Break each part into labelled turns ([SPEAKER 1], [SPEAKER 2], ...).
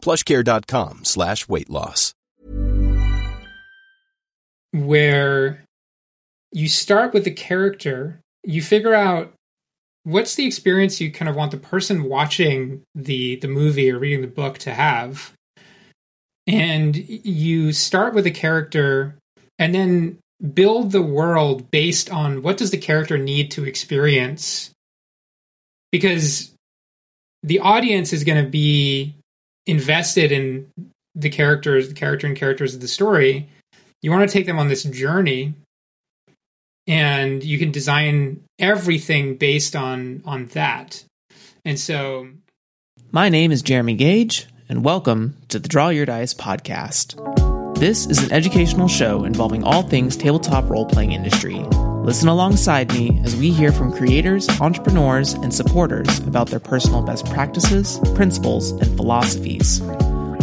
[SPEAKER 1] plushcare.com slash weight loss.
[SPEAKER 2] where you start with the character, you figure out what's the experience you kind of want the person watching the the movie or reading the book to have. And you start with a character and then build the world based on what does the character need to experience because the audience is going to be invested in the characters the character and characters of the story you want to take them on this journey and you can design everything based on on that and so
[SPEAKER 3] My name is Jeremy Gage, and welcome to the Draw Your Dice podcast. This is an educational show involving all things tabletop role playing industry. Listen alongside me as we hear from creators, entrepreneurs, and supporters about their personal best practices, principles, and philosophies.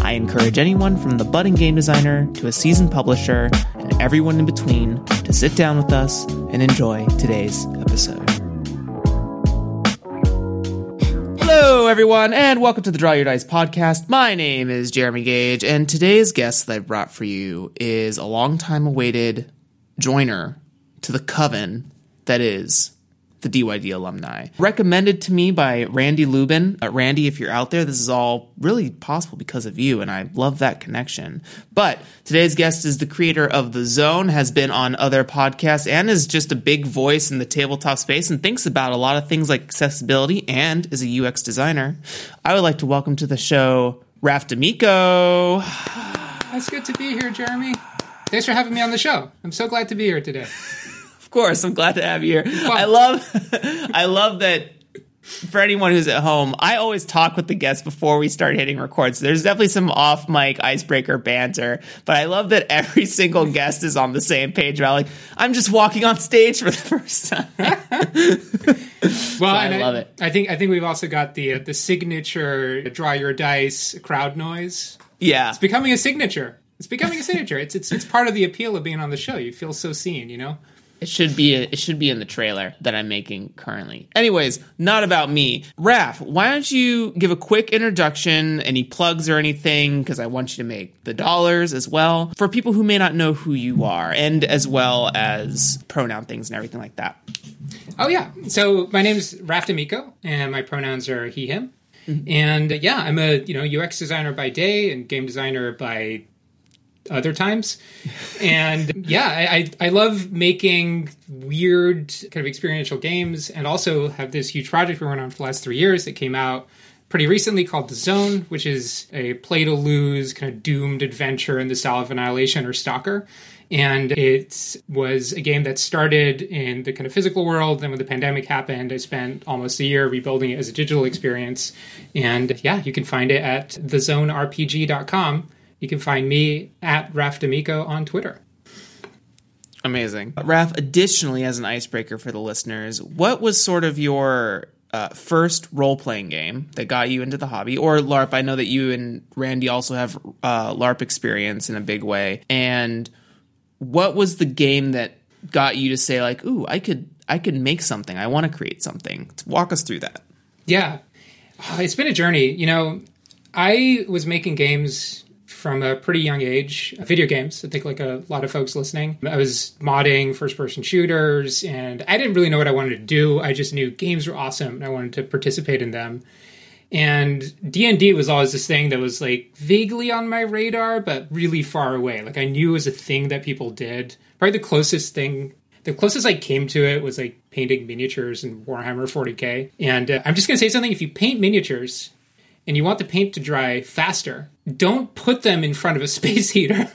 [SPEAKER 3] I encourage anyone from the budding game designer to a seasoned publisher and everyone in between to sit down with us and enjoy today's episode. Hello, everyone, and welcome to the Draw Your Dice podcast. My name is Jeremy Gage, and today's guest that I brought for you is a long time awaited joiner to the coven that is the DYD alumni. Recommended to me by Randy Lubin. Uh, Randy, if you're out there, this is all really possible because of you, and I love that connection. But today's guest is the creator of The Zone, has been on other podcasts, and is just a big voice in the tabletop space and thinks about a lot of things like accessibility and is a UX designer. I would like to welcome to the show Raph D'Amico.
[SPEAKER 2] it's good to be here jeremy thanks for having me on the show i'm so glad to be here today
[SPEAKER 3] course, I'm glad to have you here. I love, I love that. For anyone who's at home, I always talk with the guests before we start hitting records. So there's definitely some off mic icebreaker banter, but I love that every single guest is on the same page about like I'm just walking on stage for the first time.
[SPEAKER 2] well
[SPEAKER 3] I
[SPEAKER 2] and
[SPEAKER 3] love it.
[SPEAKER 2] i think i think we've also got the uh, the signature draw your dice crowd noise
[SPEAKER 3] yeah,
[SPEAKER 2] it's becoming a signature it's becoming a signature it's it's it's part of the appeal of being on the show you feel so seen you know
[SPEAKER 3] it should be it should be in the trailer that I'm making currently. Anyways, not about me. Raph, why don't you give a quick introduction, any plugs or anything, because I want you to make the dollars as well for people who may not know who you are, and as well as pronoun things and everything like that.
[SPEAKER 2] Oh yeah. So my name is Raph D'Amico, and my pronouns are he him. And uh, yeah, I'm a you know UX designer by day and game designer by other times. And yeah, I, I love making weird kind of experiential games, and also have this huge project we're working on for the last three years that came out pretty recently called The Zone, which is a play to lose kind of doomed adventure in the style of Annihilation or Stalker. And it was a game that started in the kind of physical world. Then when the pandemic happened, I spent almost a year rebuilding it as a digital experience. And yeah, you can find it at thezonerpg.com. You can find me at Raph D'Amico on Twitter.
[SPEAKER 3] Amazing. Raph, additionally, as an icebreaker for the listeners, what was sort of your uh, first role playing game that got you into the hobby, or LARP? I know that you and Randy also have uh, LARP experience in a big way. And what was the game that got you to say like, "Ooh, I could I could make something. I want to create something." Walk us through that.
[SPEAKER 2] Yeah, uh, it's been a journey. You know, I was making games from a pretty young age, video games. I think like a lot of folks listening. I was modding first person shooters and I didn't really know what I wanted to do. I just knew games were awesome and I wanted to participate in them. And D&D was always this thing that was like vaguely on my radar but really far away. Like I knew it was a thing that people did. Probably the closest thing the closest I came to it was like painting miniatures in Warhammer 40k. And uh, I'm just going to say something if you paint miniatures, and you want the paint to dry faster, don't put them in front of a space heater.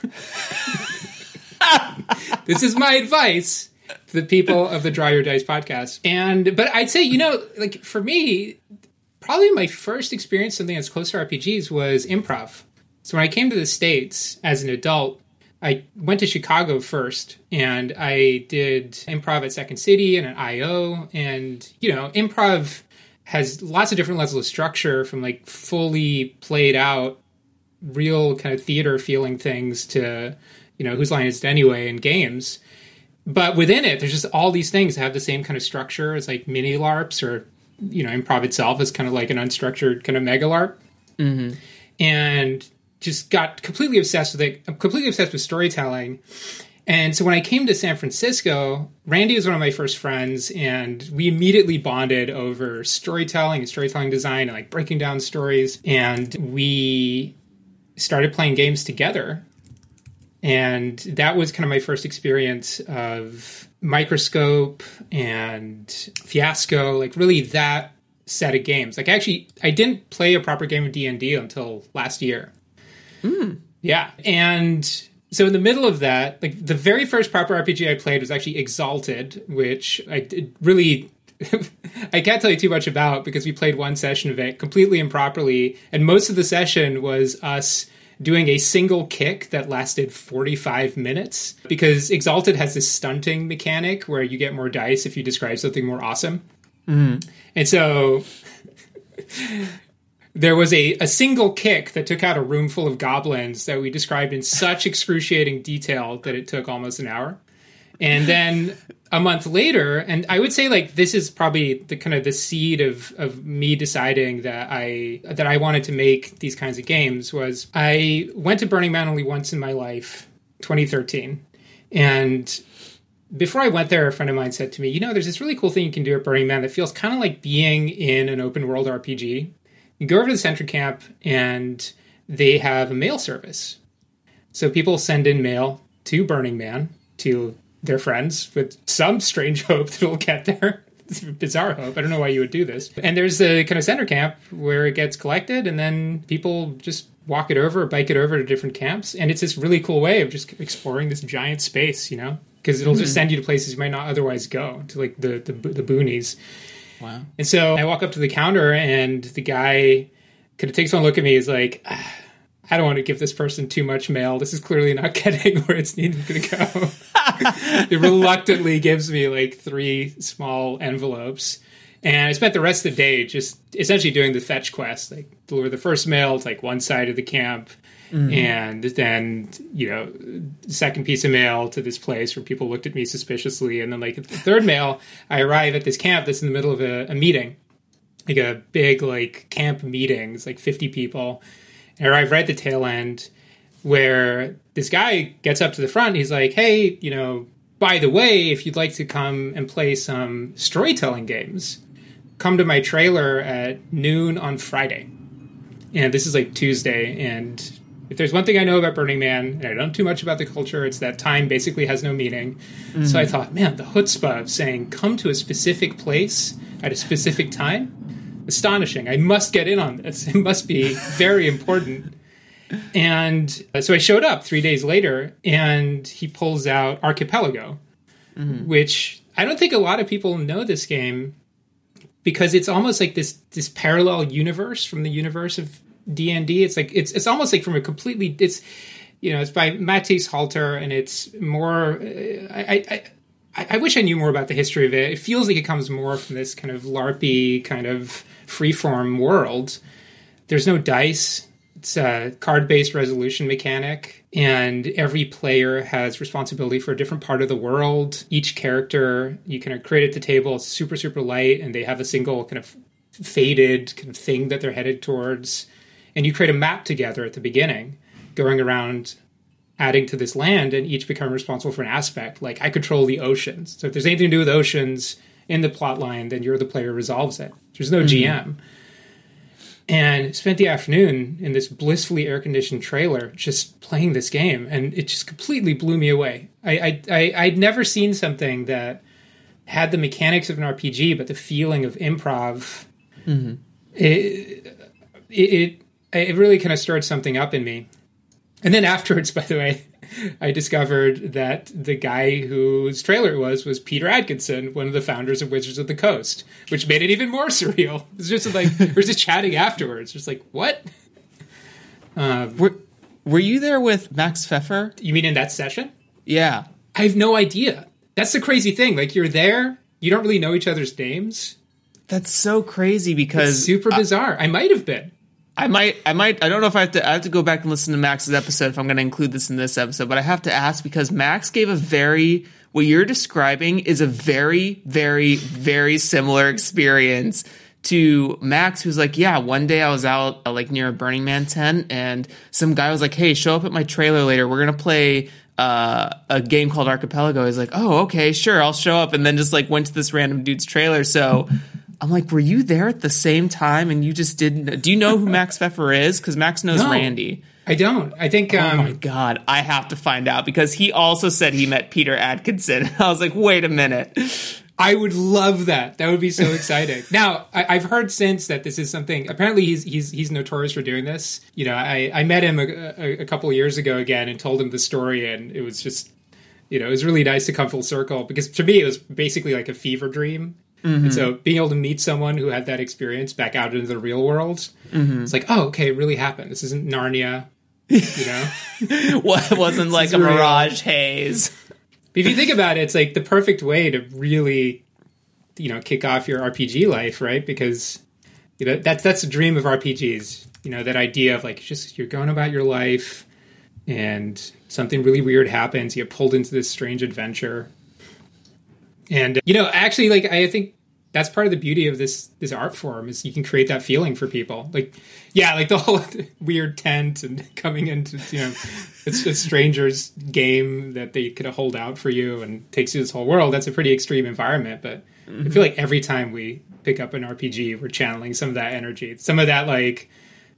[SPEAKER 2] this is my advice to the people of the Draw Your Dice podcast. And but I'd say, you know, like for me, probably my first experience something that's close to RPGs was improv. So when I came to the States as an adult, I went to Chicago first and I did improv at Second City and at IO. And, you know, improv has lots of different levels of structure from like fully played out real kind of theater feeling things to you know whose line is it anyway in games but within it there's just all these things that have the same kind of structure as like mini larps or you know improv itself is kind of like an unstructured kind of mega larp mm-hmm. and just got completely obsessed with it i'm completely obsessed with storytelling and so when I came to San Francisco, Randy was one of my first friends, and we immediately bonded over storytelling and storytelling design and like breaking down stories. And we started playing games together. And that was kind of my first experience of Microscope and Fiasco, like really that set of games. Like actually, I didn't play a proper game of D and D until last year. Mm. Yeah, and so in the middle of that, like the very first proper RPG I played was actually Exalted, which I really I can't tell you too much about because we played one session of it completely improperly, and most of the session was us doing a single kick that lasted 45 minutes because Exalted has this stunting mechanic where you get more dice if you describe something more awesome. Mm-hmm. And so there was a, a single kick that took out a room full of goblins that we described in such excruciating detail that it took almost an hour. And then a month later, and I would say like this is probably the kind of the seed of of me deciding that I that I wanted to make these kinds of games was I went to Burning Man only once in my life, 2013. And before I went there, a friend of mine said to me, "You know, there's this really cool thing you can do at Burning Man that feels kind of like being in an open world RPG." You go over to the center camp and they have a mail service. So people send in mail to Burning Man to their friends with some strange hope that it'll get there. bizarre hope. I don't know why you would do this. And there's a kind of center camp where it gets collected, and then people just walk it over, bike it over to different camps, and it's this really cool way of just exploring this giant space, you know, because it'll mm-hmm. just hmm. send you to places you might not otherwise go, to like the the, the boonies. Wow. And so I walk up to the counter, and the guy kind of takes one look at me. He's like, ah, I don't want to give this person too much mail. This is clearly not getting where it's needed to go. it reluctantly gives me like three small envelopes. And I spent the rest of the day just essentially doing the fetch quest, like deliver the first mail to like one side of the camp, Mm-hmm. And then, you know, second piece of mail to this place where people looked at me suspiciously. And then, like, the third mail, I arrive at this camp that's in the middle of a, a meeting, like a big, like, camp meeting. It's like 50 people. And I arrive right at the tail end where this guy gets up to the front. He's like, hey, you know, by the way, if you'd like to come and play some storytelling games, come to my trailer at noon on Friday. And this is like Tuesday, and if there's one thing I know about Burning Man, and I don't know too much about the culture, it's that time basically has no meaning. Mm-hmm. So I thought, man, the chutzpah of saying come to a specific place at a specific time, astonishing. I must get in on this. It must be very important. And uh, so I showed up three days later, and he pulls out Archipelago, mm-hmm. which I don't think a lot of people know this game because it's almost like this this parallel universe from the universe of D and D. It's like it's it's almost like from a completely it's you know it's by Matthijs Holter and it's more I, I I, I wish I knew more about the history of it. It feels like it comes more from this kind of LARPy kind of freeform world. There's no dice. It's a card-based resolution mechanic, and every player has responsibility for a different part of the world. Each character you kind of create at the table is super super light, and they have a single kind of faded kind of thing that they're headed towards. And you create a map together at the beginning, going around adding to this land and each become responsible for an aspect. Like I control the oceans. So if there's anything to do with oceans in the plot line, then you're the player who resolves it. There's no mm-hmm. GM. And spent the afternoon in this blissfully air conditioned trailer just playing this game, and it just completely blew me away. I, I, I I'd never seen something that had the mechanics of an RPG, but the feeling of improv. Mm-hmm. It, it, it it really kind of stirred something up in me. And then afterwards, by the way, I discovered that the guy whose trailer it was was Peter Adkison, one of the founders of Wizards of the Coast, which made it even more surreal. It's just like we're just chatting afterwards, just like what?
[SPEAKER 3] Um, were Were you there with Max Pfeffer?
[SPEAKER 2] You mean in that session?
[SPEAKER 3] Yeah,
[SPEAKER 2] I have no idea. That's the crazy thing. Like you're there, you don't really know each other's names.
[SPEAKER 3] That's so crazy because
[SPEAKER 2] it's super bizarre. I, I might have been.
[SPEAKER 3] I might, I might, I don't know if I have to, I have to go back and listen to Max's episode if I'm going to include this in this episode, but I have to ask because Max gave a very, what you're describing is a very, very, very similar experience to Max, who's like, yeah, one day I was out uh, like near a Burning Man tent and some guy was like, hey, show up at my trailer later. We're going to play uh, a game called Archipelago. He's like, oh, okay, sure, I'll show up. And then just like went to this random dude's trailer. So, I'm like, were you there at the same time and you just didn't? Do you know who Max Pfeffer is? Because Max knows no, Randy.
[SPEAKER 2] I don't. I think. Um,
[SPEAKER 3] oh my god, I have to find out because he also said he met Peter Adkison. I was like, wait a minute.
[SPEAKER 2] I would love that. That would be so exciting. now, I, have heard since that this is something. Apparently, he's he's he's notorious for doing this. You know, I I met him a, a, a couple of years ago again and told him the story, and it was just, you know, it was really nice to come full circle because to me it was basically like a fever dream Mm-hmm. And so being able to meet someone who had that experience back out into the real world, mm-hmm. it's like, oh, okay, it really happened. This isn't Narnia, you
[SPEAKER 3] know? what it wasn't like a real. mirage haze.
[SPEAKER 2] But if you think about it, it's like the perfect way to really, you know, kick off your RPG life, right? Because you know that's that's the dream of RPGs. You know, that idea of like just you're going about your life and something really weird happens, you get pulled into this strange adventure and you know, actually, like I think that's part of the beauty of this this art form is you can create that feeling for people. Like, yeah, like the whole weird tent and coming into you know, it's a stranger's game that they could hold out for you and takes you this whole world. That's a pretty extreme environment, but mm-hmm. I feel like every time we pick up an RPG, we're channeling some of that energy, some of that like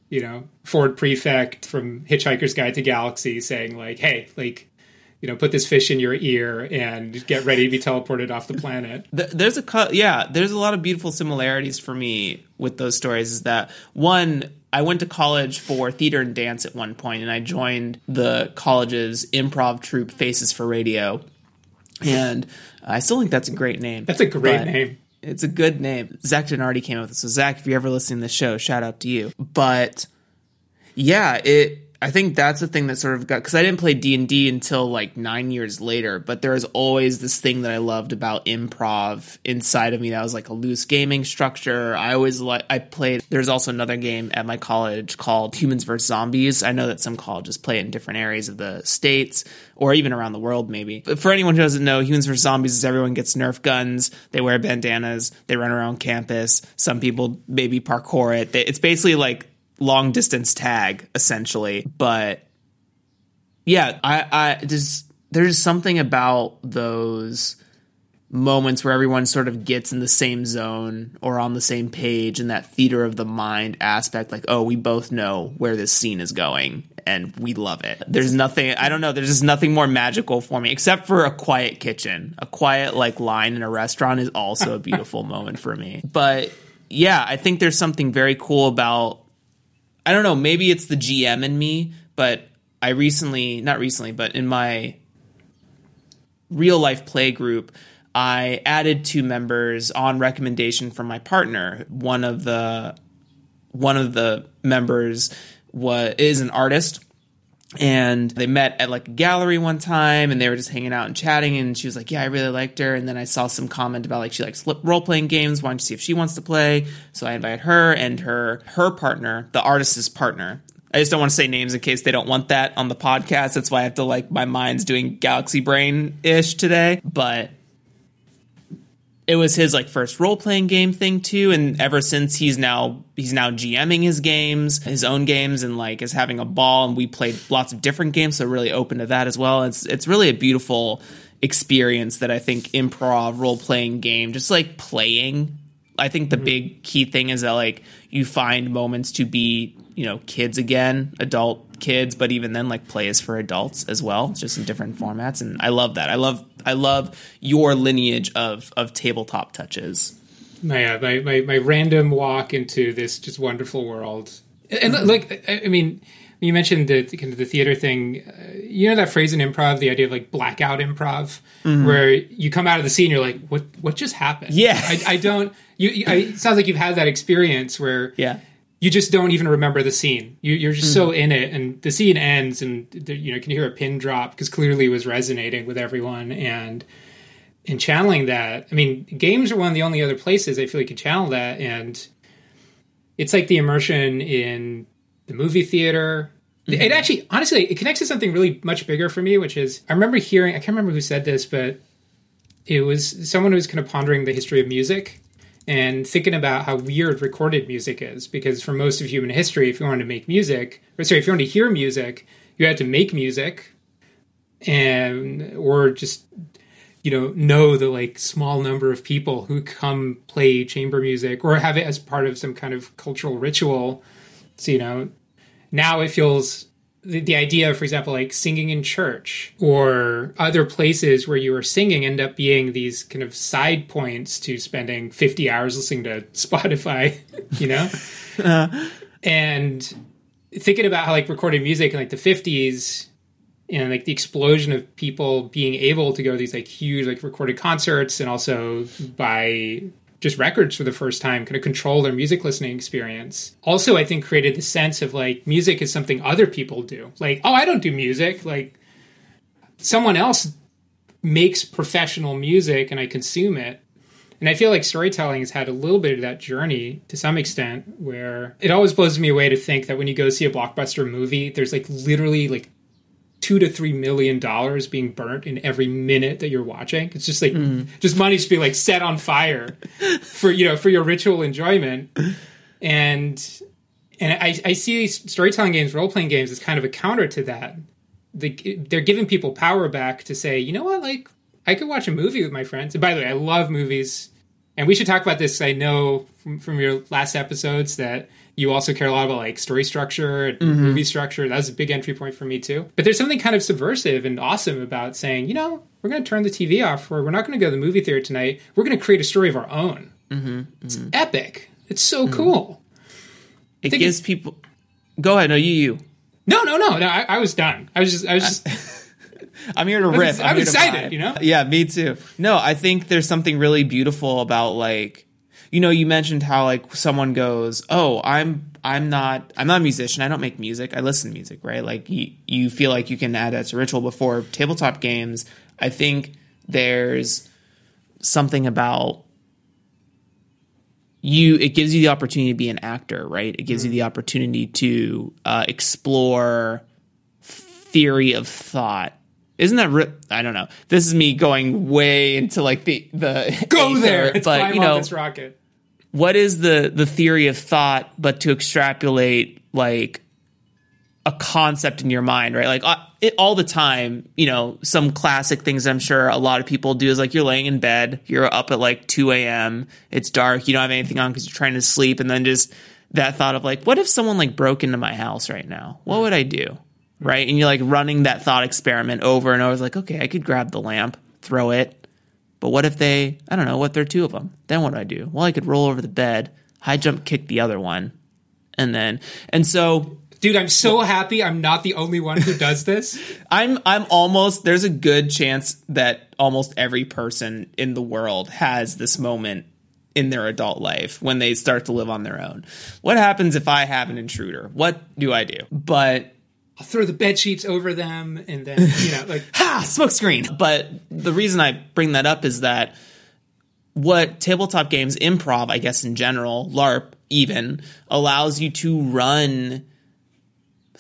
[SPEAKER 2] you know Ford Prefect from Hitchhiker's Guide to Galaxy saying like, hey, like you know, put this fish in your ear and get ready to be teleported off the planet.
[SPEAKER 3] There's a yeah, there's a lot of beautiful similarities for me with those stories. Is that one? I went to college for theater and dance at one point, and I joined the college's improv troupe Faces for Radio, and I still think that's a great name.
[SPEAKER 2] That's a great name.
[SPEAKER 3] It's a good name. Zach Denardi came up with it. So Zach, if you're ever listening to the show, shout out to you. But yeah, it I think that's the thing that sort of got because I didn't play D and D until like nine years later. But there was always this thing that I loved about improv inside of me that was like a loose gaming structure. I always like I played. There's also another game at my college called Humans vs Zombies. I know that some colleges play it in different areas of the states or even around the world, maybe. But for anyone who doesn't know, Humans vs Zombies is everyone gets Nerf guns. They wear bandanas. They run around campus. Some people maybe parkour it. It's basically like long distance tag essentially. But yeah, I, I just there's something about those moments where everyone sort of gets in the same zone or on the same page and that theater of the mind aspect like oh we both know where this scene is going and we love it. There's nothing i don't know there's just nothing more magical for me except for a quiet kitchen. A quiet like line in a restaurant is also a beautiful moment for me. But yeah i think there's something very cool about I don't know, maybe it's the GM in me, but I recently, not recently, but in my real life play group, I added two members on recommendation from my partner. One of the one of the members was is an artist and they met at like a gallery one time and they were just hanging out and chatting and she was like yeah i really liked her and then i saw some comment about like she likes role-playing games wanted to see if she wants to play so i invited her and her her partner the artist's partner I just don't want to say names in case they don't want that on the podcast. That's why I have to like my mind's doing galaxy brain ish today. But it was his like first role playing game thing too, and ever since he's now he's now GMing his games, his own games, and like is having a ball. And we played lots of different games, so really open to that as well. It's it's really a beautiful experience that I think improv role playing game, just like playing. I think the mm-hmm. big key thing is that like you find moments to be you know kids again, adult kids, but even then like plays for adults as well, just in different formats. And I love that. I love I love your lineage of of tabletop touches.
[SPEAKER 2] My, uh, my my my random walk into this just wonderful world, and mm-hmm. like I mean, you mentioned the kind of the theater thing. Uh, you know that phrase in improv, the idea of like blackout improv, mm-hmm. where you come out of the scene, you're like, what what just happened?
[SPEAKER 3] Yeah,
[SPEAKER 2] I, I don't. You, I, it sounds like you've had that experience where
[SPEAKER 3] yeah
[SPEAKER 2] you just don't even remember the scene. You, are just mm-hmm. so in it, and the scene ends, and you know, can hear a pin drop because clearly it was resonating with everyone, and in channeling that. I mean, games are one of the only other places I feel like you can channel that, and it's like the immersion in the movie theater. Mm-hmm. It actually, honestly, it connects to something really much bigger for me, which is I remember hearing. I can't remember who said this, but it was someone who was kind of pondering the history of music and thinking about how weird recorded music is because for most of human history if you wanted to make music or sorry if you wanted to hear music you had to make music and or just you know know the like small number of people who come play chamber music or have it as part of some kind of cultural ritual. So you know now it feels the, the idea, for example, like singing in church or other places where you are singing end up being these kind of side points to spending 50 hours listening to Spotify, you know? uh. And thinking about how like recorded music in like the 50s and like the explosion of people being able to go to these like huge like recorded concerts and also by just records for the first time, kind of control their music listening experience. Also, I think created the sense of like music is something other people do. Like, oh, I don't do music. Like, someone else makes professional music and I consume it. And I feel like storytelling has had a little bit of that journey to some extent where it always blows me away to think that when you go see a blockbuster movie, there's like literally like two to three million dollars being burnt in every minute that you're watching. It's just like mm. just money just being like set on fire for you know for your ritual enjoyment. And and I, I see storytelling games, role playing games as kind of a counter to that. They, they're giving people power back to say, you know what, like I could watch a movie with my friends. And by the way, I love movies, and we should talk about this. I know from, from your last episodes that you also care a lot about like story structure and mm-hmm. movie structure. That was a big entry point for me too. But there's something kind of subversive and awesome about saying, you know, we're going to turn the TV off, or we're not going to go to the movie theater tonight. We're going to create a story of our own. Mm-hmm. It's mm-hmm. epic. It's so mm-hmm. cool.
[SPEAKER 3] It gives people. Go ahead. No, you. You.
[SPEAKER 2] No, no, no, no. I, I was done. I was just. I was just.
[SPEAKER 3] I'm here to riff.
[SPEAKER 2] I'm, I'm excited, you know?
[SPEAKER 3] Yeah, me too. No, I think there's something really beautiful about like you know, you mentioned how like someone goes, "Oh, I'm I'm not I'm not a musician. I don't make music. I listen to music, right?" Like you you feel like you can add that to ritual before tabletop games. I think there's something about you it gives you the opportunity to be an actor right it gives mm. you the opportunity to uh, explore theory of thought isn't that ri- I don't know. This is me going way into like the the
[SPEAKER 2] go there, it's but you know, this rocket.
[SPEAKER 3] what is the the theory of thought but to extrapolate like a concept in your mind right? Like uh, it, all the time you know some classic things i'm sure a lot of people do is like you're laying in bed you're up at like 2 a.m it's dark you don't have anything on because you're trying to sleep and then just that thought of like what if someone like broke into my house right now? What would i do Mm-hmm. right and you're like running that thought experiment over and over like okay i could grab the lamp throw it but what if they, I don't know, what if there are two of them? Then what do I do? Well, I could roll over the bed, high jump kick the other one. And then, and so.
[SPEAKER 2] Dude, I'm so happy I'm not the only one who does this.
[SPEAKER 3] I'm I'm almost there's a good chance that almost every person in the world has this moment in their adult life when they start to live on their own. What happens if I have an intruder? What do I do? But
[SPEAKER 2] I'll throw the bed sheets over them, and then you know, like
[SPEAKER 3] ha, smoke screen. But the reason I bring that up is that what tabletop games, improv, I guess in general, LARP even, allows you to run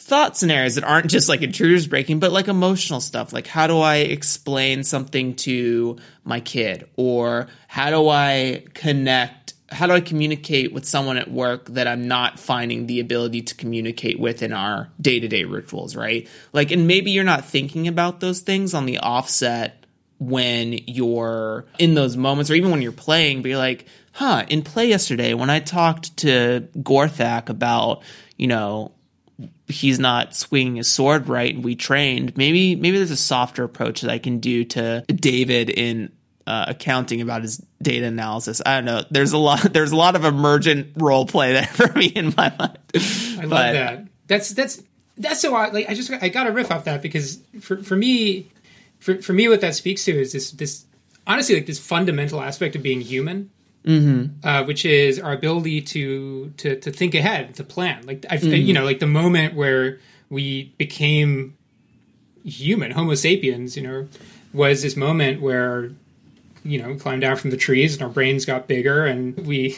[SPEAKER 3] thought scenarios that aren't just like intruders breaking, but like emotional stuff. Like, how do I explain something to my kid? Or how do I connect? How do I communicate with someone at work that I'm not finding the ability to communicate with in our day to day rituals, right? Like, and maybe you're not thinking about those things on the offset when you're in those moments or even when you're playing, but you're like, huh, in play yesterday, when I talked to Gorthak about, you know, he's not swinging his sword right and we trained maybe maybe there's a softer approach that i can do to david in uh, accounting about his data analysis i don't know there's a lot there's a lot of emergent role play there for me in my mind
[SPEAKER 2] i love but, that that's that's that's so odd. like i just i got a riff off that because for for me for, for me what that speaks to is this this honestly like this fundamental aspect of being human
[SPEAKER 3] Mm-hmm.
[SPEAKER 2] Uh, which is our ability to to to think ahead, to plan. Like I, mm-hmm. you know, like the moment where we became human, Homo sapiens. You know, was this moment where you know climbed down from the trees and our brains got bigger and we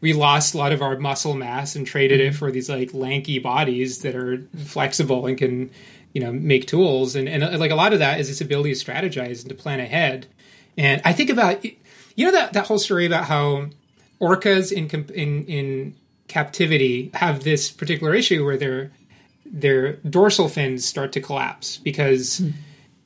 [SPEAKER 2] we lost a lot of our muscle mass and traded it mm-hmm. for these like lanky bodies that are flexible and can you know make tools and and like a lot of that is this ability to strategize and to plan ahead and i think about you know that that whole story about how orcas in in in captivity have this particular issue where their their dorsal fins start to collapse because mm.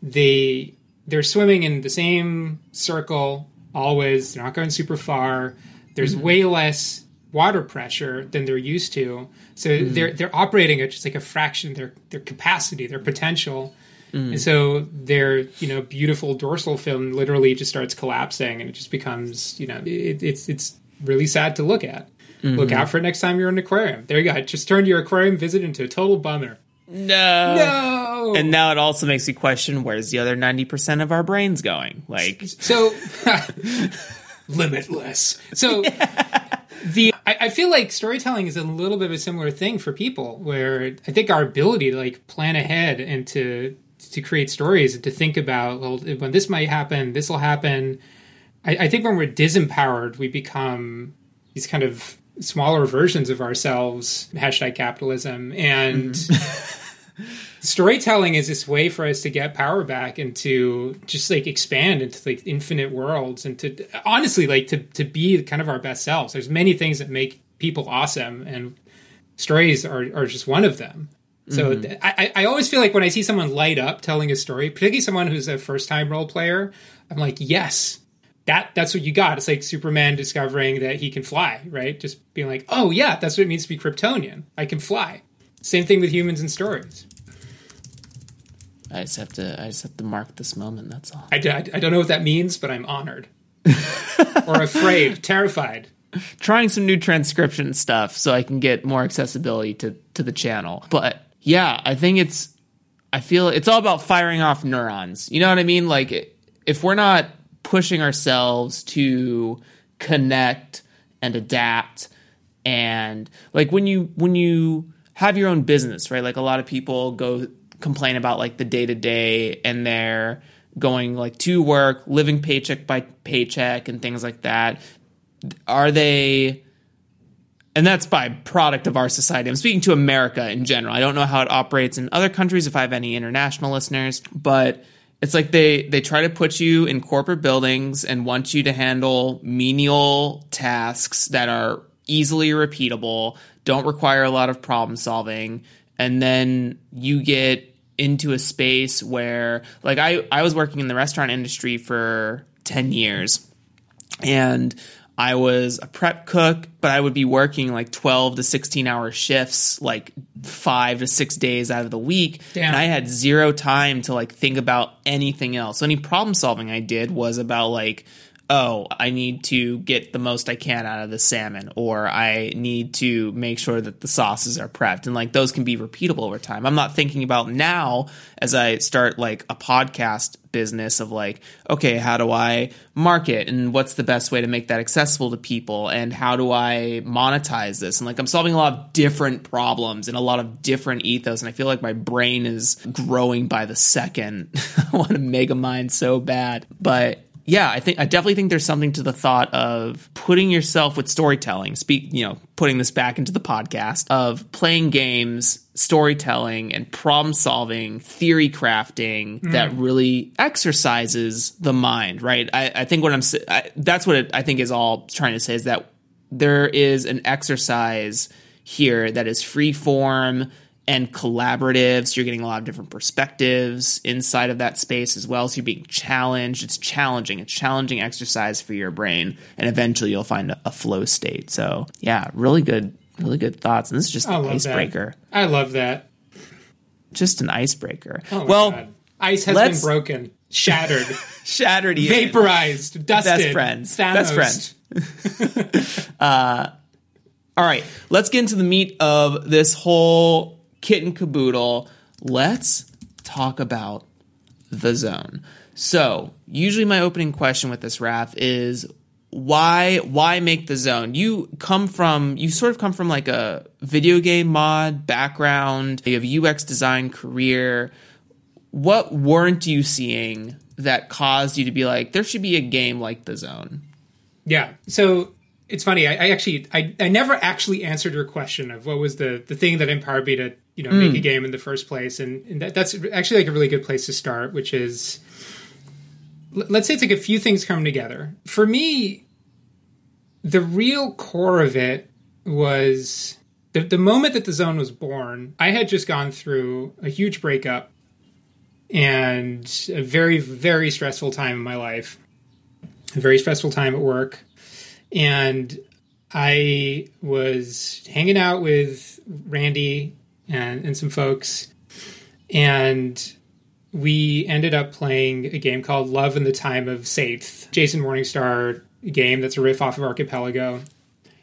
[SPEAKER 2] they they're swimming in the same circle always. They're not going super far. There's mm-hmm. way less water pressure than they're used to. So mm-hmm. they're they're operating at just like a fraction of their their capacity, their potential. Mm. And so their, you know, beautiful dorsal fin literally just starts collapsing and it just becomes, you know, it, it's it's really sad to look at. Mm-hmm. Look out for it next time you're in an aquarium. There you go. It just turned your aquarium visit into a total bummer.
[SPEAKER 3] No.
[SPEAKER 2] No.
[SPEAKER 3] And now it also makes you question where's the other 90% of our brains going? Like
[SPEAKER 2] So limitless. So yeah. the I, I, feel like storytelling is a little bit of a similar thing for people where I think our ability to like plan ahead and to to create stories and to think about well when this might happen this will happen I, I, think when we're disempowered we become these kind of smaller versions of ourselves hashtag capitalism and mm-hmm. storytelling is this way for us to get power back and to just like expand into like infinite worlds and to honestly like to, to be kind of our best selves there's many things that make people awesome and stories are, are just one of them so mm-hmm. I, I always feel like when I see someone light up telling a story, particularly someone who's a first time role player, I'm like, yes, that that's what you got. It's like Superman discovering that he can fly, right? Just being like, oh yeah, that's what it means to be Kryptonian. I can fly. Same thing with humans and stories.
[SPEAKER 3] I just have to I just have to mark this moment. That's all.
[SPEAKER 2] I, I, I don't know what that means, but I'm honored or afraid, terrified
[SPEAKER 3] trying some new transcription stuff so I can get more accessibility to to the channel. But yeah, I think it's, I feel it's all about firing off neurons. You know what I mean? Like, if we're not pushing ourselves to connect and adapt, and like when you, when you have your own business, right? Like, a lot of people go complain about like the day to day and they're going like to work, living paycheck by paycheck, and things like that. Are they, and that's by product of our society. I'm speaking to America in general. I don't know how it operates in other countries if I have any international listeners, but it's like they they try to put you in corporate buildings and want you to handle menial tasks that are easily repeatable, don't require a lot of problem solving, and then you get into a space where like I I was working in the restaurant industry for 10 years and I was a prep cook, but I would be working like 12 to 16 hour shifts, like five to six days out of the week. Damn. And I had zero time to like think about anything else. So any problem solving I did was about like, oh, I need to get the most I can out of the salmon, or I need to make sure that the sauces are prepped. And like those can be repeatable over time. I'm not thinking about now as I start like a podcast business of like, okay, how do I market and what's the best way to make that accessible to people and how do I monetize this? And like I'm solving a lot of different problems and a lot of different ethos. And I feel like my brain is growing by the second. I want to mega mind so bad. But yeah, I think I definitely think there's something to the thought of putting yourself with storytelling. Speak, you know, putting this back into the podcast of playing games, storytelling, and problem solving, theory crafting mm. that really exercises the mind. Right. I, I think what I'm I, that's what it, I think is all trying to say is that there is an exercise here that is free form and collaborative. So you're getting a lot of different perspectives inside of that space as well. So you're being challenged. It's challenging. It's challenging exercise for your brain. And eventually you'll find a, flow state. So yeah, really good, really good thoughts. And this is just an icebreaker.
[SPEAKER 2] That. I love that.
[SPEAKER 3] Just an icebreaker.
[SPEAKER 2] Oh well, God. ice has been broken, shattered,
[SPEAKER 3] shattered,
[SPEAKER 2] vaporized, dusted.
[SPEAKER 3] Best friends. Thanos. Best friends. uh, all right, let's get into the meat of this whole kit and caboodle, let's talk about the zone. So, usually my opening question with this Raph is why why make the zone? You come from you sort of come from like a video game mod background, you have UX design career. What weren't you seeing that caused you to be like there should be a game like the zone?
[SPEAKER 2] Yeah. So it's funny. I, I, actually I, I never actually answered your question of what was the the thing that empowered me to you know mm. make a game in the first place, and, and that, that's actually like a really good place to start, which is let's say it's like a few things come together. For me, the real core of it was the, the moment that the zone was born. I had just gone through a huge breakup and a very very stressful time in my life, a very stressful time at work and I was hanging out with Randy and, and some folks, and we ended up playing a game called Love in the Time of Seið, Jason Morningstar game that's a riff off of Archipelago.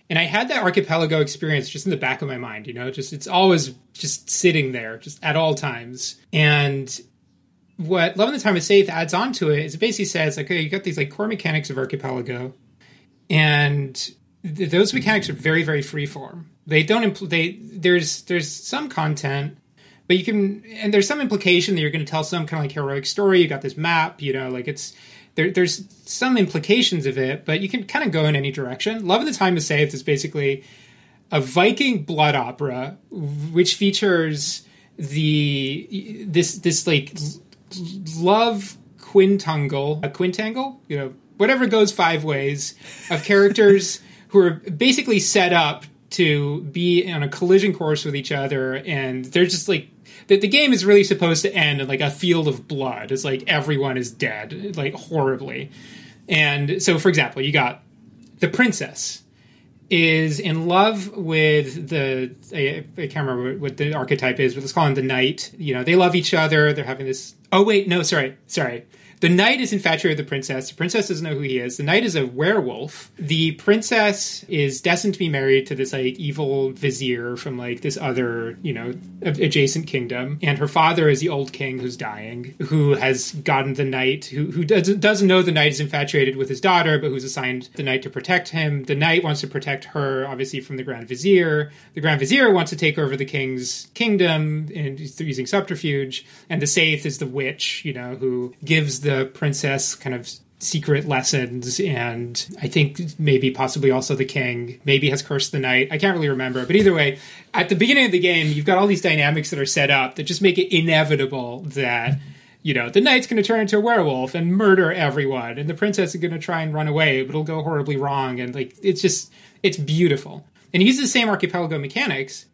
[SPEAKER 2] And I had that Archipelago experience just in the back of my mind, you know, just it's always just sitting there, just at all times. And what Love in the Time of Seið adds on to it is it basically says, like, okay, you got these like core mechanics of Archipelago and th- those mechanics are very very freeform. They don't impl- they there's there's some content, but you can and there's some implication that you're going to tell some kind of like heroic story. You got this map, you know, like it's there, there's some implications of it, but you can kind of go in any direction. Love of the Time is Saved is basically a Viking blood opera, which features the this this like love quintangle, a quintangle, you know, whatever goes five ways of characters who are basically set up to be on a collision course with each other, and they're just like the, the game is really supposed to end in like a field of blood. It's like everyone is dead, like horribly. And so, for example, you got the princess is in love with the I, I, can't remember what the archetype is, but let's call him the knight. You know, they love each other. They're having this. Oh wait, no, sorry, sorry. The knight is infatuated with the princess. The princess doesn't know who he is. The knight is a werewolf. The princess is destined to be married to this like evil vizier from like this other, you know, adjacent kingdom. And her father is the old king who's dying, who has gotten the knight, who, who doesn't, doesn't know the knight is infatuated with his daughter, but who's assigned the knight to protect him. The knight wants to protect her, obviously, from the grand vizier. The grand vizier wants to take over the king's kingdom and he's using subterfuge. And the Saith is the witch, you know, who gives the the princess kind of secret lessons and i think maybe possibly also the king maybe has cursed the knight. I can't really remember. But either way at the beginning of the game you've got all these dynamics that are set up that just make it inevitable that you know the knight's going to turn into a werewolf and murder everyone and the princess is going to try and run away but it'll go horribly wrong and like it's just it's beautiful. And he uses the same archipelago mechanics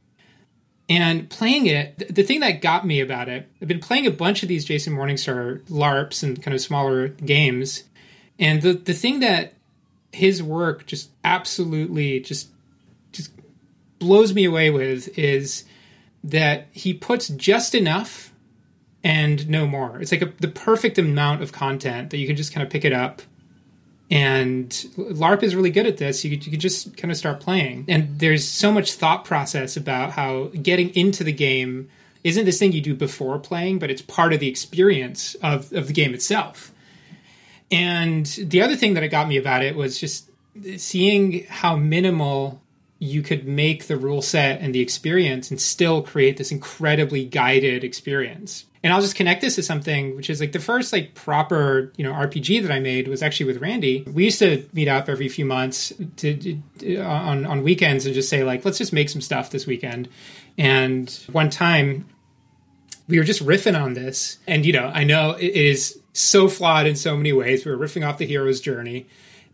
[SPEAKER 2] and playing it, the thing that got me about it, I've been playing a bunch of these Jason Morningstar LARPs and kind of smaller games. And the, the thing that his work just absolutely just just blows me away with is that he puts just enough and no more. It's like a, the perfect amount of content that you can just kind of pick it up And LARP is really good at this. You you could just kind of start playing. And there's so much thought process about how getting into the game isn't this thing you do before playing, but it's part of the experience of, of the game itself. And the other thing that it got me about it was just seeing how minimal you could make the rule set and the experience and still create this incredibly guided experience. And I'll just connect this to something which is like the first like proper, you know, RPG that I made was actually with Randy. We used to meet up every few months to, to on on weekends and just say like let's just make some stuff this weekend. And one time we were just riffing on this and you know, I know it is so flawed in so many ways. We were riffing off the hero's journey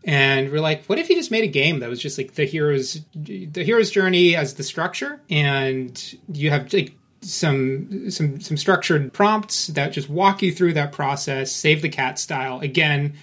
[SPEAKER 2] and we're like what if you just made a game that was just like the hero's the hero's journey as the structure? And you have like some some some structured prompts that just walk you through that process save the cat style. Again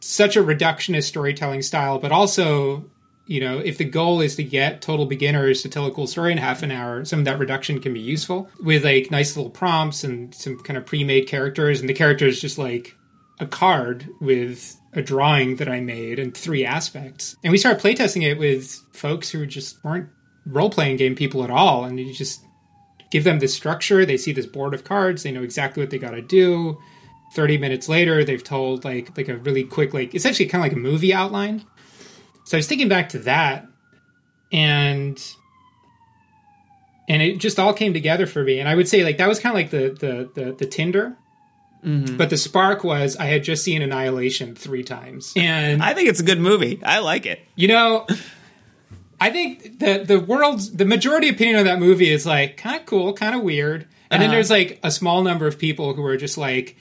[SPEAKER 2] such a reductionist storytelling style but also you know if the goal is to get total beginners to tell a cool story in half an hour some of that reduction can be useful with like nice little prompts and some kind of pre-made characters. And the characters just like a card with a drawing that I made and three aspects. And we started playtesting it with folks who just weren't role playing game people at all. And you just give them this structure. They see this board of cards. They know exactly what they got to do. 30 minutes later, they've told like like a really quick, like essentially kind of like a movie outline. So I was thinking back to that and and it just all came together for me. And I would say like that was kind of like the the the, the Tinder Mm-hmm. But the spark was I had just seen Annihilation three times, and
[SPEAKER 3] I think it's a good movie. I like it.
[SPEAKER 2] You know, I think the the world's the majority opinion of that movie is like kind of cool, kind of weird, and uh-huh. then there's like a small number of people who are just like.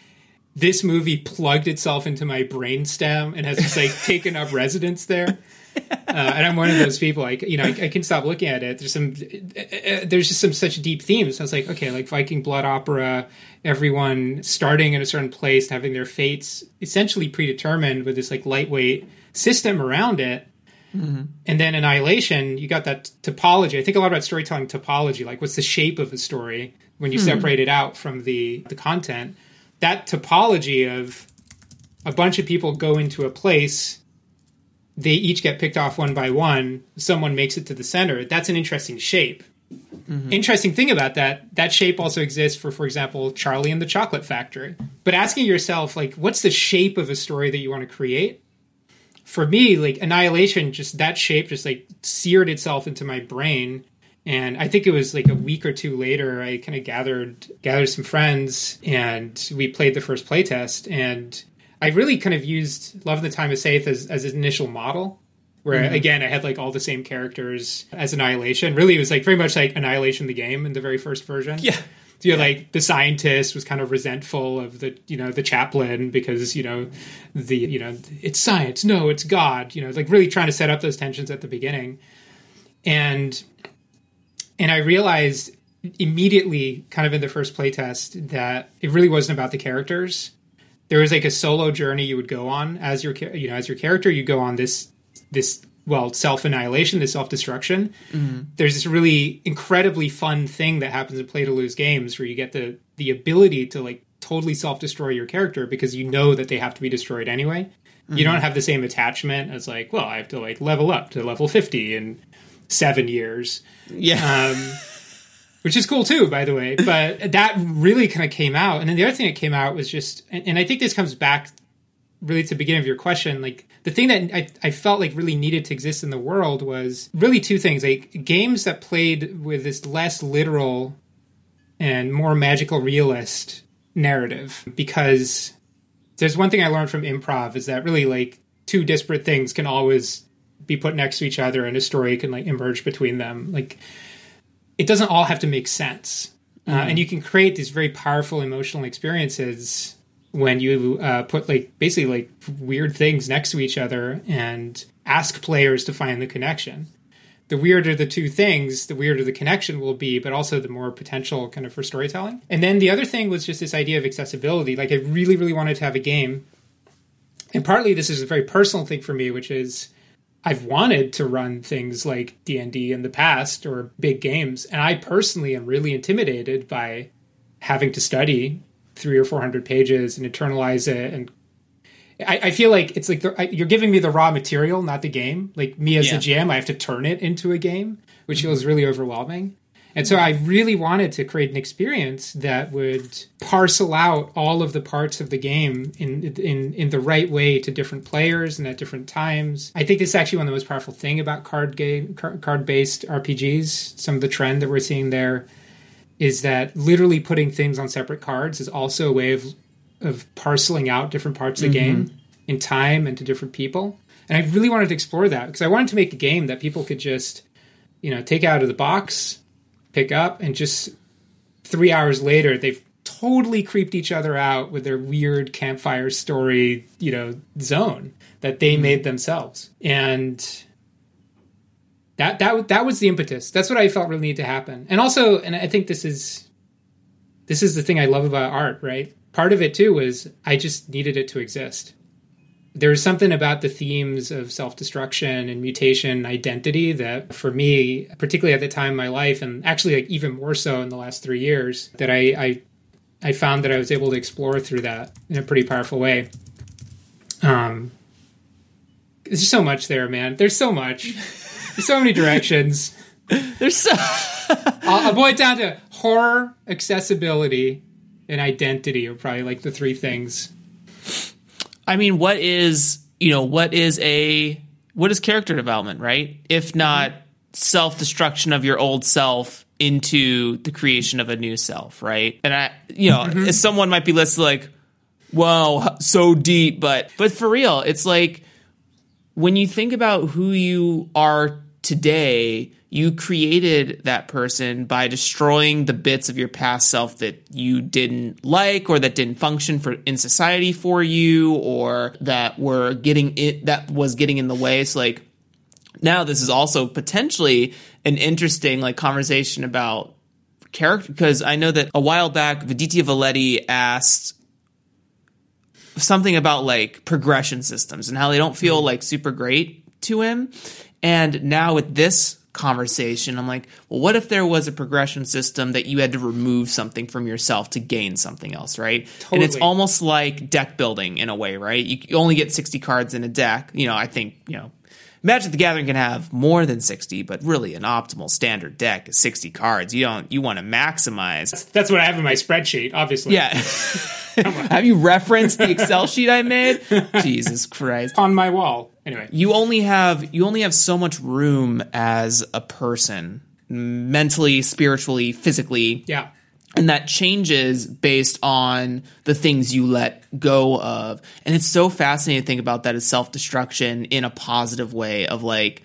[SPEAKER 2] This movie plugged itself into my brainstem and has just like taken up residence there. Uh, and I'm one of those people. Like you know, I, I, can stop looking at it. There's some, uh, uh, there's just some such deep themes. I was like, okay, like Viking blood opera, everyone starting in a certain place, having their fates essentially predetermined with this like lightweight system around it. Mm-hmm. And then Annihilation, you got that topology. I think a lot about storytelling topology, like what's the shape of a story when you mm-hmm. separate it out from the the content. That topology of a bunch of people go into a place they each get picked off one by one. Someone makes it to the center. That's an interesting shape. Mm-hmm. Interesting thing about that, that shape also exists for, for example, Charlie and the Chocolate Factory. But asking yourself, like, what's the shape of a story that you want to create? For me, like Annihilation, just that shape just like seared itself into my brain. And I think it was like a week or two later, I kind of gathered gathered some friends and we played the first playtest. And I really kind of used Love in the Time of Seið as, as an initial model. Where mm-hmm. again, I had like all the same characters as Annihilation. Really, it was like very much like Annihilation the game in the very first version.
[SPEAKER 3] Yeah.
[SPEAKER 2] So, you know, like the scientist was kind of resentful of the you know the chaplain because you know the you know it's science no it's God you know like really trying to set up those tensions at the beginning and and I realized immediately kind of in the first playtest that it really wasn't about the characters there was like a solo journey you would go on as your you know as your character. You go on this this well self annihilation this self destruction mm-hmm. there's this really incredibly fun thing that happens in play to lose games where you get the the ability to like totally self destroy your character because you know that they have to be destroyed anyway. Mm-hmm. you don't have the same attachment as like well i have to like level up to level 50 in seven years.
[SPEAKER 3] Yeah. Um,
[SPEAKER 2] which is cool too, by the way. But that really kind of came out. And then the other thing that came out was just, and, and I think this comes back really to the beginning of your question. Like the thing that I, I felt like really needed to exist in the world was really two things: like games that played with this less literal and more magical realist narrative. Because there's one thing I learned from improv is that really like two disparate things can always be put next to each other and a story can like emerge between them. Like it doesn't all have to make sense. Uh, mm-hmm. Uh, and you can create these very powerful emotional experiences when you uh, put like basically like weird things next to each other and ask players to find the connection. The weirder the two things, the weirder the connection will be, but also the more potential kind of for storytelling. And then the other thing was just this idea of accessibility. Like I really, really wanted to have a game. And partly this is a very personal thing for me, which is I've wanted to run things like D&D in the past or big games and I personally am really intimidated by having to study 3 or 400 pages and internalize it and I, I feel like it's like the, I, you're giving me the raw material, not the game. Like me as
[SPEAKER 3] Yeah.
[SPEAKER 2] a GM, I have to turn it into a game, which mm-hmm. feels really overwhelming. And so I really wanted to create an experience that would parcel out all of the parts of the game in in in the right way to different players and at different times. I think this is actually one of the most powerful thing about card game card based RPGs. Some of the trend that we're seeing there is that literally putting things on separate cards is also a way of of parceling out different parts of the mm-hmm. game in time and to different people. And I really wanted to explore that because I wanted to make a game that people could just, you know, take out of the box, pick up, and just three hours later they've totally creeped each other out with their weird campfire story, you know, zone that they mm-hmm. made themselves. And that that that was the impetus. That's what I felt really needed to happen. And also, and I think this is this is the thing I love about art, right? Part of it too was I just needed it to exist. There was something about the themes of self destruction and mutation, and identity that for me, particularly at the time in my life, and actually like even more so in the last three years, that I, I I found that I was able to explore through that in a pretty powerful way. Um, there's so much there, man. There's so much. There's so many directions.
[SPEAKER 3] There's so
[SPEAKER 2] I'll, I'll boil it down to horror, accessibility, and identity are probably like the three things.
[SPEAKER 3] I mean, what is you know what is a what is character development, right? If not self destruction of your old self into the creation of a new self, right? And I, you know, mm-hmm. as someone might be listed like, "Wow, so deep," but but for real, it's like when you think about who you are today, you created that person by destroying the bits of your past self that you didn't like or that didn't function for in society for you or that were getting it that was getting in the way. So like now this is also potentially an interesting like conversation about character because I know that a while back Viditya Valetti asked something about like progression systems and how they don't feel mm-hmm. like super great to him. And now with this conversation, I'm like, well, what if there was a progression system that you had to remove something from yourself to gain something else, right? And it's almost like deck building in a way, right? You, you only get 60 cards in a deck. You know, I think, you know, Magic the Gathering can have more than 60, but really an optimal standard deck is 60 cards. You don't, you want to maximize.
[SPEAKER 2] That's what I have in my spreadsheet, obviously.
[SPEAKER 3] Yeah. have you referenced the Excel sheet I made? Jesus Christ.
[SPEAKER 2] On my wall. Anyway.
[SPEAKER 3] you only have you only have so much room as a person mentally spiritually physically
[SPEAKER 2] Yeah.
[SPEAKER 3] and that changes based on the things you let go of and it's so fascinating to think about that as self-destruction in a positive way of like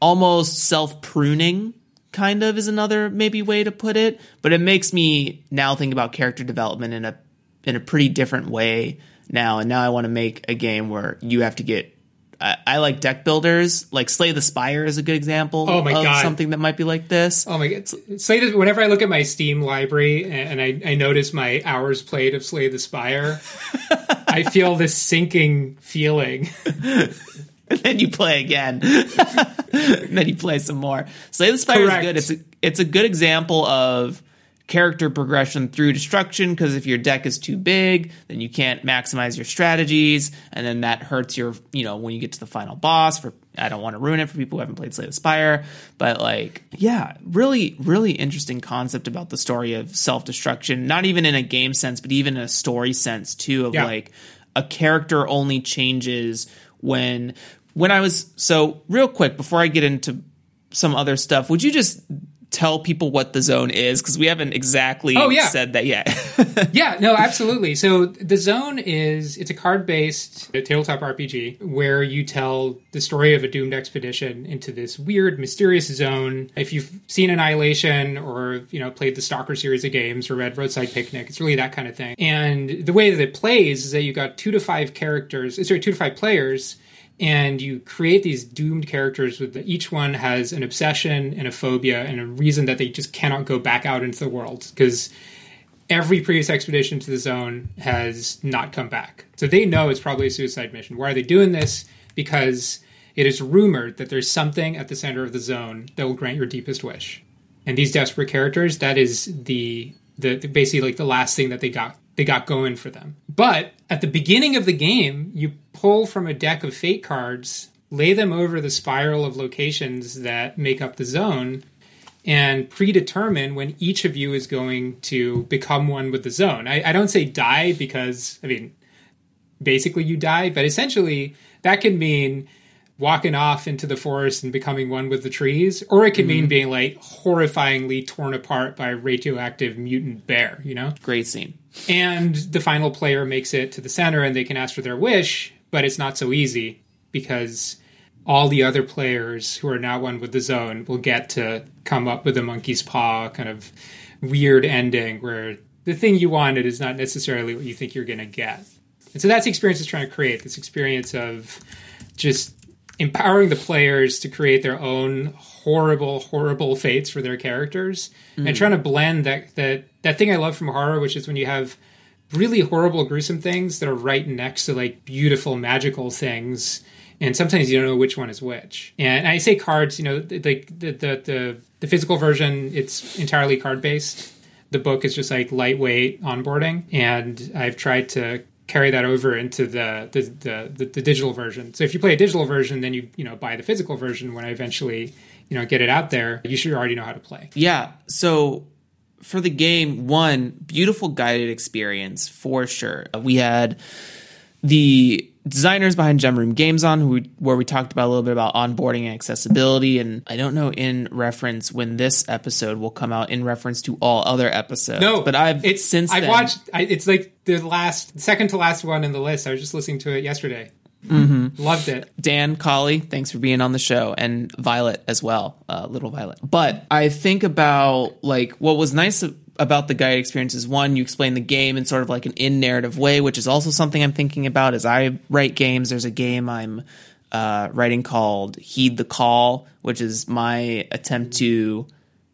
[SPEAKER 3] almost self-pruning kind of is another maybe way to put it but it makes me now think about character development in a in a pretty different way now and now i want to make a game where you have to get I, I like deck builders like slay the spire is a good example
[SPEAKER 2] Oh my
[SPEAKER 3] of
[SPEAKER 2] God.
[SPEAKER 3] something that might be like this
[SPEAKER 2] Oh my god. Slay the, whenever I look at my Steam library and I, I notice my hours played of Slay the Spire, I feel this sinking feeling.
[SPEAKER 3] and then you play again. and then you play some more. Slay the Spire
[SPEAKER 2] Correct.
[SPEAKER 3] is good. It's a it's a good example of character progression through destruction because if your deck is too big, then you can't maximize your strategies, and then that hurts your you know when you get to the final boss. For I don't want to ruin it for people who haven't played Slay the Spire, but like yeah, really really interesting concept about the story of self destruction. Not even in a game sense, but even in a story sense too. Of
[SPEAKER 2] Yeah.
[SPEAKER 3] like a character only changes when when I was so real quick before I get into some other stuff. Would you just tell people what the zone is because we haven't exactly
[SPEAKER 2] Oh, yeah.
[SPEAKER 3] said that yet.
[SPEAKER 2] yeah, no, absolutely. So the zone is it's a card-based tabletop RPG where you tell the story of a doomed expedition into this weird, mysterious zone. If you've seen Annihilation or you know played the Stalker series of games or read Roadside Picnic, it's really that kind of thing. And the way that it plays is that you've got two to five characters, sorry, two to five players. And you create these doomed characters with each one has an obsession and a phobia and a reason that they just cannot go back out into the world because every previous expedition to the zone has not come back. So they know it's probably a suicide mission. Why are they doing this? Because it is rumored that there's something at the center of the zone that will grant your deepest wish. And these desperate characters, that is the the, the basically like the last thing that they got they got going for them. But at the beginning of the game, you pull from a deck of fate cards, lay them over the spiral of locations that make up the zone, and predetermine when each of you is going to become one with the zone. I, I don't say die because, I mean, basically you die, but essentially that can mean walking off into the forest and becoming one with the trees, or it could mm-hmm. mean being like horrifyingly torn apart by a radioactive mutant bear, you know?
[SPEAKER 3] Great scene.
[SPEAKER 2] And the final player makes it to the center and they can ask for their wish, but it's not so easy because all the other players who are now one with the zone will get to come up with a monkey's paw kind of weird ending where the thing you wanted is not necessarily what you think you're going to get. And so that's the experience it's trying to create this experience of just empowering the players to create their own horrible, horrible fates for their characters mm. and trying to blend that, that, that thing I love from horror, which is when you have really horrible, gruesome things that are right next to like beautiful, magical things and sometimes you don't know which one is which. And I say cards, you know, the the the, the, the physical version it's entirely card based. The book is just like lightweight onboarding, and I've tried to carry that over into the the, the the, the digital version. So if you play a digital version, then you you know buy the physical version when I eventually you know get it out there. You should already know how to play.
[SPEAKER 3] Yeah. So for the game, one beautiful guided experience for sure. We had the designers behind Gem Room Games on, who, where we talked about a little bit about onboarding and accessibility. And I don't know in reference when this episode will come out in reference to all other episodes.
[SPEAKER 2] No,
[SPEAKER 3] but I've it's since
[SPEAKER 2] I've
[SPEAKER 3] then,
[SPEAKER 2] watched. I, it's like the last, second to last one in the list. I was just listening to it yesterday.
[SPEAKER 3] Mm-hmm.
[SPEAKER 2] Loved it.
[SPEAKER 3] Dan Colley, thanks for being on the show, and Violet as well, uh, little Violet. But I think about like what was nice about the guide experiences. one, you explain the game in sort of like an in narrative way, which is also something I'm thinking about as I write games. There's a game I'm uh, writing called Heed the Call, which is my attempt to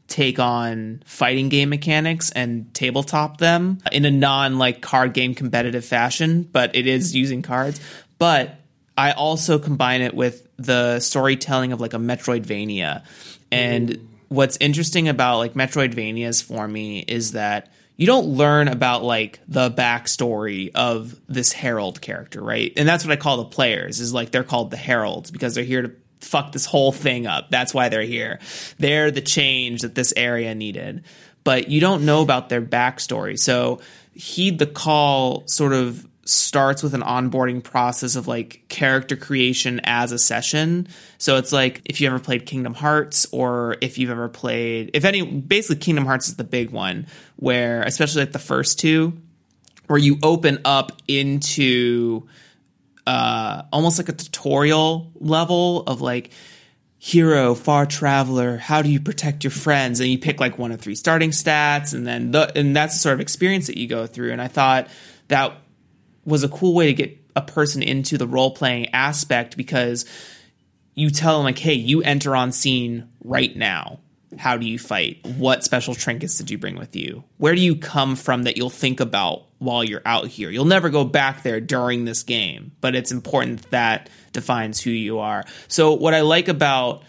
[SPEAKER 3] take on fighting game mechanics and tabletop them in a non like card game competitive fashion, but it is using cards. But I also combine it with the storytelling of like a Metroidvania. And what's interesting about like Metroidvanias for me is that you don't learn about like the backstory of this herald character, right? And that's what I call the players is like they're called the heralds because they're here to fuck this whole thing up. That's why they're here. They're the change that this area needed. But you don't know about their backstory. So heed the call sort of starts with an onboarding process of like character creation as a session. So it's like if you ever played Kingdom Hearts or if you've ever played if any basically Kingdom Hearts is the big one where especially like the first two where you open up into uh almost like a tutorial level of like hero, far traveler, how do you protect your friends? And you pick like one of three starting stats and then the and that's the sort of experience that you go through. And I thought that was a cool way to get a person into the role playing aspect because you tell them like, hey, you enter on scene right now. How do you fight? What special trinkets did you bring with you? Where do you come from that you'll think about while you're out here? You'll never go back there during this game, but it's important that defines who you are. So what I like about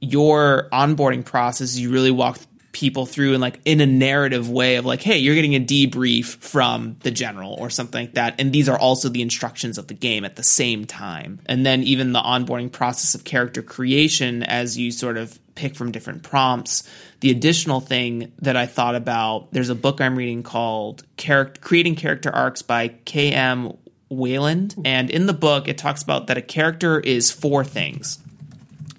[SPEAKER 3] your onboarding process you really walk people through in like in a narrative way of like hey you're getting a debrief from the general or something like that. And these are also the instructions of the game at the same time. And then even the onboarding process of character creation as you sort of pick from different prompts. The additional thing that i thought about there's a book i'm reading called character creating character arcs by km Weiland. And in the book it talks about that a character is four things.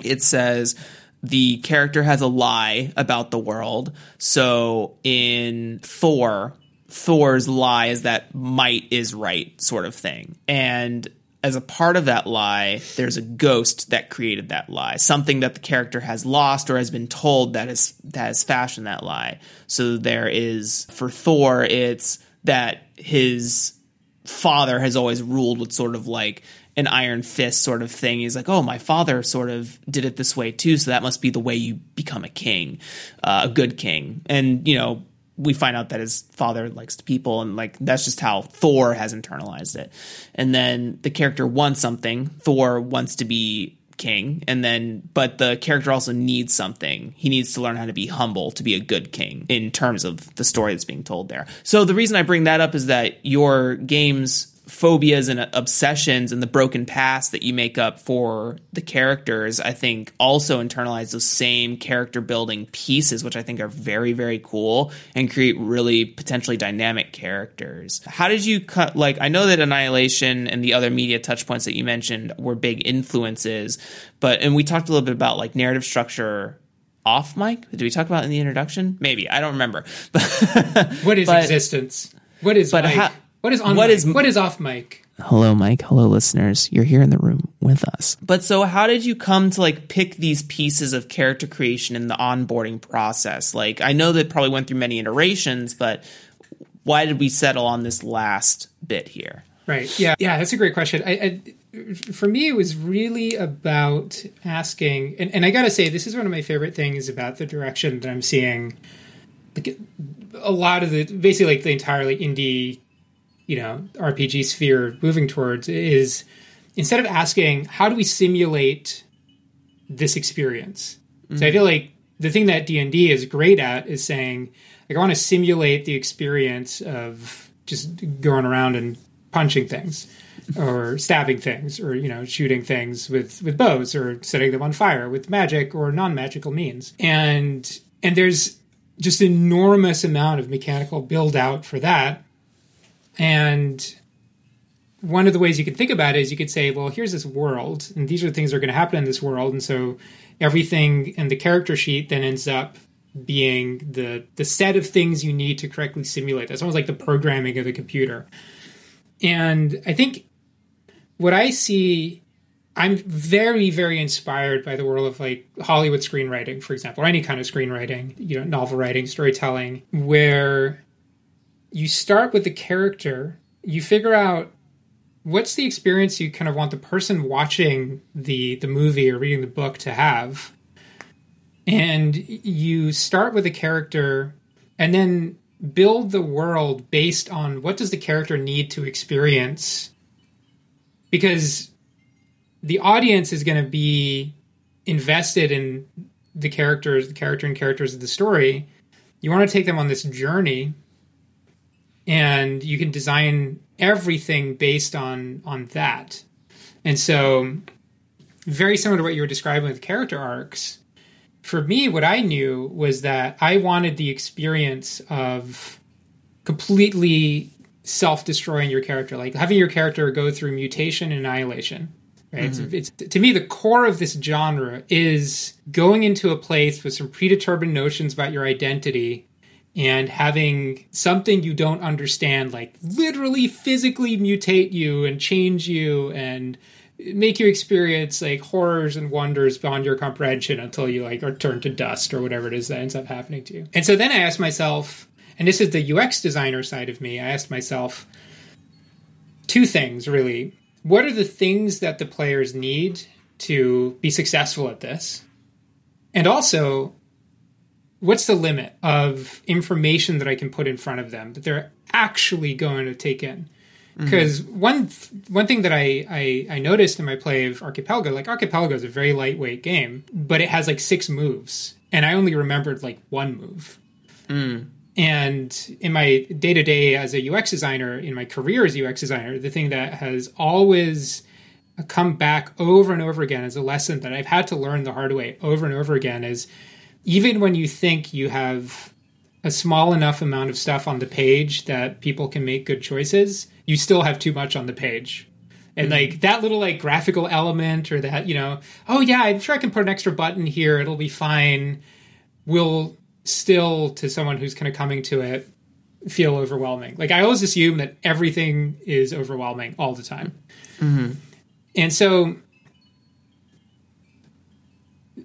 [SPEAKER 3] It says the character has a lie about the world. So in Thor, Thor's lie is that might is right, sort of thing. And as a part of that lie, there's a ghost that created that lie, something that the character has lost or has been told that has that has fashioned that lie. So there is for Thor, it's that his father has always ruled with sort of like an iron fist sort of thing. He's like, oh, my father sort of did it this way too, so that must be the way you become a king, uh, a good king. And you know, we find out that his father likes people, and like that's just how Thor has internalized it. And then the character wants something. Thor wants to be king and then but the character also needs something he needs to learn how to be humble to be a good king in terms of the story that's being told there so the reason i bring that up is that your games phobias and obsessions and the broken past that you make up for the characters, I think also internalize those same character building pieces, which I think are very, very cool and create really potentially dynamic characters. How did you cut, like, I know that Annihilation and the other media touch points that you mentioned were big influences, but, and we talked a little bit about like narrative structure off mic. Did we talk about in the introduction? Maybe. I don't remember.
[SPEAKER 2] what is but, existence? What is but mic? What is on what mic? Is, what is off mic?
[SPEAKER 3] Hello, Mike. Hello, listeners. You're here in the room with us. But so, how did you come to like pick these pieces of character creation in the onboarding process? Like, I know that probably went through many iterations, but why did we settle on this last bit here?
[SPEAKER 2] Right. Yeah. Yeah. That's a great question. I, I for me, it was really about asking, and, and I got to say, this is one of my favorite things about the direction that I'm seeing. Like, a lot of the basically like the entirely indie you know RPG sphere moving towards is instead of asking how do we simulate this experience. Mm-hmm. So I feel like the thing that D and D is great at is saying like I want to simulate the experience of just going around and punching things or stabbing things or you know shooting things with with bows or setting them on fire with magic or non-magical means and and there's just enormous amount of mechanical build out for that and one of the ways you could think about it is you could say, well, here's this world, and these are the things that are going to happen in this world, and so everything in the character sheet then ends up being the the set of things you need to correctly simulate. That's almost like the programming of the computer. And I think what I see, I'm very, very inspired by the world of like Hollywood screenwriting, for example, or any kind of screenwriting, you know, novel writing, storytelling, where you start with the character, you figure out what's the experience you kind of want the person watching the the movie or reading the book to have. And you start with a character and then build the world based on what does the character need to experience. Because the audience is going to be invested in the characters the character and characters of the story. You want to take them on this journey and you can design everything based on on that. And so, very similar to what you were describing with character arcs. For me, what I knew was that I wanted the experience of completely self-destroying your character, like having your character go through mutation and annihilation. Right? Mm-hmm. It's, it's, to me the core of this genre is going into a place with some predetermined notions about your identity and having something you don't understand like literally physically mutate you and change you and make you experience like horrors and wonders beyond your comprehension until you like are turned to dust or whatever it is that ends up happening to you. And so then I asked myself, and this is the UX designer side of me, I asked myself two things really. What are the things that the players need to be successful at this? And also, what's the limit of information that I can put in front of them that they're actually going to take in? Because mm-hmm. one one thing that I, I, I noticed in my play of Archipelago, like Archipelago is a very lightweight game, but it has like six moves, and I only remembered like one move. Mm. And in my day to day as a UX designer, in my career as a UX designer, the thing that has always come back over and over again as a lesson that I've had to learn the hard way over and over again is even when you think you have a small enough amount of stuff on the page that people can make good choices, you still have too much on the page. And mm-hmm. like that little like graphical element or that, you know, oh yeah, I'm sure I can put an extra button here, it'll be fine, will still to someone who's kind of coming to it feel overwhelming. Like I always assume that everything is overwhelming all the time. Mm-hmm. And so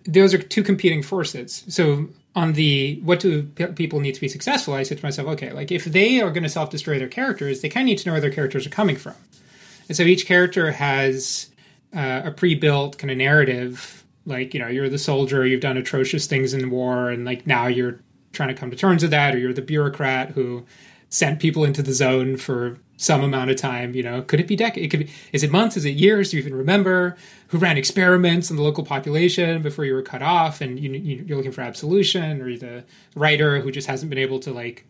[SPEAKER 2] those are two competing forces. So on the what do people need to be successful, I said to myself, okay, like if they are going to self destroy their characters, they kind of need to know where their characters are coming from. And so each character has uh, a pre built kind of narrative. Like you know, you're the soldier, you've done atrocious things in war, and like now you're trying to come to terms with that, or you're the bureaucrat who sent people into the zone for some amount of time. You know, could it be decades? It could be. Is it months? Is it years? Do you even remember who ran experiments in the local population before you were cut off? And you, you, you're looking for absolution, or the writer who just hasn't been able to like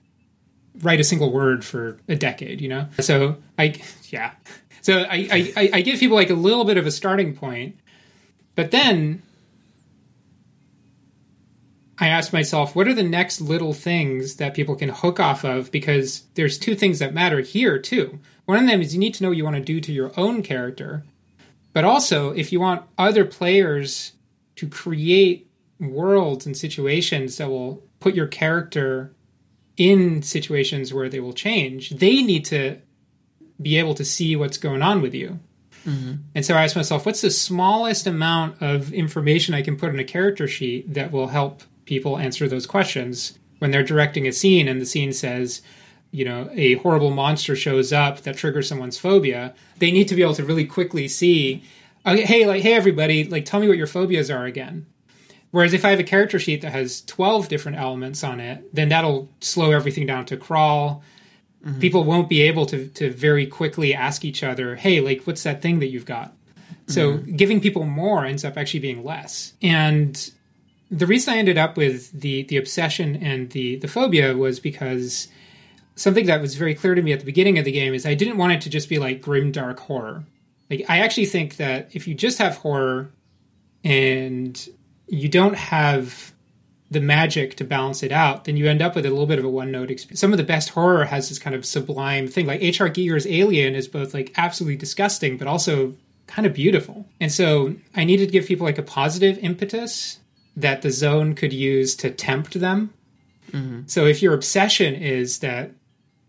[SPEAKER 2] write a single word for a decade. You know, so I yeah. So I, I, I give people like a little bit of a starting point, but then I ask myself, what are the next little things that people can hook off of? Because there's two things that matter here, too. One of them is you need to know what you want to do to your own character. But also, if you want other players to create worlds and situations that will put your character in situations where they will change, they need to be able to see what's going on with you. Mm-hmm. And so I asked myself, what's the smallest amount of information I can put in a character sheet that will help people answer those questions when they're directing a scene and the scene says, you know, a horrible monster shows up that triggers someone's phobia, they need to be able to really quickly see, okay, hey, like, hey, everybody, like, tell me what your phobias are again. Whereas if I have a character sheet that has 12 different elements on it, then that'll slow everything down to crawl. Mm-hmm. People won't be able to, to very quickly ask each other, hey, like, what's that thing that you've got? So mm-hmm. giving people more ends up actually being less. And the reason I ended up with the the obsession and the the phobia was because something that was very clear to me at the beginning of the game is I didn't want it to just be like grim dark horror. Like I actually think that if you just have horror and you don't have the magic to balance it out, then you end up with a little bit of a one note experience. Some of the best horror has this kind of sublime thing. Like H.R. Giger's Alien is both like absolutely disgusting, but also kind of beautiful. And so I needed to give people like a positive impetus that the zone could use to tempt them. Mm-hmm. So if your obsession is that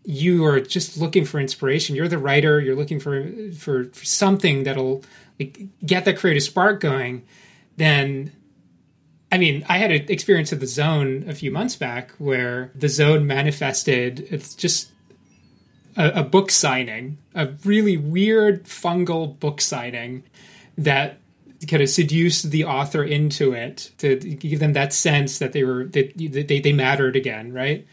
[SPEAKER 2] you are just looking for inspiration, you're the writer, you're looking for for, for something that'll like, get that creative spark going, then I mean, I had an experience of the zone a few months back where the zone manifested it's just a, a book signing, a really weird fungal book signing that kind of seduce the author into it to give them that sense that they were that they, they mattered again right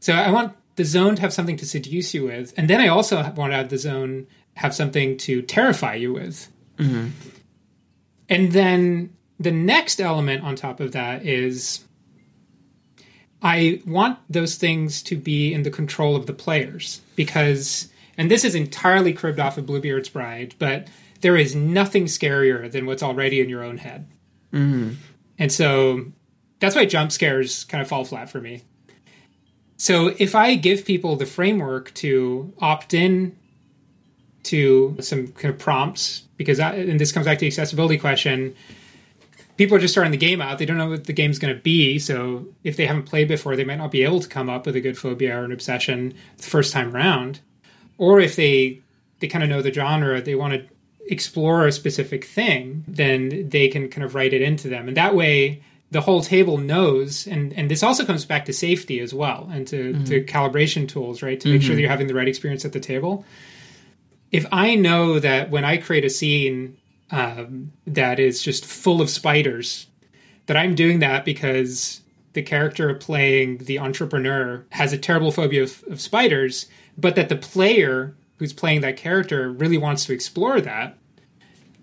[SPEAKER 2] so i want the zone to have something to seduce you with and then i also want to have the zone have something to terrify you with mm-hmm. and then the next element on top of that is i want those things to be in the control of the players because and this is entirely cribbed off of bluebeard's bride but there is nothing scarier than what's already in your own head. Mm-hmm. And so that's why jump scares kind of fall flat for me. So if I give people the framework to opt in to some kind of prompts, because I, and this comes back to the accessibility question, people are just starting the game out. They don't know what the game's going to be. So if they haven't played before, they might not be able to come up with a good phobia or an obsession the first time around. Or if they they kind of know the genre, they want to explore a specific thing, then they can kind of write it into them. And that way, the whole table knows, and, and this also comes back to safety as well and to, mm-hmm. to calibration tools, right? To make mm-hmm. sure that you're having the right experience at the table. If I know that when I create a scene um, that is just full of spiders, that I'm doing that because the character playing the entrepreneur has a terrible phobia of, of spiders, but that the player who's playing that character really wants to explore that,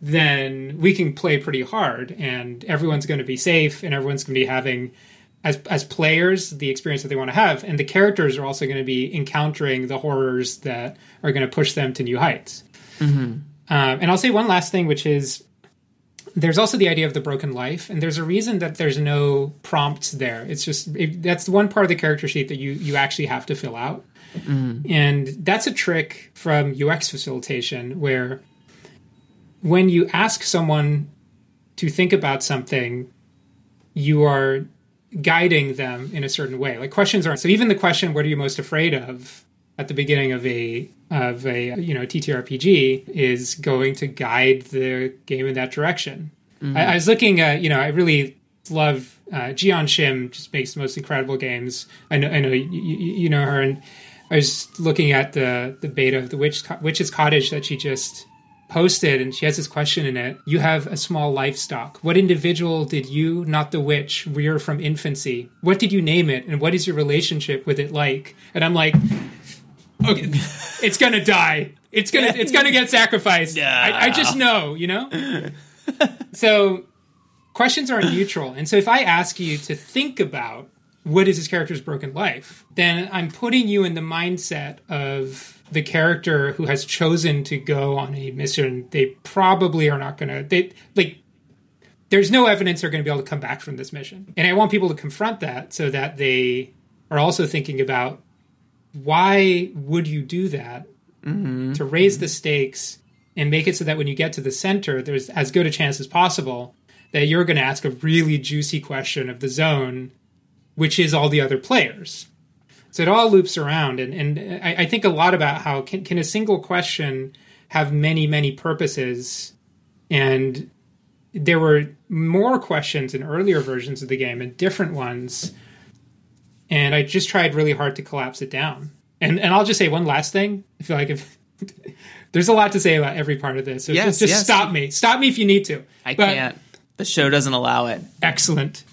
[SPEAKER 2] then we can play pretty hard and everyone's going to be safe and everyone's going to be having as as players the experience that they want to have and the characters are also going to be encountering the horrors that are going to push them to new heights. Mm-hmm. Um, and I'll say one last thing, which is there's also the idea of the broken life, and there's a reason that there's no prompts there. It's just it, that's the one part of the character sheet that you you actually have to fill out. Mm. And that's a trick from UX facilitation where when you ask someone to think about something, you are guiding them in a certain way. Like questions aren't so even the question, what are you most afraid of at the beginning of a of a you know TTRPG is going to guide the game in that direction. Mm-hmm. I, I, was looking at you know I really love uh, Jeeyon Shim just makes the most incredible games. I know I know you, you know her and I was looking at the the beta of the witch witch's cottage that she just posted, and she has this question in it. You have a small livestock. What individual did you, not the witch, rear from infancy? What did you name it, and what is your relationship with it like? And I'm like, okay, it's gonna die. It's gonna it's gonna get sacrificed. I, I just know, you know. so questions are neutral, and so if I ask you to think about what is this character's broken life, then I'm putting you in the mindset of the character who has chosen to go on a mission. They probably are not gonna. They like. There's no evidence they're going to be able to come back from this mission, and I want people to confront that so that they are also thinking about why would you do that mm-hmm. to raise the mm-hmm. stakes and make it so that when you get to the center, there's as good a chance as possible that you're going to ask a really juicy question of the zone, which is all the other players. So it all loops around, and, and I, I think a lot about how can, can a single question have many, many purposes, and there were more questions in earlier versions of the game and different ones, and I just tried really hard to collapse it down. And and I'll just say one last thing. I feel like if there's a lot to say about every part of this, so
[SPEAKER 3] Yes,
[SPEAKER 2] just, just
[SPEAKER 3] yes.
[SPEAKER 2] stop me, stop me if you need to.
[SPEAKER 3] I
[SPEAKER 2] But-
[SPEAKER 3] can't. The show doesn't allow it.
[SPEAKER 2] Excellent.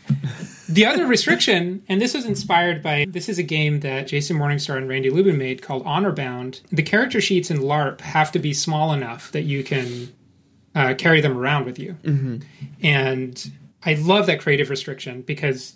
[SPEAKER 2] The other restriction, and this was inspired by this is a game that Jason Morningstar and Randy Lubin made called Honor Bound. The character sheets in LARP have to be small enough that you can uh, carry them around with you. And I love that creative restriction because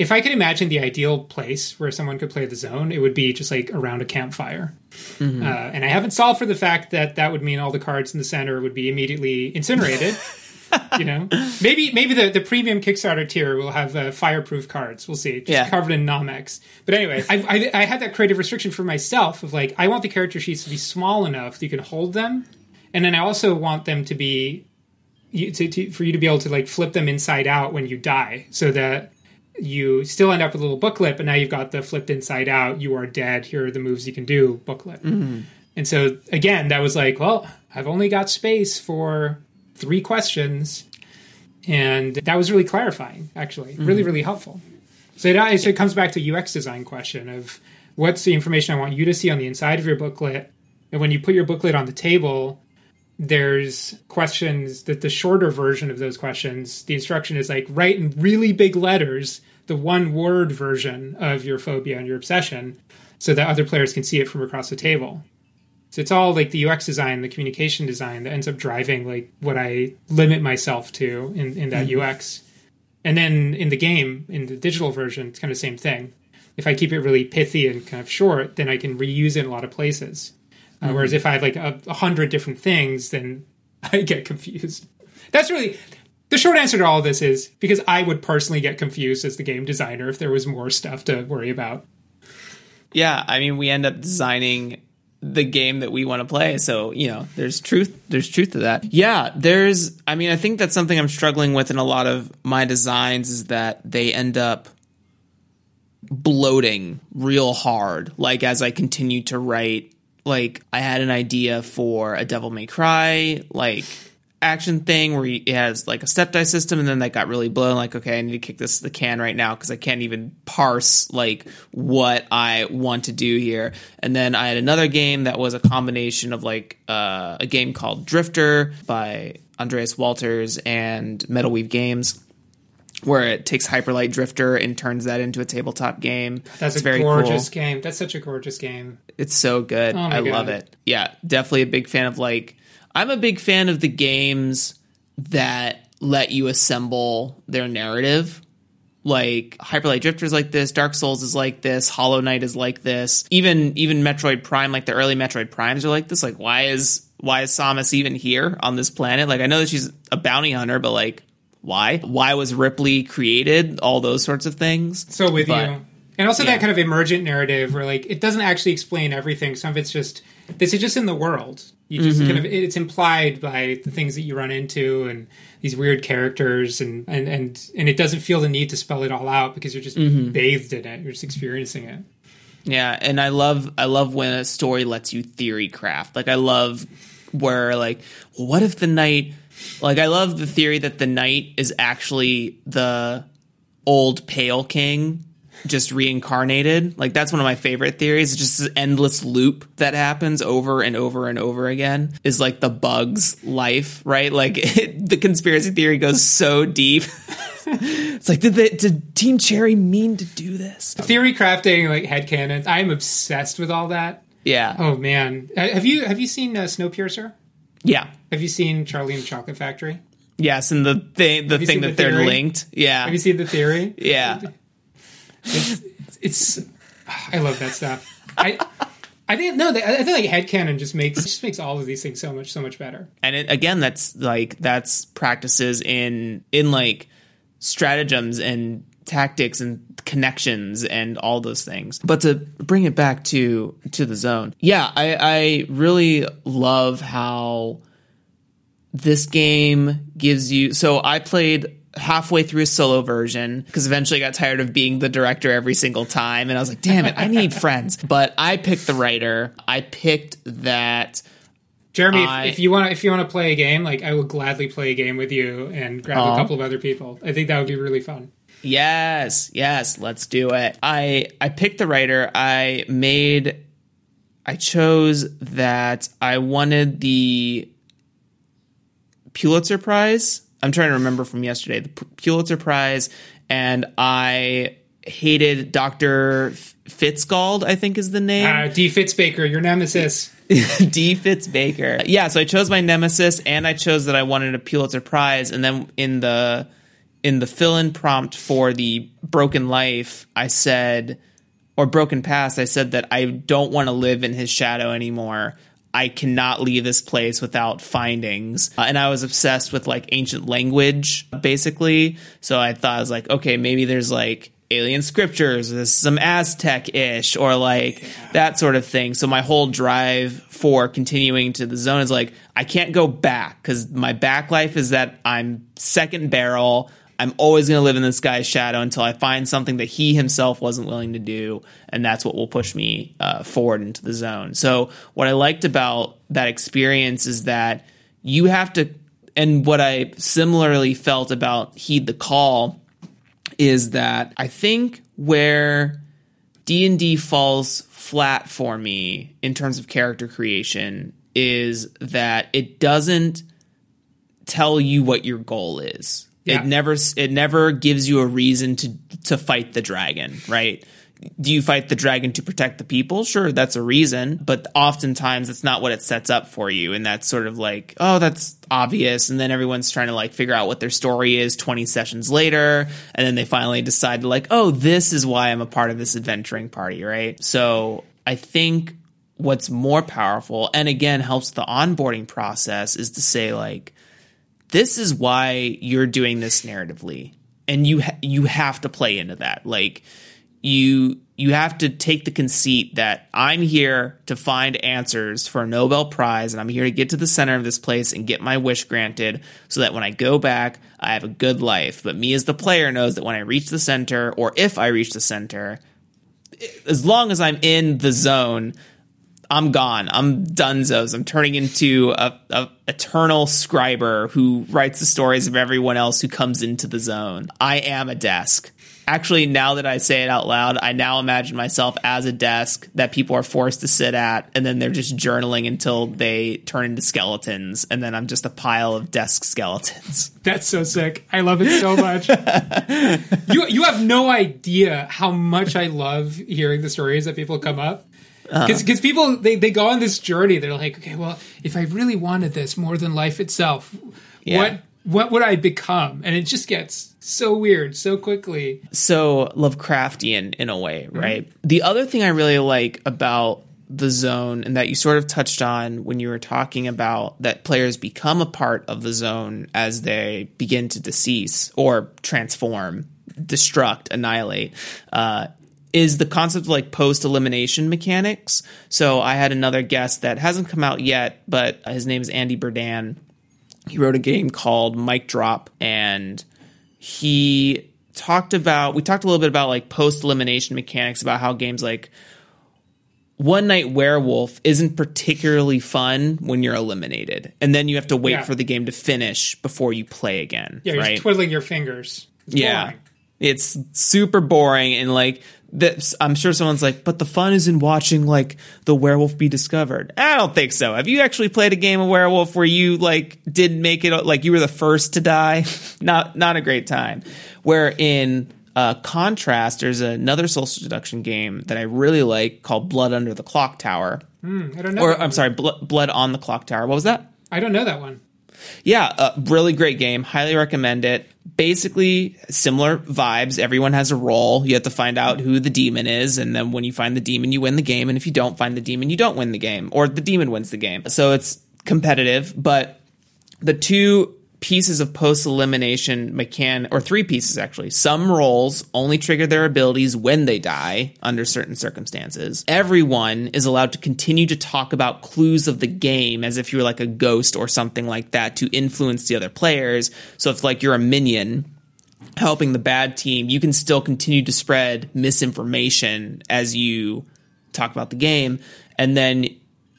[SPEAKER 2] if I could imagine the ideal place where someone could play the zone, it would be just like around a campfire. Uh, and I haven't solved for the fact that that would mean all the cards in the center would be immediately incinerated. you know, maybe maybe the, the premium Kickstarter tier will have uh, fireproof cards. We'll see, just
[SPEAKER 3] Yeah.
[SPEAKER 2] covered in Nomex. But anyway, I, I I had that creative restriction for myself of like I want the character sheets to be small enough that you can hold them, and then I also want them to be you, to, to, for you to be able to like flip them inside out when you die, so that you still end up with a little booklet, but now you've got the flipped inside out. You are dead. Here are the moves you can do. Booklet. Mm-hmm. And so again, that was like, well, I've only got space for three questions, and that was really clarifying. Actually, mm-hmm. really, really helpful. So it, so it comes back to UX design question of what's the information I want you to see on the inside of your booklet, and when you put your booklet on the table, there's questions that the shorter version of those questions, the instruction is like write in really big letters the one word version of your phobia and your obsession so that other players can see it from across the table. So it's all like the UX design, the communication design that ends up driving like what I limit myself to in, in that UX. And then in the game, in the digital version, it's kind of the same thing. If I keep it really pithy and kind of short, then I can reuse it in a lot of places. Uh, whereas if I have like a, a hundred different things, then I get confused. That's really the short answer to all this is because I would personally get confused as the game designer if there was more stuff to worry about.
[SPEAKER 3] Yeah, I mean, we end up designing the game that we want to play. So, you know, there's truth there's truth to that. Yeah, there's I mean, I think that's something I'm struggling with in a lot of my designs is that they end up bloating real hard like as I continue to write like I had an idea for a Devil May Cry like action thing where he has like a step die system and then that got really blown like okay I need to kick this to the can right now because I can't even parse like what I want to do here and then I had another game that was a combination of like uh, a game called Drifter by Andreas Walters and Metal Weave Games where it takes Hyperlight Drifter and turns that into a tabletop game.
[SPEAKER 2] That's
[SPEAKER 3] it's
[SPEAKER 2] a
[SPEAKER 3] very
[SPEAKER 2] gorgeous
[SPEAKER 3] cool.
[SPEAKER 2] game. That's such a gorgeous game.
[SPEAKER 3] It's so good.
[SPEAKER 2] Oh
[SPEAKER 3] I love it. Yeah, definitely a big fan of like I'm a big fan of the games that let you assemble their narrative. Like Hyperlight Drifter is like this, Dark Souls is like this, Hollow Knight is like this. Even even Metroid Prime, like the early Metroid Primes are like this. Like why is why is Samus even here on this planet? Like I know that she's a bounty hunter, but like why? Why was Ripley created? All those sorts of things.
[SPEAKER 2] So with
[SPEAKER 3] But-
[SPEAKER 2] you. And also
[SPEAKER 3] yeah.
[SPEAKER 2] that kind of emergent narrative where like it doesn't actually explain everything. Some of it's just this is just in the world. You just
[SPEAKER 3] Mm-hmm.
[SPEAKER 2] kind of it's implied by the things that you run into and these weird characters and and and, and it doesn't feel the need to spell it all out because you're just
[SPEAKER 3] Mm-hmm.
[SPEAKER 2] bathed in it. You're just experiencing it.
[SPEAKER 3] Yeah, and I love I love when a story lets you theory craft. Like I love where like, well, what if the knight like I love the theory that the knight is actually the old pale king just reincarnated. Like that's one of my favorite theories. It's just this endless loop that happens over and over and over again. Is like the bug's life, right? Like it, the conspiracy theory goes so deep. it's like did the, did Team Cherry mean to do this?
[SPEAKER 2] Theory crafting, like headcanons. I'm obsessed with all that.
[SPEAKER 3] Yeah.
[SPEAKER 2] Oh man, Uh, have you have you seen uh, Snowpiercer?
[SPEAKER 3] Yeah.
[SPEAKER 2] Have you seen Charlie and the Chocolate Factory?
[SPEAKER 3] Yes, and the thing the thing that
[SPEAKER 2] the
[SPEAKER 3] they're linked. Yeah.
[SPEAKER 2] Have you seen the theory?
[SPEAKER 3] yeah.
[SPEAKER 2] It's, it's I love that stuff. I I think no, I think like headcanon just makes just makes all of these things so much so much better.
[SPEAKER 3] and it, again that's like that's practices in in like stratagems and tactics and connections and all those things but to bring it back to to the zone yeah i i really love how this game gives you so i played halfway through a solo version because eventually I got tired of being the director every single time and I was like damn it I need friends but I picked the writer I picked that
[SPEAKER 2] Jeremy,
[SPEAKER 3] I-
[SPEAKER 2] if, if you want if you want to play a game, like I will gladly play a game with you and grab a couple of other people. I think that would be really fun.
[SPEAKER 3] Yes, yes, let's do it. I I picked the writer. I made I chose that I wanted the Pulitzer Prize. I'm trying to remember from yesterday, the P- Pulitzer Prize and I hated Dr. Fitzgald, I think is the name.
[SPEAKER 2] Uh, D. Fitzbaker, your nemesis.
[SPEAKER 3] D. Fitzbaker. Yeah, so I chose my nemesis and I chose that I wanted a Pulitzer Prize. And then in the in the fill-in prompt for the Broken Life, I said or Broken Past, I said that I don't want to live in his shadow anymore. I cannot leave this place without findings. Uh, and I was obsessed with like ancient language, basically. So I thought I was like, okay, maybe there's like alien scriptures, there's some Aztec ish, or like that sort of thing. So my whole drive for continuing to the zone is like, I can't go back because my back life is that I'm second barrel. I'm always going to live in this guy's shadow until I find something that he himself wasn't willing to do, and that's what will push me uh, forward into the zone. So, what I liked about that experience is that you have to, and what I similarly felt about Heed the Call is that I think where D and D falls flat for me in terms of character creation is that it doesn't tell you what your goal is.
[SPEAKER 2] Yeah.
[SPEAKER 3] It never it never gives you a reason to to fight the dragon, right? Do you fight the dragon to protect the people? Sure, that's a reason, but oftentimes it's not what it sets up for you and that's sort of like, oh, that's obvious and then everyone's trying to like figure out what their story is 20 sessions later and then they finally decide to like, oh, this is why I'm a part of this adventuring party, right? So, I think what's more powerful and again helps the onboarding process is to say like this is why you're doing this narratively. And you ha- you have to play into that. Like you you have to take the conceit that I'm here to find answers for a Nobel Prize and I'm here to get to the center of this place and get my wish granted so that when I go back I have a good life. But me as the player knows that when I reach the center or if I reach the center as long as I'm in the zone I'm gone. I'm donezo's. I'm turning into a, a eternal scriber who writes the stories of everyone else who comes into the zone. I am a desk. Actually, now that I say it out loud, I now imagine myself as a desk that people are forced to sit at, and then they're just journaling until they turn into skeletons, and then I'm just a pile of desk skeletons.
[SPEAKER 2] That's so sick. I love it so much. you you have no idea how much I love hearing the stories that people come up. Because people they, they go on this journey. They're like, okay, well, if I really wanted this more than life itself,
[SPEAKER 3] Yeah.
[SPEAKER 2] what what would I become? And it just gets so weird so quickly.
[SPEAKER 3] so Lovecraftian in a way, right? The other thing I really like about the zone and that you sort of touched on when you were talking about that players become a part of the zone as they begin to decease or transform, destruct, annihilate. Uh, is the concept of like post elimination mechanics. So I had another guest that hasn't come out yet, but his name is Andy Burdan. He wrote a game called Mic Drop and he talked about we talked a little bit about like post elimination mechanics about how games like one night werewolf isn't particularly fun when you're eliminated and then you have to wait
[SPEAKER 2] Yeah.
[SPEAKER 3] for the game to finish before you play again
[SPEAKER 2] Yeah, you're just twiddling your fingers. It's
[SPEAKER 3] yeah
[SPEAKER 2] boring.
[SPEAKER 3] it's super boring and like this, i'm sure someone's like but the fun is in watching like the werewolf be discovered i don't think so have you actually played a game of werewolf where you like didn't make it like you were the first to die not not a great time where in uh, contrast there's another social deduction game that i really like called blood under the clock tower
[SPEAKER 2] Mm, I don't know.
[SPEAKER 3] Or I'm sorry, Bl- Blood on the Clock Tower. What was that?
[SPEAKER 2] I don't know that one.
[SPEAKER 3] Yeah, uh, really great game. Highly recommend it. Basically, similar vibes. Everyone has a role. You have to find out who the demon is, and then when you find the demon, you win the game. And if you don't find the demon, you don't win the game, or the demon wins the game. So it's competitive, but the two pieces of post elimination mechan or three pieces actually. Some roles only trigger their abilities when they die under certain circumstances. Everyone is allowed to continue to talk about clues of the game as if you're like a ghost or something like that to influence the other players. So if like you're a minion helping the bad team you can still continue to spread misinformation as you talk about the game. And then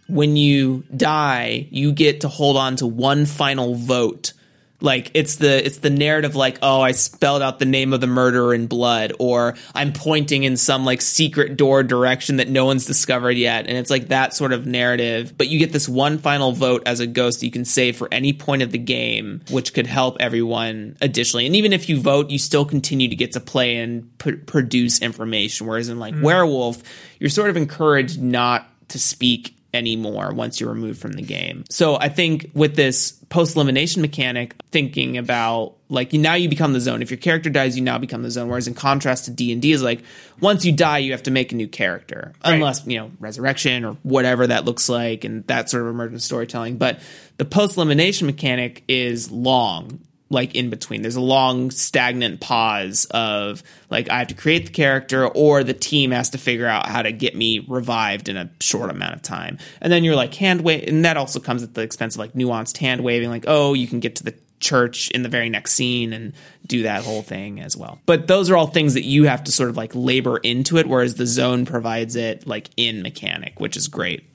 [SPEAKER 3] when you die, you get to hold on to one final vote. Like it's the it's the narrative like oh I spelled out the name of the murderer in blood or I'm pointing in some like secret door direction that no one's discovered yet and it's like that sort of narrative. But you get this one final vote as a ghost that you can save for any point of the game which could help everyone additionally. And even if you vote you still continue to get to play and pr- produce information. Whereas in like hmm. werewolf you're sort of encouraged not to speak anymore once you're removed from the game. So I think with this post elimination mechanic, thinking about like now you become the zone. If your character dies, you now become the zone. Whereas in contrast to D and D is like once you die, you have to make a new character, unless you know resurrection or whatever that looks like, and that sort of emergent storytelling. But the post elimination mechanic is long like in between. There's a long stagnant pause of like I have to create the character or the team has to figure out how to get me revived in a short amount of time. And then you're like hand wave and that also comes at the expense of like nuanced hand waving like oh you can get to the church in the very next scene and do that whole thing as well. But those are all things that you have to sort of like labor into it whereas the zone provides it like in mechanic, which is great.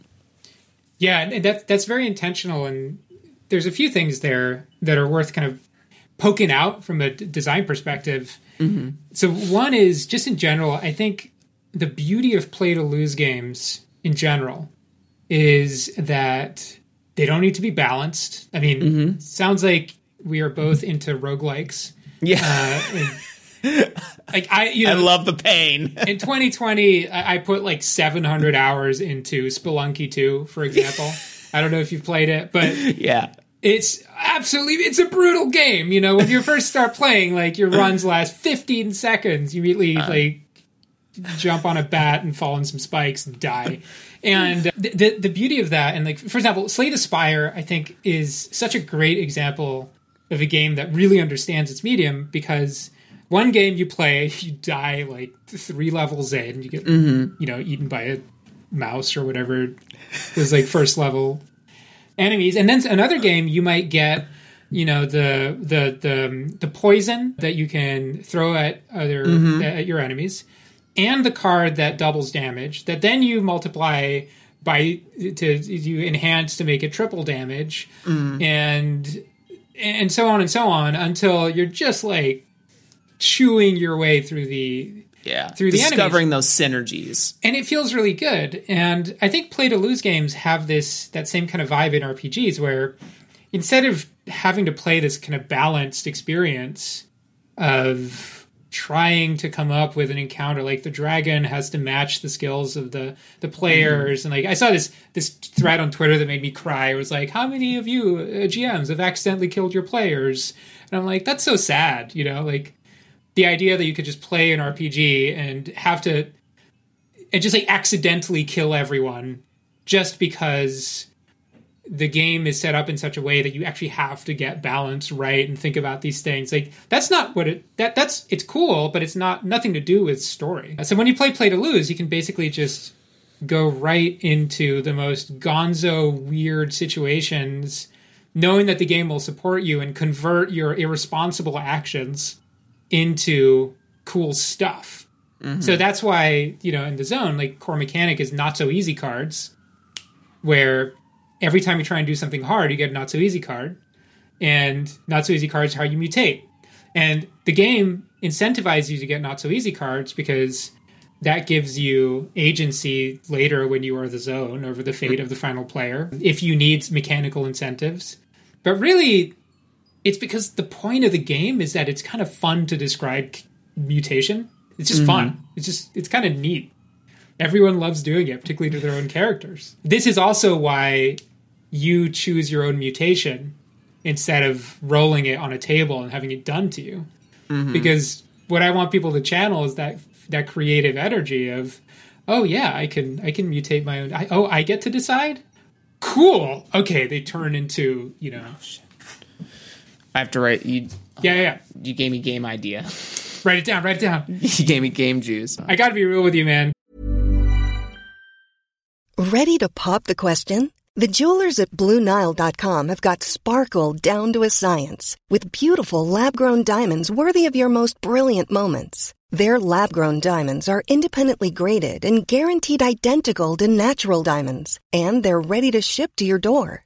[SPEAKER 2] Yeah, that that's very intentional, and there's a few things there that are worth kind of poking out from a d- design perspective. So one is just in general, I think the beauty of play to lose games in general is that they don't need to be balanced. I mean, sounds like we are both into roguelikes.
[SPEAKER 3] Yeah.
[SPEAKER 2] Uh, and- like I, you know,
[SPEAKER 3] I love the pain.
[SPEAKER 2] in 2020, I I put like 700 hours into Spelunky 2, for example. I don't know if you've played it, but
[SPEAKER 3] yeah.
[SPEAKER 2] It's absolutely it's a brutal game. You know, when you first start playing, like your runs last 15 seconds, you immediately uh-huh. like jump on a bat and fall in some spikes and die. And the, the the beauty of that, and like for example, Slay the Spire, I think is such a great example of a game that really understands its medium because one game you play, you die like three levels in, and you get mm-hmm. you know eaten by a mouse or whatever It was like first level enemies, and then another game you might get you know the the the the poison that you can throw at other mm-hmm. at your enemies, and the card that doubles damage that then you multiply by to you enhance to make it triple damage, mm. and and so on and so on until you're just like chewing your way through the
[SPEAKER 3] Yeah.
[SPEAKER 2] Through the
[SPEAKER 3] discovering those synergies.
[SPEAKER 2] and it feels really good. And I think play to lose games have this that same kind of vibe in RPGs where instead of having to play this kind of balanced experience of trying to come up with an encounter like the dragon has to match the skills of the the players and like I saw this this thread on Twitter that made me cry. It was like how many of you uh, GMs have accidentally killed your players? And I'm like that's so sad, you know, like the idea that you could just play an RPG and have to and just like accidentally kill everyone just because the game is set up in such a way that you actually have to get balance right and think about these things. Like that's not what it that that's it's cool but it's not nothing to do with story. So when you play play to lose you can basically just go right into the most gonzo weird situations knowing that the game will support you and convert your irresponsible actions into cool stuff mm-hmm. so that's why you know in the zone like core mechanic is not so easy cards where every time you try and do something hard, you get a not so easy card, and not so easy cards are how you mutate. And the game incentivizes you to get not so easy cards because that gives you agency later when you are the zone over the fate mm-hmm. of the final player if you need mechanical incentives. But really, it's because the point of the game is that it's kind of fun to describe mutation. It's just fun. It's just it's kind of neat. everyone loves doing it, particularly to their own characters. This is also why you choose your own mutation instead of rolling it on a table and having it done to you. Mm-hmm. Because what I want people to channel is that that creative energy of, oh yeah, I can I can mutate my own. I, oh, I get to decide. Cool. Okay, they turn into you know. Oh,
[SPEAKER 3] I have to write you.
[SPEAKER 2] Yeah, yeah.
[SPEAKER 3] You gave me game idea.
[SPEAKER 2] Write it down. Write it down.
[SPEAKER 3] you gave me game juice.
[SPEAKER 2] I got to be real with you, man.
[SPEAKER 4] Ready to pop the question? The jewelers at BlueNile.com have got sparkle down to a science with beautiful lab-grown diamonds worthy of your most brilliant moments. Their lab-grown diamonds are independently graded and guaranteed identical to natural diamonds, and they're ready to ship to your door.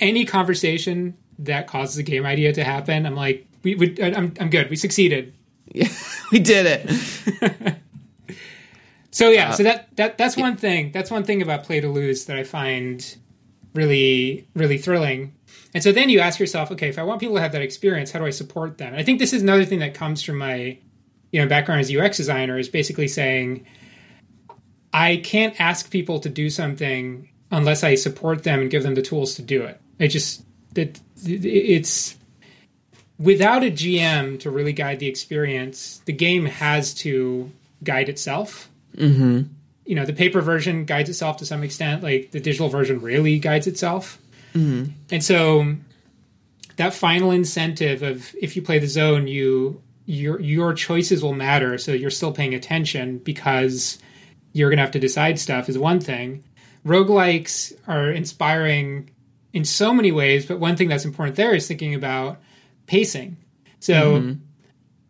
[SPEAKER 2] Any conversation that causes a game idea to happen, I'm like, we would, I'm, I'm good. We succeeded.
[SPEAKER 3] Yeah, we did it.
[SPEAKER 2] So yeah, uh, so that that that's one thing. That's one thing about play to lose that I find really really thrilling. And so then you ask yourself, okay, if I want people to have that experience, how do I support them? And I think this is another thing that comes from my you know background as UX designer is basically saying I can't ask people to do something unless I support them and give them the tools to do it. I just it, it's without a GM to really guide the experience, the game has to guide itself.
[SPEAKER 3] Mm-hmm.
[SPEAKER 2] You know, the paper version guides itself to some extent. Like the digital version really guides itself.
[SPEAKER 3] Mm-hmm.
[SPEAKER 2] And so that final incentive of if you play the zone, you your your choices will matter. So you're still paying attention because you're going to have to decide stuff is one thing. Roguelikes are inspiring in so many ways, but one thing that's important there is thinking about pacing. So mm-hmm.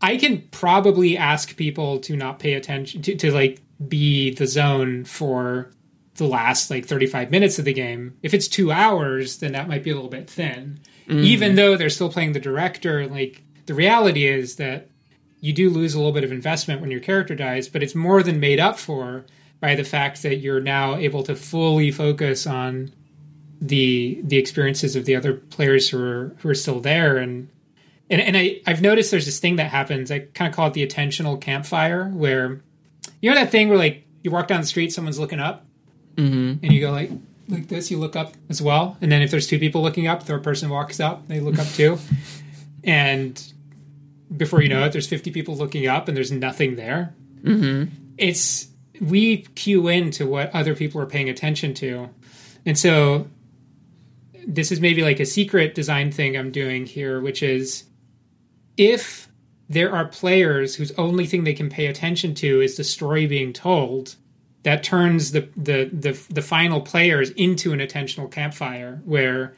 [SPEAKER 2] I can probably ask people to not pay attention to, to like be the zone for the last like 35 minutes of the game. If it's two hours, then that might be a little bit thin. Mm. Even though they're still playing the director, like the reality is that you do lose a little bit of investment when your character dies, but it's more than made up for by the fact that you're now able to fully focus on the the experiences of the other players who are who are still there and and, and I, I've noticed there's this thing that happens. I kind of call it the attentional campfire, where you know that thing where like you walk down the street, someone's looking up,
[SPEAKER 3] mm-hmm.
[SPEAKER 2] and you go like like this. You look up as well, and then if there's two people looking up, third person walks up, they look up too, and before you know it, there's 50 people looking up, and there's nothing there.
[SPEAKER 3] Mm-hmm.
[SPEAKER 2] It's we cue into what other people are paying attention to, and so this is maybe like a secret design thing I'm doing here, which is if there are players whose only thing they can pay attention to is the story being told that turns the the the, the final players into an attentional campfire where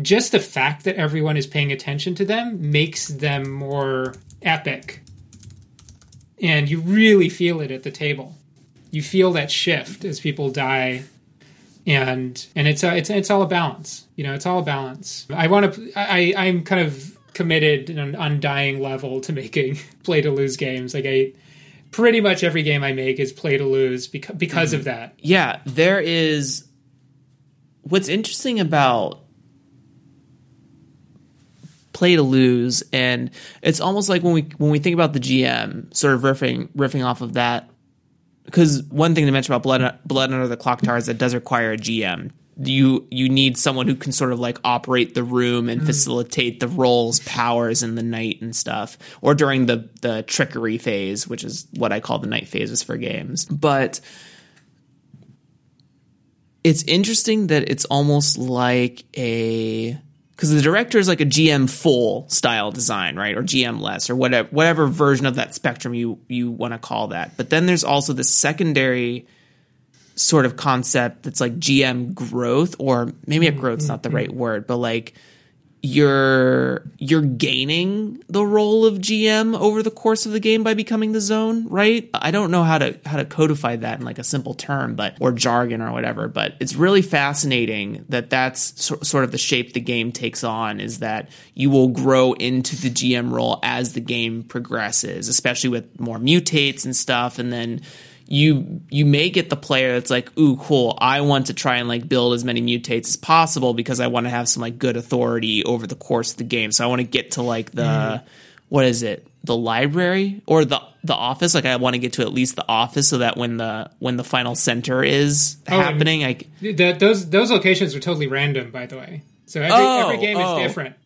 [SPEAKER 2] just the fact that everyone is paying attention to them makes them more epic and you really feel it at the table. You feel that shift as people die, and and it's a, it's it's all a balance. You know, it's all a balance. I want to. I I'm kind of committed in an undying level to making play to lose games. Like I, pretty much every game I make is play to lose because because of mm-hmm. that.
[SPEAKER 3] Yeah, there is. What's interesting about play to lose, and it's almost like when we when we think about the GM, sort of riffing riffing off of that. Because one thing to mention about Blood Blood Under the Clock Tower is that it does require a GM. You you need someone who can sort of like operate the room and mm. facilitate the roles, powers in the night and stuff, or during the the trickery phase, which is what I call the night phases for games. But it's interesting that it's almost like a because the director is like a GM full style design, right, or GM less, or whatever whatever version of that spectrum you you want to call that. But then there's also the secondary sort of concept that's like GM growth, or maybe a mm-hmm. growth's not the mm-hmm. right word, but like you're you're gaining the role of GM over the course of the game by becoming the zone, right? I don't know how to how to codify that in like a simple term, but or jargon or whatever. But it's really fascinating that that's so, sort of the shape the game takes on. Is that you will grow into the GM role as the game progresses, especially with more mutates and stuff, and then you you may get the player that's like, ooh, cool. I want to try and like build as many mutates as possible because I want to have some like good authority over the course of the game. So I want to get to like the mm-hmm. what is it, the library or the the office. Like I want to get to at least the office so that when the when the final center is
[SPEAKER 2] Oh,
[SPEAKER 3] happening, I
[SPEAKER 2] That those those locations are totally random, by the way. So every,
[SPEAKER 3] Oh,
[SPEAKER 2] every game
[SPEAKER 3] oh.
[SPEAKER 2] is different.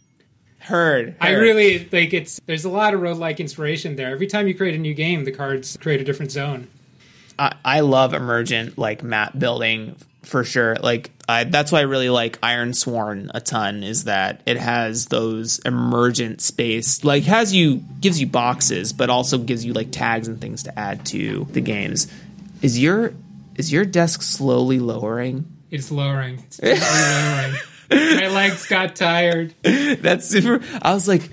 [SPEAKER 3] heard.
[SPEAKER 2] I really like it's. There's a lot of roguelike inspiration there. Every time you create a new game, the cards create a different zone.
[SPEAKER 3] I, I love emergent like map building for sure. Like I, that's why I really like Ironsworn a ton. Is that it has those emergent space, like has you gives you boxes, but also gives you like tags and things to add to the games. Is your is your desk slowly lowering?
[SPEAKER 2] It's lowering. It's lowering. My legs got tired.
[SPEAKER 3] That's super. I was like,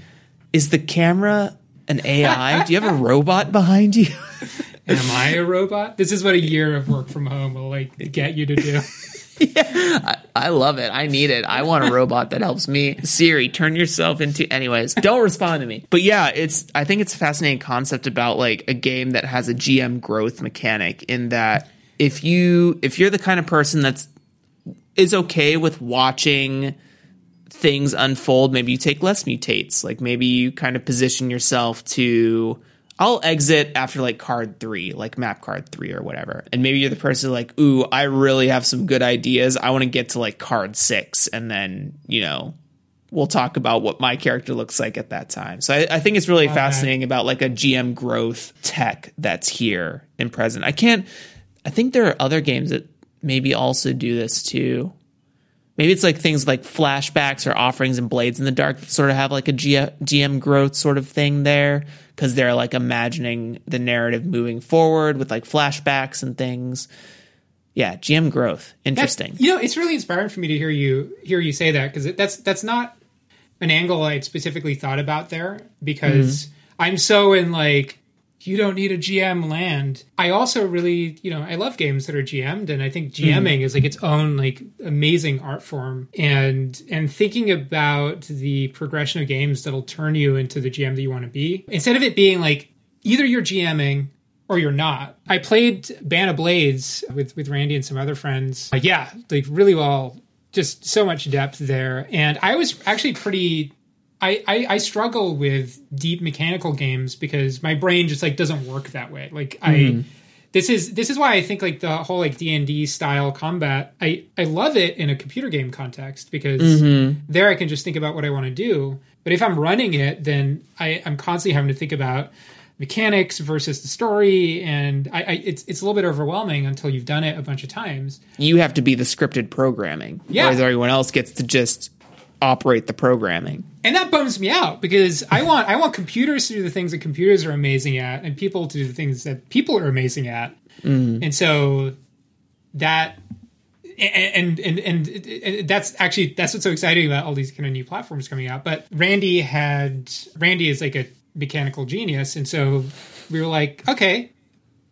[SPEAKER 3] is the camera an AI? Do you have a robot behind you?
[SPEAKER 2] Am I a robot? This is what a year of work from home will like get you to do.
[SPEAKER 3] I love it. I need it. I want a robot that helps me. Siri, turn yourself into. Anyways, don't respond to me. But yeah, it's. I think it's a fascinating concept about like a game that has a GM growth mechanic. In that, if you if you're the kind of person that's is okay with watching things unfold, maybe you take less mutates. Like maybe you kind of position yourself to. I'll exit after like card three, like map card three or whatever. And maybe you're the person like, ooh, I really have some good ideas. I want to get to like card six. And then, you know, we'll talk about what my character looks like at that time. So I, I think it's really fascinating about like a GM growth tech that's here and present. I can't, I think there are other games that maybe also do this too. Maybe it's like things like flashbacks or offerings and blades in the dark that sort of have like a G- GM growth sort of thing there because they're like imagining the narrative moving forward with like flashbacks and things. Yeah, GM growth. Interesting.
[SPEAKER 2] That- you know, it's really inspiring for me to hear you hear you say that because that's that's not an angle I'd specifically thought about there because mm-hmm. I'm so in like you don't need a GM land. I also really, you know, I love games that are GM'd and I think GMing is like its own like amazing art form and and thinking about the progression of games that'll turn you into the GM that you want to be. Instead of it being like either you're GMing or you're not. I played Band of Blades with with Randy and some other friends. Uh, yeah, like really well, just so much depth there. And I was actually pretty. I, I, I struggle with deep mechanical games because my brain just like doesn't work that way. Like I, hmm. this is this is why I think like the whole like D and D style combat. I I love it in a computer game context because mm-hmm. there I can just think about what I want to do. But if I'm running it, then I, I'm constantly having to think about mechanics versus the story, and I, I it's it's a little bit overwhelming until you've done it a bunch of times.
[SPEAKER 3] You have to be the scripted programming.
[SPEAKER 2] Yeah.
[SPEAKER 3] Whereas everyone else gets to just operate the programming.
[SPEAKER 2] and that bums me out because I want I want computers to do the things that computers are amazing at, and people to do the things that people are amazing at. Mm. And so that and and, and and that's actually that's what's so exciting about all these kind of new platforms coming out. But Randy had Randy is like a mechanical genius, and so we were like, okay,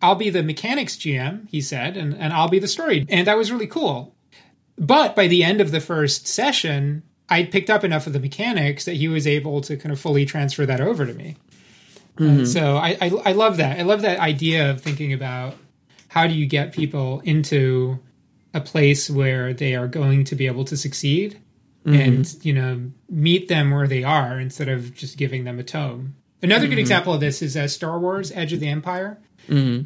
[SPEAKER 2] I'll be the mechanics GM, he said, and, and I'll be the story. And that was really cool. But by the end of the first session, I picked up enough of the mechanics that he was able to kind of fully transfer that over to me. Uh, so I, I I love that. I love that idea of thinking about how do you get people into a place where they are going to be able to succeed and you know meet them where they are instead of just giving them a tome. Another good example of this is uh, Star Wars: Edge of the Empire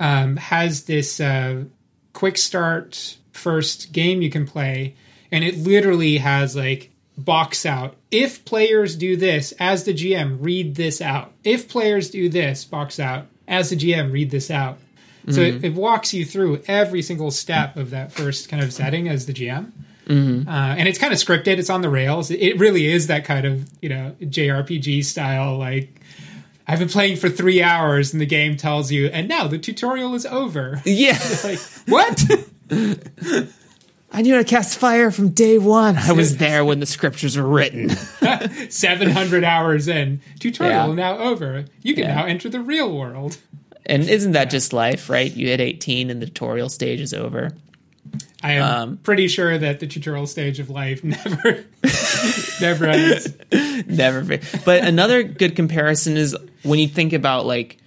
[SPEAKER 2] um, has this uh, quick start first game you can play, and it literally has like box out. If players do this, as the GM, read this out. If players do this, box out. As the GM, read this out. So it, it walks you through every single step of that first kind of setting as the GM. Uh, and it's kind of scripted. It's on the rails. It really is that kind of you know JRPG style. Like I've been playing for three hours, and the game tells you, and now the tutorial is over.
[SPEAKER 3] Yeah.
[SPEAKER 2] like what?
[SPEAKER 3] I knew how to cast fire from day one. I was there when the scriptures were written.
[SPEAKER 2] Seven hundred hours in, tutorial
[SPEAKER 3] Yeah.
[SPEAKER 2] now over. You can
[SPEAKER 3] Yeah.
[SPEAKER 2] now enter the real world.
[SPEAKER 3] And isn't that just life, right? You hit 18 and the tutorial stage is over.
[SPEAKER 2] I am
[SPEAKER 3] Um,
[SPEAKER 2] pretty sure that the tutorial stage of life never, never ends.
[SPEAKER 3] Never. But another good comparison is when you think about like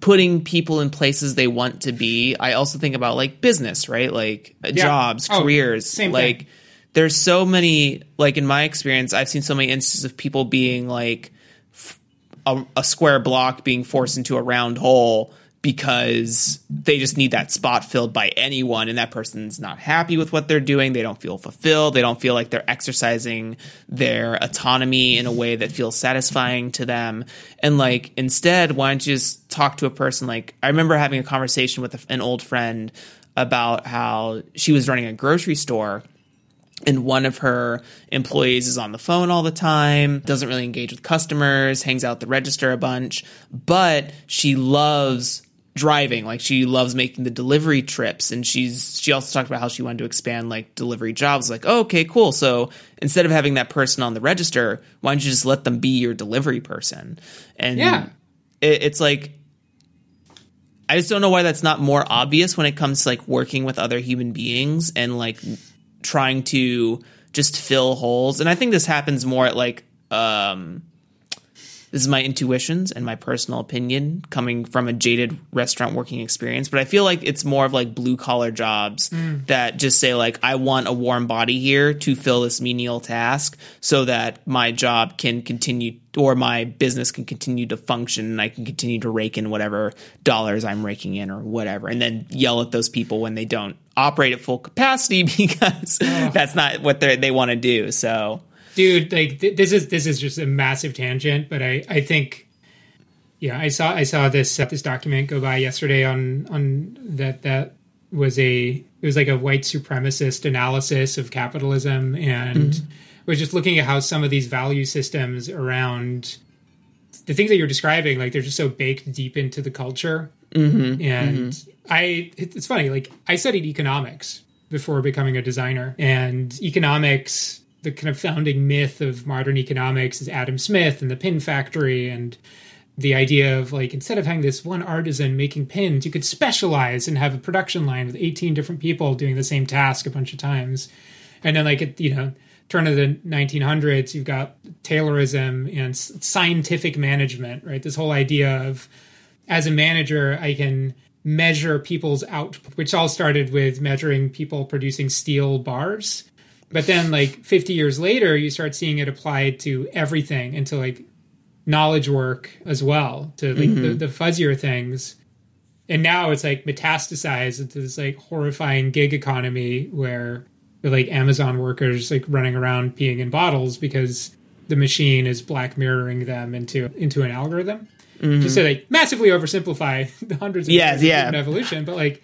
[SPEAKER 3] putting people in places they want to be. I also think about like business, right? Like uh, jobs,
[SPEAKER 2] Oh,
[SPEAKER 3] careers.
[SPEAKER 2] same thing.
[SPEAKER 3] like there's so many. Like in my experience, I've seen so many instances of people being like f- a, a square block being forced into a round hole because they just need that spot filled by anyone and that person's not happy with what they're doing. They don't feel fulfilled. They don't feel like they're exercising their autonomy in a way that feels satisfying to them. And like instead why don't you just talk to a person like i remember having a conversation with an old friend about how she was running a grocery store and one of her employees is on the phone all the time, doesn't really engage with customers, hangs out the register a bunch, but she loves driving like she loves making the delivery trips and she's she also talked about how she wanted to expand like delivery jobs like oh, okay cool so instead of having that person on the register why don't you just let them be your delivery person and
[SPEAKER 2] Yeah.
[SPEAKER 3] it, it's like I just don't know why that's not more obvious when it comes to like working with other human beings and like trying to just fill holes. And I think this happens more at like um this is my intuitions and my personal opinion coming from a jaded restaurant working experience, but I feel like it's more of like blue collar jobs mm. that just say like I want a warm body here to fill this menial task so that my job can continue or my business can continue to function and I can continue to rake in whatever dollars I'm raking in or whatever and then yell at those people when they don't operate at full capacity because that's not what they they want to do. So
[SPEAKER 2] dude like th- this is this is just a massive tangent but i i think yeah i saw i saw this uh, this document go by yesterday on on that that was a it was like a white supremacist analysis of capitalism and mm-hmm. was just looking at how some of these value systems around the things that you're describing like they're just so baked deep into the culture. Mm-hmm. And mm-hmm. i it's funny like i studied economics before becoming a designer and economics the kind of founding myth of modern economics is adam smith and the pin factory and the idea of like instead of having this one artisan making pins you could specialize and have a production line with 18 different people doing the same task a bunch of times. And then like at you know turn of the 1900s you've got taylorism and scientific management right? This whole idea of as a manager i can measure people's output which all started with measuring people producing steel bars but then like 50 years later you start seeing it applied to everything into like knowledge work as well to like the, mm-hmm. the fuzzier things. And now it's like metastasized into this like horrifying gig economy where like amazon workers like running around peeing in bottles because the machine is black mirroring them into into an algorithm. Just to mm-hmm. like massively oversimplify the hundreds of
[SPEAKER 3] Yes,
[SPEAKER 2] years of
[SPEAKER 3] yeah.
[SPEAKER 2] human evolution. But like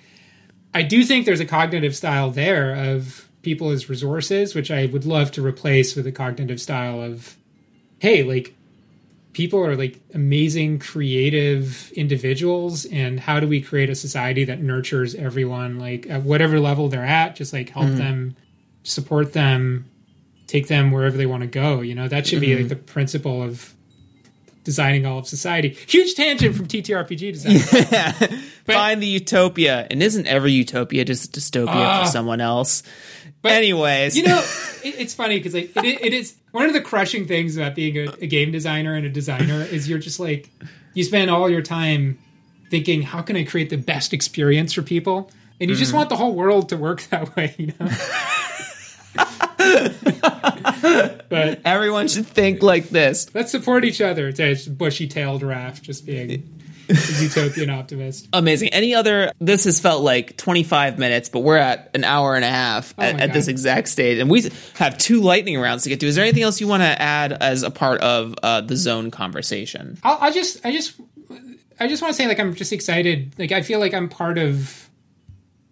[SPEAKER 2] i do think there's a cognitive style there of people as resources which i would love to replace with a cognitive style of hey like people are like amazing creative individuals and how do we create a society that nurtures everyone like at whatever level they're at just like help them support them take them wherever they want to go you know that should be like the principle of designing all of society. Huge tangent from TTRPG design.
[SPEAKER 3] Find the utopia, and isn't every utopia just a dystopia
[SPEAKER 2] Ah.
[SPEAKER 3] for someone else? But anyways,
[SPEAKER 2] you know, it, it's funny because like it, it is one of the crushing things about being a, a game designer and a designer is you're just like you spend all your time thinking how can I create the best experience for people, and you just
[SPEAKER 3] Mhm.
[SPEAKER 2] want the whole world to work that way. You know. but
[SPEAKER 3] everyone should think like this.
[SPEAKER 2] Let's support each other. It's a bushy-tailed Raph just being utopian optimist.
[SPEAKER 3] Amazing. Any other? This has felt like 25 minutes, but we're at an hour and a half
[SPEAKER 2] Oh
[SPEAKER 3] at, at this exact stage, and we have two lightning rounds to get to. Is there anything else you want to add as a part of uh, the zone conversation?
[SPEAKER 2] I'll, I just, I just, I just want to say, like, I'm just excited. Like, I feel like I'm part of.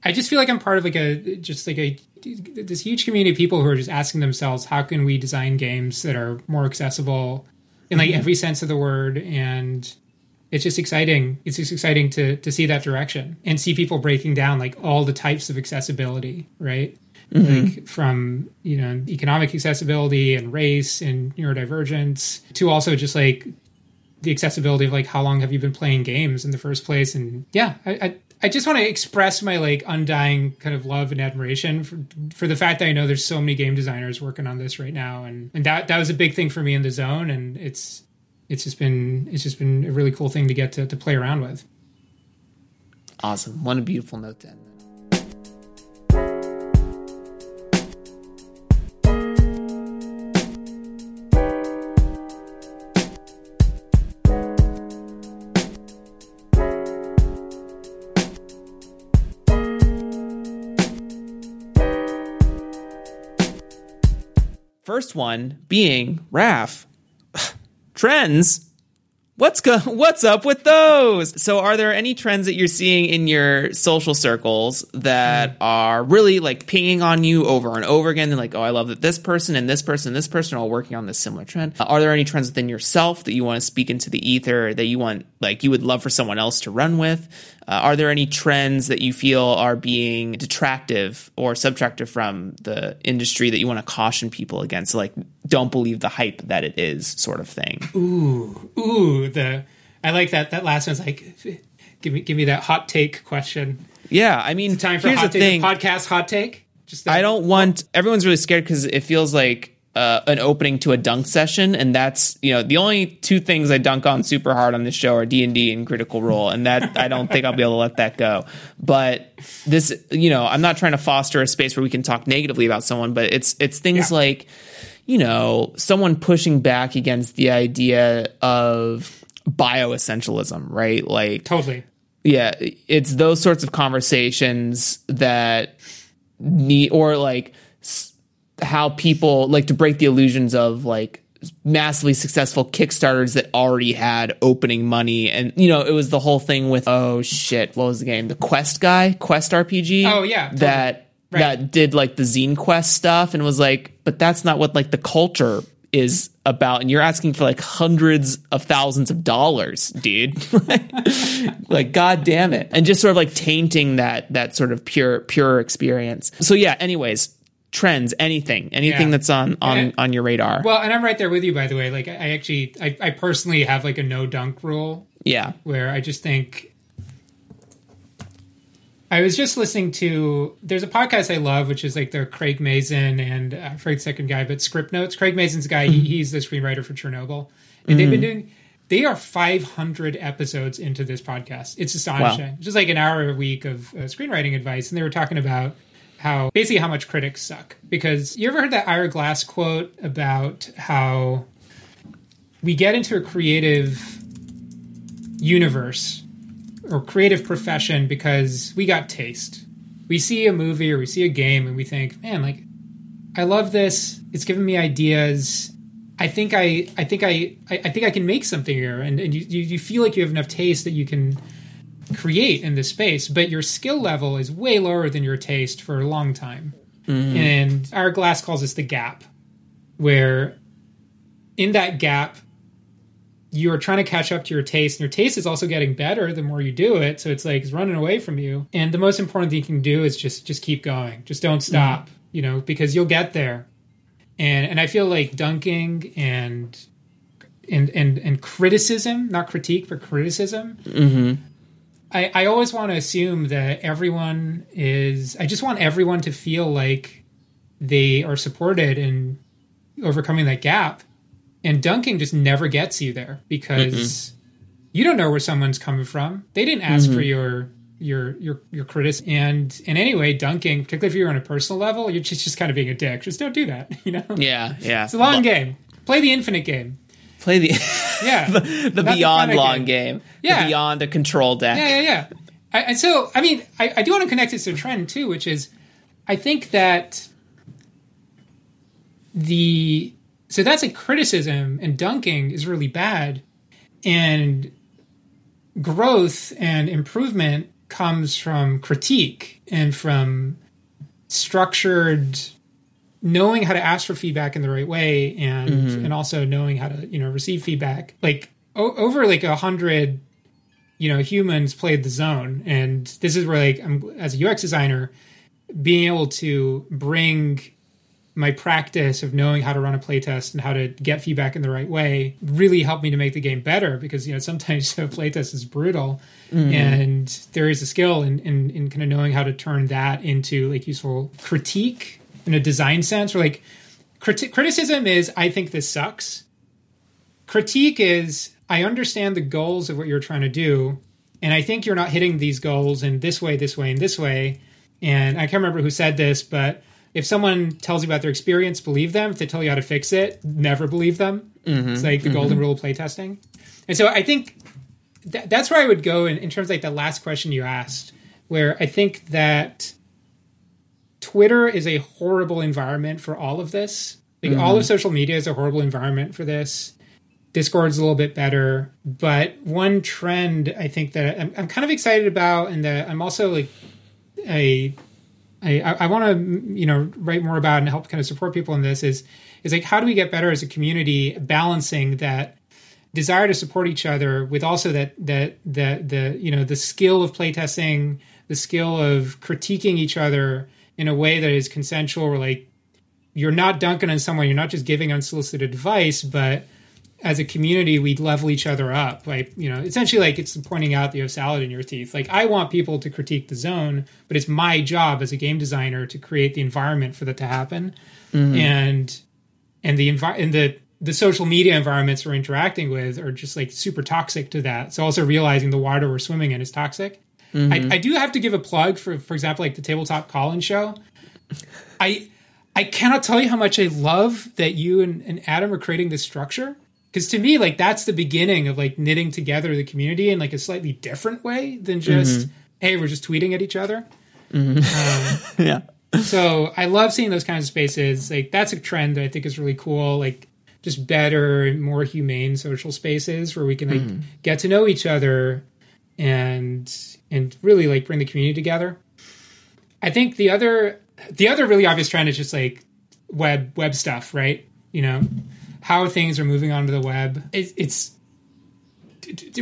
[SPEAKER 2] I just feel like I'm part of like a just like a this huge community of people who are just asking themselves, how can we design games that are more accessible in like
[SPEAKER 3] Mhm.
[SPEAKER 2] every sense of the word? And it's just exciting. It's just exciting to to see that direction and see people breaking down like all the types of accessibility, right?
[SPEAKER 3] Mhm.
[SPEAKER 2] Like from you know economic accessibility and race and neurodivergence to also just like the accessibility of like how long have you been playing games in the first place and yeah i i, I just want to express my like undying kind of love and admiration for, for the fact that i know there's so many game designers working on this right now and and that that was a big thing for me in the zone and it's it's just been it's just been a really cool thing to get to, to play around with
[SPEAKER 3] Awesome. What a beautiful note to end. First one being Raph. Trends. What's go- what's up with those? So are there any trends that you're seeing in your social circles that are really like pinging on you over and over again? They're like, oh, I love that this person and this person and this person are all working on this similar trend. Uh, Are there any trends within yourself that you want to speak into the ether that you want like you would love for someone else to run with? Uh, are there any trends that you feel are being detractive or subtractive from the industry that you want to caution people against? Like, don't believe the hype that it is, sort of thing.
[SPEAKER 2] ooh ooh the i like that that last one's like give me give me that hot take question
[SPEAKER 3] Yeah, I mean,
[SPEAKER 2] time for
[SPEAKER 3] here's
[SPEAKER 2] hot
[SPEAKER 3] the
[SPEAKER 2] take
[SPEAKER 3] thing.
[SPEAKER 2] podcast hot take just
[SPEAKER 3] I don't want everyone's really scared because it feels like uh, an opening to a dunk session, and that's you know the only two things I dunk on super hard on this show are D and D and Critical Role, and that I don't think I'll be able to let that go. But this, you know, I'm not trying to foster a space where we can talk negatively about someone, but it's it's things like you know someone pushing back against the idea of bioessentialism, right? Like
[SPEAKER 2] totally
[SPEAKER 3] yeah it's those sorts of conversations that need or like how people like to break the illusions of like massively successful kickstarters that already had opening money. And you know it was the whole thing with oh shit what was the game? The quest guy? Quest rpg
[SPEAKER 2] Oh, yeah, totally.
[SPEAKER 3] that that did like the zine quest stuff and was like but that's not what like the culture is about. And you're asking for like hundreds of thousands of dollars dude. Like god damn it. And just sort of like tainting that that sort of pure pure experience. So yeah anyways trends anything anything
[SPEAKER 2] Yeah.
[SPEAKER 3] that's on on
[SPEAKER 2] And-
[SPEAKER 3] on your radar
[SPEAKER 2] Well, and I'm right there with you, by the way. Like, I I actually, I, I personally have like a no dunk rule
[SPEAKER 3] yeah
[SPEAKER 2] where I just think. I was just listening to. There's a podcast I love, which is like the Craig Mazin and I forget the second guy, but Scriptnotes. Craig Mazin's guy. He, he's the screenwriter for Chernobyl, and they've been
[SPEAKER 3] Mhm.
[SPEAKER 2] doing. They are 500 episodes into this podcast. It's astonishing.
[SPEAKER 3] Wow.
[SPEAKER 2] Just like an hour a week of uh, screenwriting advice, and they were talking about how basically how much critics suck. Because you ever heard that Ira Glass quote about how we get into a creative universe or creative profession because we got taste. We see a movie or we see a game and we think, man, like I love this. It's given me ideas. I think I I think I I, I think I can make something here and, and you, you you feel like you have enough taste that you can create in this space, but your skill level is way lower than your taste for a long time.
[SPEAKER 3] Mhm.
[SPEAKER 2] And Ira Glass calls this the gap, where in that gap, you are trying to catch up to your taste, and your taste is also getting better the more you do it. So it's like it's running away from you. And the most important thing you can do is just just keep going. Just don't stop, you know, because you'll get there. And and I feel like dunking and and and and criticism, not critique, but criticism.
[SPEAKER 3] Mm-hmm.
[SPEAKER 2] I, I always want to assume that everyone is. I just want everyone to feel like they are supported in overcoming that gap. And dunking just never gets you there because
[SPEAKER 3] Mm-mm.
[SPEAKER 2] you don't know where someone's coming from. They didn't ask
[SPEAKER 3] Mhm.
[SPEAKER 2] for your your your your criticism. And and anyway, dunking, particularly if you're on a personal level, you're just just kind of being a dick. Just don't do that. You know.
[SPEAKER 3] Yeah, yeah.
[SPEAKER 2] It's a long
[SPEAKER 3] Well,
[SPEAKER 2] game. Play the infinite game.
[SPEAKER 3] Play the
[SPEAKER 2] Yeah.
[SPEAKER 3] the, the beyond
[SPEAKER 2] finite
[SPEAKER 3] long game.
[SPEAKER 2] Yeah.
[SPEAKER 3] The beyond the control deck.
[SPEAKER 2] Yeah, yeah, yeah. I, and so, I mean, I, I do want to connect it to a trend too, which is, I think that the so that's a criticism, and dunking is really bad, and growth and improvement comes from critique and from structured knowing how to ask for feedback in the right way and
[SPEAKER 3] Mhm.
[SPEAKER 2] and also knowing how to you know receive feedback like o- over like a hundred you know humans played the zone and this is where like I'm as a UX designer being able to bring my practice of knowing how to run a playtest and how to get feedback in the right way really helped me to make the game better because you know sometimes a playtest is brutal
[SPEAKER 3] Mhm.
[SPEAKER 2] and there is a skill in, in in kind of knowing how to turn that into like useful critique in a design sense or like criti- criticism is I think this sucks critique is I understand the goals of what you're trying to do, and I think you're not hitting these goals in this way, this way, and this way. And I can't remember who said this, but if someone tells you about their experience, believe them. If they tell you how to fix it, never believe them.
[SPEAKER 3] Mhm.
[SPEAKER 2] It's like the golden rule of playtesting. And so I think th- that's where I would go in, in terms of like the last question you asked, where I think that Twitter is a horrible environment for all of this. Like all of mm-hmm. social media is a horrible environment for this. Discord's a little bit better, but one trend I think that I'm, I'm kind of excited about, and that I'm also like a I, I want to you know write more about and help kind of support people in this is is like how do we get better as a community balancing that desire to support each other with also that that that the you know the skill of playtesting the skill of critiquing each other in a way that is consensual or like you're not dunking on someone you're not just giving unsolicited advice but as a community we level each other up. Like you know essentially like it's pointing out that you have salad in your teeth. Like i want people to critique the zone but it's my job as a game designer to create the environment for that to happen.
[SPEAKER 3] Mhm.
[SPEAKER 2] and and the envi- and the the social media environments we're interacting with are just like super toxic to that. So also realizing the water we're swimming in is toxic
[SPEAKER 3] Mhm.
[SPEAKER 2] I, I do have to give a plug for for example like the tabletop call-in show i i cannot tell you how much i love that you and, and adam are creating this structure because to me like that's the beginning of like knitting together the community in like a slightly different way than just
[SPEAKER 3] Mhm.
[SPEAKER 2] hey we're just tweeting at each other
[SPEAKER 3] Mhm. yeah.
[SPEAKER 2] so I love seeing those kinds of spaces. Like that's a trend that I think is really cool. Like just better, and more humane social spaces where we can like
[SPEAKER 3] Mhm.
[SPEAKER 2] get to know each other and and really like bring the community together. I think the other the other really obvious trend is just like web web stuff, right? You know how things are moving onto the web. It's, it's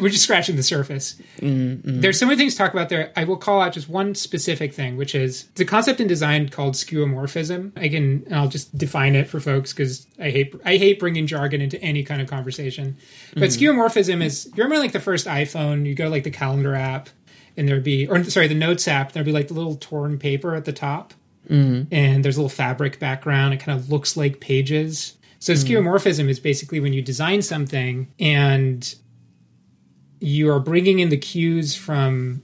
[SPEAKER 2] we're just scratching the surface.
[SPEAKER 3] Mhm.
[SPEAKER 2] There's so many things to talk about there. I will call out just one specific thing, which is the concept in design called skeuomorphism. I can, and I'll just define it for folks because I hate I hate bringing jargon into any kind of conversation. But
[SPEAKER 3] Mhm.
[SPEAKER 2] skeuomorphism is you remember like the first iPhone, you go to like the calendar app, and there'd be or sorry the Notes app, there'd be like the little torn paper at the top,
[SPEAKER 3] Mhm.
[SPEAKER 2] and there's a little fabric background. It kind of looks like pages. So
[SPEAKER 3] Mhm.
[SPEAKER 2] skeuomorphism is basically when you design something and you are bringing in the cues from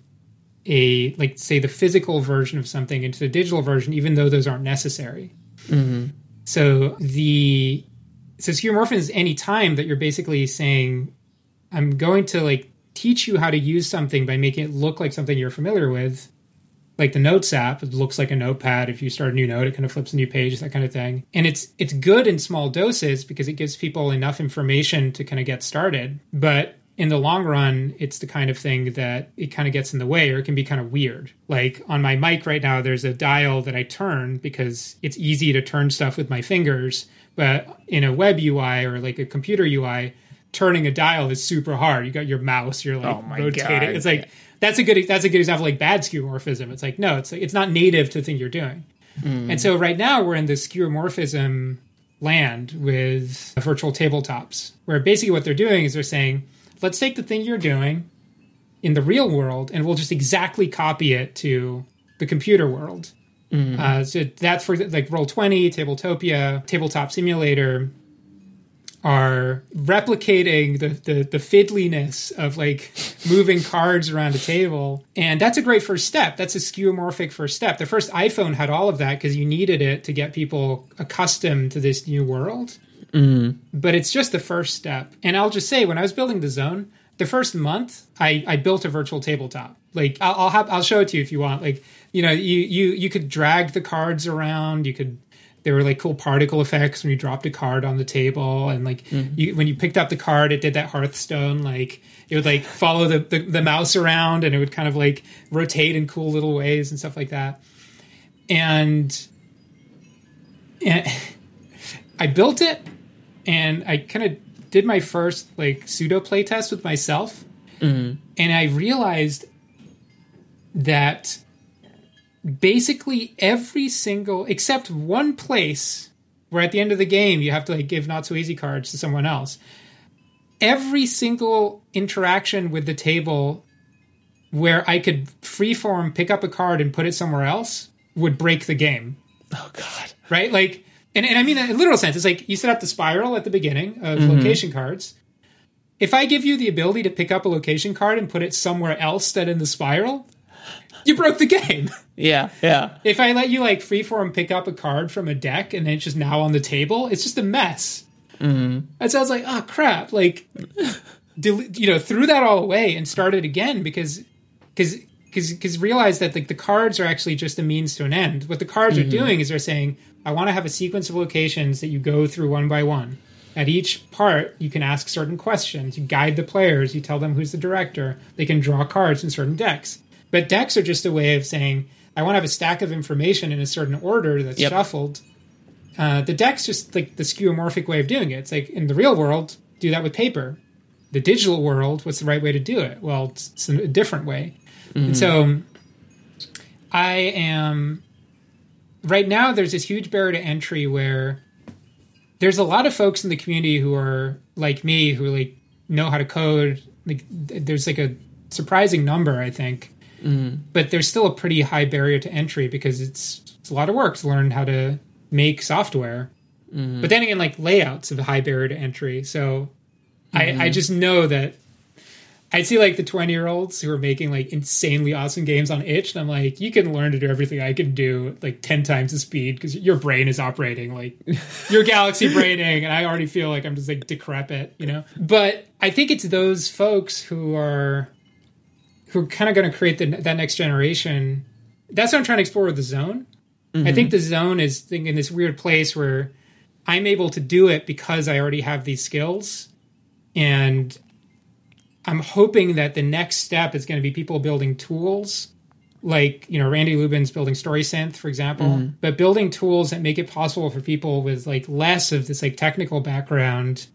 [SPEAKER 2] a like say the physical version of something into the digital version even though those aren't necessary
[SPEAKER 3] Mhm.
[SPEAKER 2] so the so skeuomorphism is any time that you're basically saying i'm going to like teach you how to use something by making it look like something you're familiar with. Like the notes app it looks like a notepad. If you start a new note it kind of flips a new page that kind of thing. And it's it's good in small doses because it gives people enough information to kind of get started. But in the long run it's the kind of thing that it kind of gets in the way or it can be kind of weird. Like on my mic right now there's a dial that i turn because it's easy to turn stuff with my fingers but in a web ui or like a computer ui turning a dial is super hard you got your mouse you're like
[SPEAKER 3] Oh
[SPEAKER 2] rotating
[SPEAKER 3] God.
[SPEAKER 2] it's like that's a good that's a good example like bad skeuomorphism it's like no it's like it's not native to the thing you're doing
[SPEAKER 3] Mm.
[SPEAKER 2] and so right now we're in this skeuomorphism land with virtual tabletops, where basically what they're doing is they're saying, let's take the thing you're doing in the real world and we'll just exactly copy it to the computer world. Uh, so that's for like Roll20, Tabletopia, Tabletop Simulator are replicating the, the the fiddliness of like moving cards around a table. And that's a great first step. That's a skeuomorphic first step. The first iphone had all of that because you needed it to get people accustomed to this new world. Mm-hmm. But it's just the first step. And i'll just say when i was building the zone the first month i i built a virtual tabletop. Like i'll I'll, have, I'll show it to you if you want. Like you know you you you could drag the cards around. You could there were like cool particle effects when you dropped a card on the table and like mm-hmm. you, when you picked up the card it did that hearthstone like it would like follow the, the, the mouse around and it would kind of like rotate in cool little ways and stuff like that. And, and i built it and i kind of did my first like pseudo playtest with myself. Mm-hmm. And i realized that basically every single except one place where at the end of the game you have to like give not so easy cards to someone else. Every single interaction with the table where i could freeform pick up a card and put it somewhere else would break the game.
[SPEAKER 3] Oh God.
[SPEAKER 2] right? Like and, and i mean that in literal sense it's like you set up the spiral at the beginning of mm-hmm. location cards. If i give you the ability to pick up a location card and put it somewhere else than in the spiral you broke the game
[SPEAKER 3] Yeah, yeah.
[SPEAKER 2] if I let you like freeform pick up a card from a deck and then it's just now on the table, it's just a mess. Mm-hmm. And so I was like, oh crap! Like, del- you know, threw that all away and started again because because because because realized that like the cards are actually just a means to an end. What the cards are doing is they're saying, I want to have a sequence of locations that you go through one by one. At each part, you can ask certain questions. You guide the players. You tell them who's the director. They can draw cards in certain decks. But decks are just a way of saying, I want to have a stack of information in a certain order that's
[SPEAKER 3] Yep.
[SPEAKER 2] shuffled. Uh, the deck's just like the skeuomorphic way of doing it. It's like in the real world, do that with paper. The digital world, what's the right way to do it? Well, it's, it's a different way. And so I am right now there's this huge barrier to entry where there's a lot of folks in the community who are like me who like know how to code like there's like a surprising number i think Mm-hmm. but there's still a pretty high barrier to entry because it's, it's a lot of work to learn how to make software. Mm-hmm. But then again like layouts of a high barrier to entry. So I, I mm-hmm. just know that I see like the 20 year olds who are making like insanely awesome games on itch and i'm like you can learn to do everything i can do like 10 times the speed because your brain is operating like your galaxy braining and i already feel like i'm just like decrepit you know? But i think it's those folks who are who are kind of going to create the, that next generation. That's what i'm trying to explore with the zone. I think mm-hmm. the zone is in this weird place where i'm able to do it because i already have these skills. And I'm hoping that the next step is going to be people building tools. Like, you know, Randy Lubin's building StorySynth, for example, mm-hmm. but building tools that make it possible for people with like less of this like technical background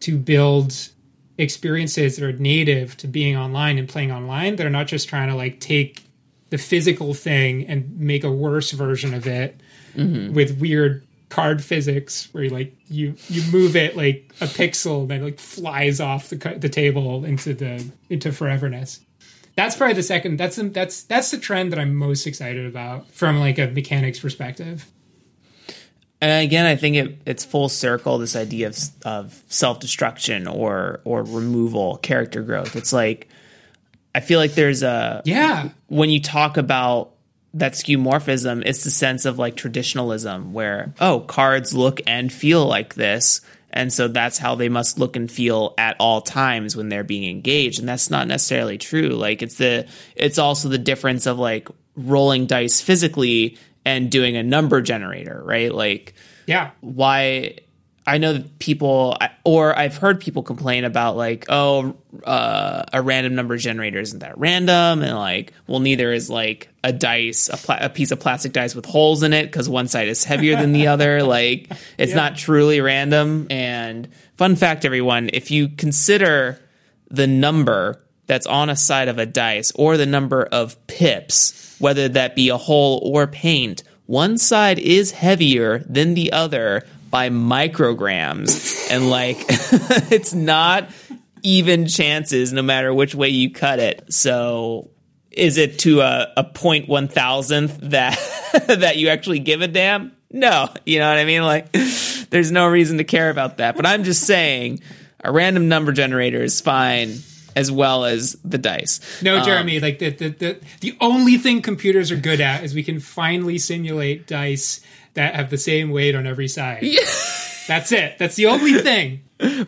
[SPEAKER 2] to build experiences that are native to being online and playing online that are not just trying to like take the physical thing and make a worse version of it mm-hmm. with weird card physics where you like you you move it like a pixel that like flies off the the table into the into foreverness. That's probably the second. That's the, that's that's the trend that I'm most excited about from like a mechanics perspective.
[SPEAKER 3] And again, I think it, it's full circle. This idea of of self destruction or or removal, character growth. It's like I feel like there's a
[SPEAKER 2] Yeah,
[SPEAKER 3] when you talk about that skeuomorphism, it's the sense of like traditionalism, where oh, cards look and feel like this, and so that's how they must look and feel at all times when they're being engaged, and that's not necessarily true. Like it's the it's also the difference of like rolling dice physically and doing a number generator, right? Like
[SPEAKER 2] yeah,
[SPEAKER 3] why I know that people, or I've heard people complain about like, oh, uh, a random number generator isn't that random, and like, well, neither is like a dice, a, pla- a piece of plastic dice with holes in it because one side is heavier than the other. Like, it's not truly random. And fun fact, everyone, if you consider the number that's on a side of a dice or the number of pips, whether that be a hole or paint, one side is heavier than the other by micrograms and like it's not even chances no matter which way you cut it. So is it to a, a point one thousandth that that you actually give a damn? No, you know what I mean? Like there's no reason to care about that. But I'm just saying a random number generator is fine as well as the dice.
[SPEAKER 2] No,
[SPEAKER 3] Um,
[SPEAKER 2] Jeremy, like the, the the the only thing computers are good at is we can finally simulate dice that have the same weight on every side. Yeah. That's it. That's the only thing.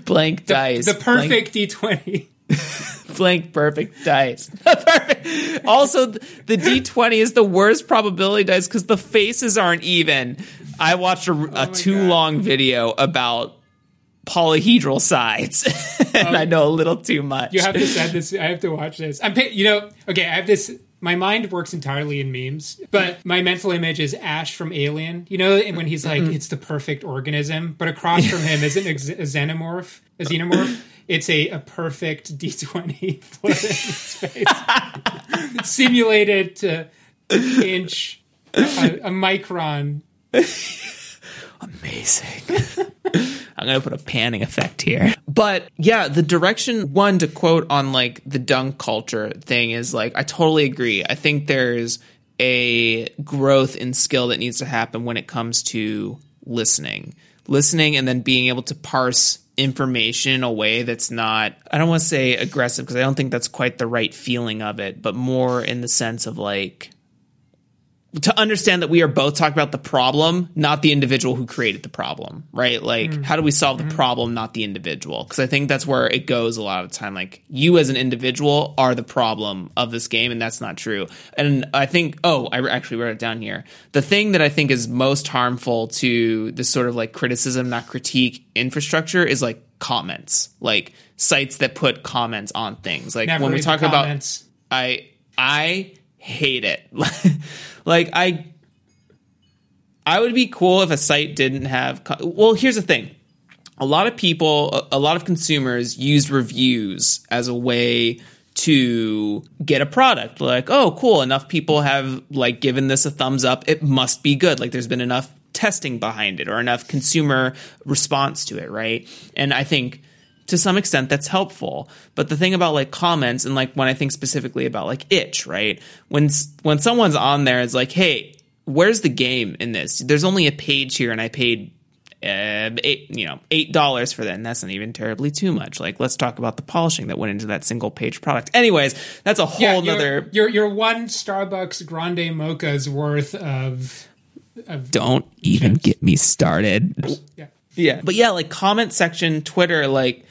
[SPEAKER 3] blank dice.
[SPEAKER 2] The
[SPEAKER 3] Blank-
[SPEAKER 2] perfect D twenty.
[SPEAKER 3] blank perfect dice. perfect. Also, the D20 is the worst probability dice because the faces aren't even. I watched a, a too long video about polyhedral sides, and I know a little too much.
[SPEAKER 2] You have to send this. I have to watch this. I'm. You know. Okay. I have this. My mind works entirely in memes, but my mental image is Ash from Alien. You know, and when he's like,
[SPEAKER 3] Mm-hmm.
[SPEAKER 2] "It's the perfect organism," but across from him isn't a, x- a xenomorph, a xenomorph. It's a, a perfect D twenty space, simulated to inch, a, a micron.
[SPEAKER 3] Amazing. I'm gonna put a panning effect here. But yeah, the direction one to quote on like the dunk culture thing is like I totally agree. I think there's a growth in skill that needs to happen when it comes to listening. Listening and then being able to parse information in a way that's not I don't want to say aggressive because I don't think that's quite the right feeling of it, but more in the sense of like to understand that we are both talking about the problem, not the individual who created the problem, right? Like, how do we solve the problem, not the individual? Because I think that's where it goes a lot of the time. Like, you as an individual are the problem of this game, and that's not true. And I think, oh, I actually wrote it down here. The thing that I think is most harmful to this sort of like criticism, not critique infrastructure is like comments, like sites that put comments on things. Like,
[SPEAKER 2] Never
[SPEAKER 3] when we talk about. I I hate it. like I I would be cool if a site didn't have Well, here's the thing. A lot of people, a, lot of consumers use reviews as a way to get a product. Like, "Oh, cool, enough people have like given this a thumbs up. It must be good." Like there's been enough testing behind it or enough consumer response to it, right? And I think to some extent that's helpful but the thing about like comments and like when i think specifically about like itch right when when someone's on there it's like hey where's the game in this there's only a page here and i paid uh, eight, you know, eight dollars for that, and that's not even terribly too much. Like, let's talk about the polishing that went into that single page product. Anyways, that's a whole
[SPEAKER 2] Yeah, your,
[SPEAKER 3] nother.
[SPEAKER 2] your your one Starbucks grande mocha's worth of
[SPEAKER 3] Don't even get me started.
[SPEAKER 2] yeah.
[SPEAKER 3] Yeah. But yeah, like comment section, Twitter, like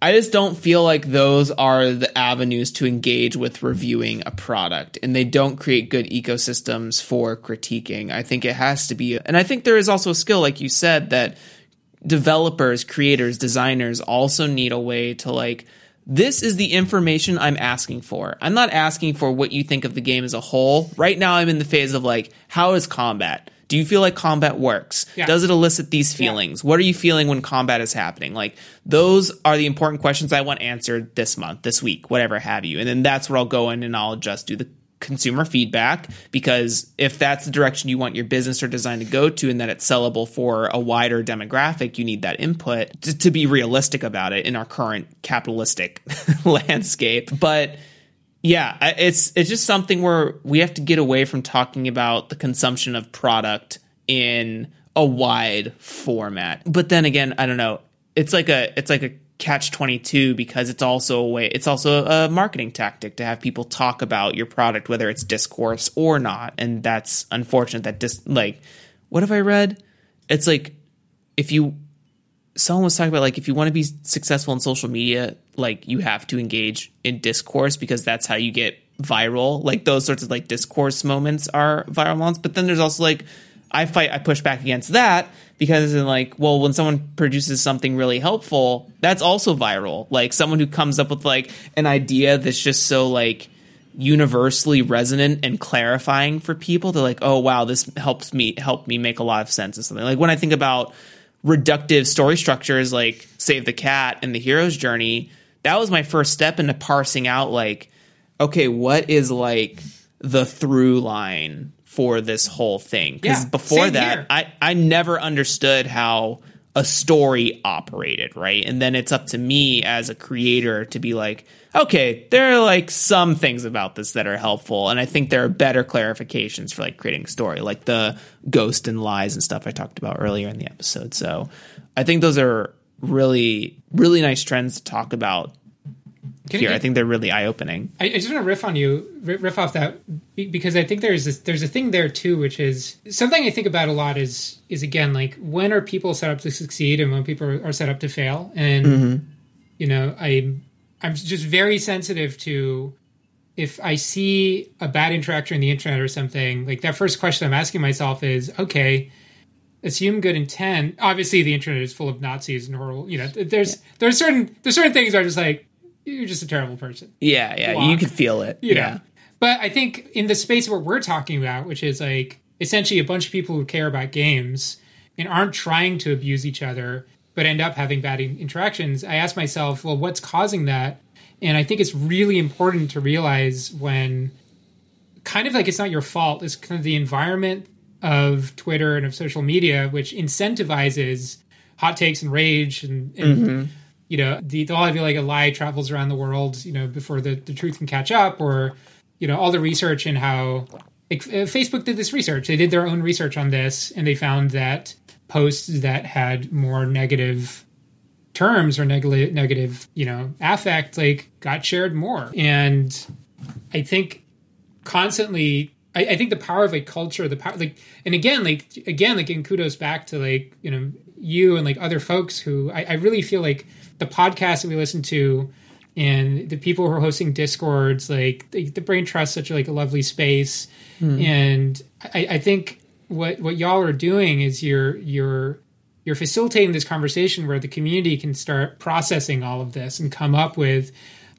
[SPEAKER 3] I just don't feel like those are the avenues to engage with reviewing a product and they don't create good ecosystems for critiquing. I think it has to be and I think there is also a skill like you said that developers, creators, designers also need a way to like this is the information I'm asking for. I'm not asking for what you think of the game as a whole. Right now I'm in the phase of like how is combat? Do you feel like combat works?
[SPEAKER 2] Yeah.
[SPEAKER 3] Does it elicit these feelings? What are you feeling when combat is happening? Like those are the important questions I want answered this month, this week, whatever have you. And then that's where I'll go in and I'll just do the consumer feedback because if that's the direction you want your business or design to go to and that it's sellable for a wider demographic, you need that input to, to be realistic about it in our current capitalistic landscape. But yeah, it's it's just something where we have to get away from talking about the consumption of product in a wide format. But then again, I don't know. It's like a it's like a catch 22 because it's also a way it's also a marketing tactic to have people talk about your product whether it's discourse or not and that's unfortunate that dis like what have i read it's like if you someone was talking about like if you want to be successful in social media like you have to engage in discourse because that's how you get viral. Like those sorts of like discourse moments are viral moments. But then there's also like i fight i push back against that because in like well when someone produces something really helpful that's also viral. Like someone who comes up with like an idea that's just so like universally resonant and clarifying for people they're like oh wow this helps me help me make a lot of sense of something. Like when i think about reductive story structures like Save the Cat and the hero's journey, that was my first step into parsing out like, okay, what is like the through line for this whole thing? Because
[SPEAKER 2] Yeah,
[SPEAKER 3] before that
[SPEAKER 2] here.
[SPEAKER 3] I, I never understood how a story operated right? And then it's up to me as a creator to be like okay there are like some things about this that are helpful and i think there are better clarifications for like creating a story like the ghost and lies and stuff i talked about earlier in the episode. So i think those are really really nice trends to talk about
[SPEAKER 2] Can
[SPEAKER 3] here
[SPEAKER 2] you-
[SPEAKER 3] i think they're really eye-opening
[SPEAKER 2] I, I just want to riff on you, riff off that, because I think there's this, there's a thing there too, which is something I think about a lot. Is is again like when are people set up to succeed and when people are, set up to fail? And mm-hmm. you know, I I'm just very sensitive to if I see a bad interaction in the internet or something. Like that first question I'm asking myself is, okay, assume good intent. Obviously, the internet is full of Nazis and horrible. You know, there's there's certain there's certain things that are just like you're just a terrible person.
[SPEAKER 3] yeah yeah you can feel it
[SPEAKER 2] You
[SPEAKER 3] yeah
[SPEAKER 2] know. But I think in the space of what we're talking about, which is like essentially a bunch of people who care about games and aren't trying to abuse each other, but end up having bad in- interactions, I ask myself, well, what's causing that? And I think it's really important to realize when kind of like it's not your fault, it's kind of the environment of Twitter and of social media, which incentivizes hot takes and rage and, and you know, the, the whole idea like a lie travels around the world, you know, before the, the truth can catch up, or, you know, all the research and how like, uh, Facebook did this research. They did their own research on this, and they found that posts that had more negative terms or negative, negative, you know, affect, like got shared more. And I think constantly I, I think the power of a culture, the power like and again, like again, like in kudos back to like, you know, you and like other folks who I, I really feel like the podcasts that we listen to and the people who are hosting discords, like the, the brain trust such a, like a lovely space. Hmm. And I, I think what what y'all are doing is you're you're you're facilitating this conversation where the community can start processing all of this and come up with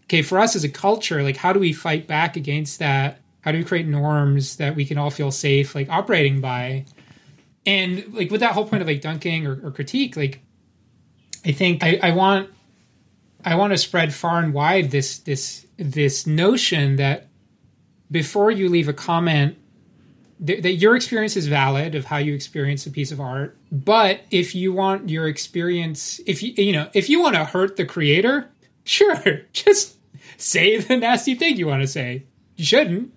[SPEAKER 2] okay for us as a culture like how do we fight back against that how do we create norms that we can all feel safe like operating by? And like with that whole point of like dunking or, or critique like i think I, I want i want to spread far and wide this this this notion that before you leave a comment th- that your experience is valid of how you experience a piece of art but if you want your experience if you you know if you want to hurt the creator sure just say the nasty thing you want to say. You shouldn't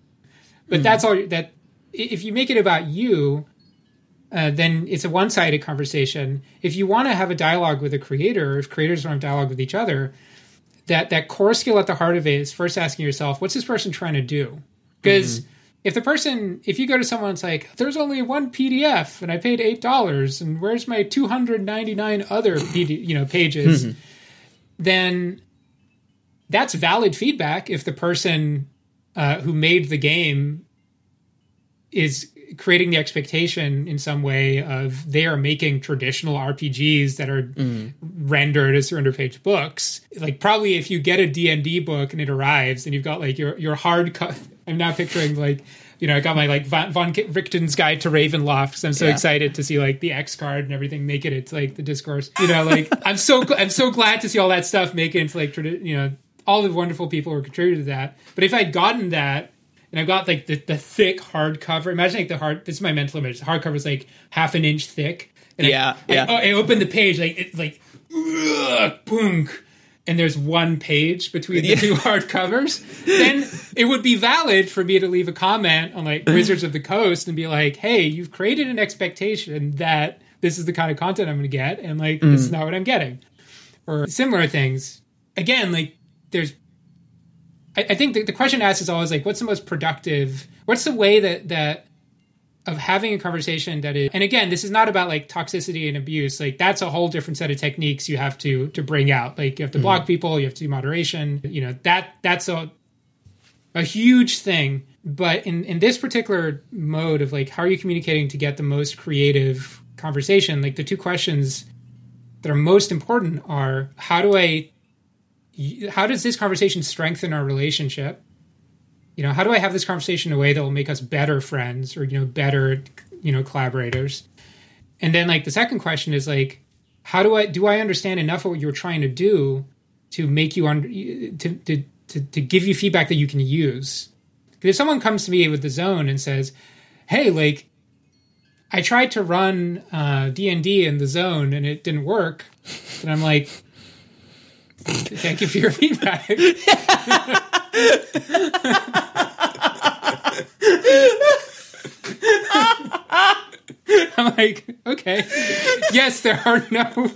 [SPEAKER 2] but hmm. that's all that if you make it about you uh, then it's a one-sided conversation. If you want to have a dialogue with a creator if creators want to dialogue with each other that that core skill at the heart of it is first asking yourself what's this person trying to do? Because mm-hmm. if the person if you go to someone it's like there's only one pdf and i paid eight dollars and where's my 299 other PD, you know pages mm-hmm. then that's valid feedback if the person uh, who made the game is creating the expectation in some way of they are making traditional RPGs that are rendered as 300 page books. Like probably if you get a D&D book and it arrives and you've got like your your hard co- I'm now picturing like you know I got my like Von, Von Richten's guide to Ravenloft cuz I'm so
[SPEAKER 3] Yeah.
[SPEAKER 2] excited to see like the X card and everything make it into like the discourse. You know like I'm so I'm so glad to see all that stuff make it into like you know all the wonderful people who contributed to that. But if I'd gotten that and I've got like the, the thick hardcover. Imagine like the hard. This is my mental image. The hardcover is like half an inch thick. And
[SPEAKER 3] Yeah,
[SPEAKER 2] I,
[SPEAKER 3] yeah.
[SPEAKER 2] I, I open the page like it's like ugh, boom, and there's one page between the two hardcovers. Then it would be valid for me to leave a comment on like Wizards of the Coast and be like, "Hey, you've created an expectation that this is the kind of content I'm going to get, and like this is mm. not what I'm getting." Or similar things. Again, like there's I, I think the, the question asked is always like, what's the most productive? What's the way that that of having a conversation that is? And again, this is not about like toxicity and abuse. Like that's a whole different set of techniques you have to to bring out. Like you have to mm-hmm. block people, you have to do moderation. You know that that's a a huge thing. But in in this particular mode of like, how are you communicating to get the most creative conversation? Like the two questions that are most important are how do I how does this conversation strengthen our relationship? You know, how do I have this conversation in a way that will make us better friends or you know better you know collaborators? And then like the second question is like, how do I do I understand enough of what you're trying to do to make you under to to to, to give you feedback that you can use? If someone comes to me with the zone and says, hey, like I tried to run uh, D and D in the zone and it didn't work, and I'm like, thank you for your feedback. I'm like, okay, yes, there are no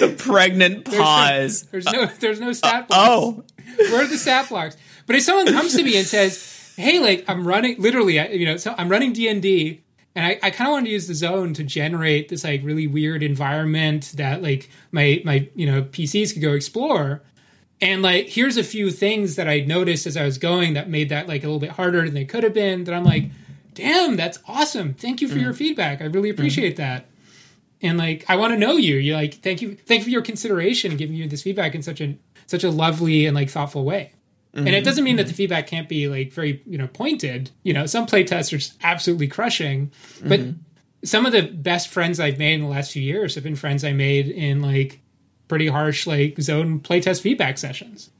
[SPEAKER 3] the pregnant pause.
[SPEAKER 2] There's no, there's no uh, stat oh. blocks.
[SPEAKER 3] oh,
[SPEAKER 2] where are the stat blocks? But if someone comes to me and says, "Hey, like I'm running, literally, you know, so I'm running D and D, and I, I kind of wanted to use the zone to generate this like really weird environment that like my my you know PCs could go explore." And like, here's a few things that I noticed as I was going that made that like a little bit harder than they could have been. That I'm like, damn, that's awesome. Thank you for your mm. feedback. I really appreciate mm-hmm. that. And like, I want to know you. You like, thank you, thank you for your consideration, giving you this feedback in such a such a lovely and like thoughtful way. And it mm-hmm. doesn't mean that the mm-hmm. feedback can't be like very you know pointed. You know, some playtests are just absolutely crushing, but mm-hmm. some of the best friends I've made in the last few years have been friends I made in like pretty harsh like zone playtest feedback sessions.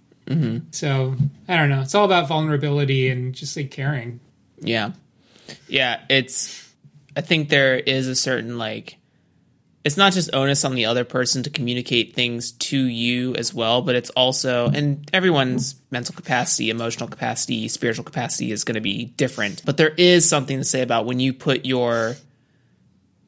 [SPEAKER 2] So I don't know. It's all about vulnerability and just like caring.
[SPEAKER 3] Yeah. Yeah, it's I think there is a certain like it's not just onus on the other person to communicate things to you as well, but it's also and everyone's mental capacity, emotional capacity, spiritual capacity is going to be different. But there is something to say about when you put your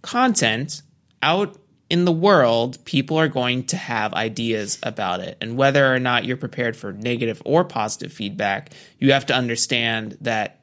[SPEAKER 3] content out in the world, people are going to have ideas about it. And whether or not you're prepared for negative or positive feedback, you have to understand that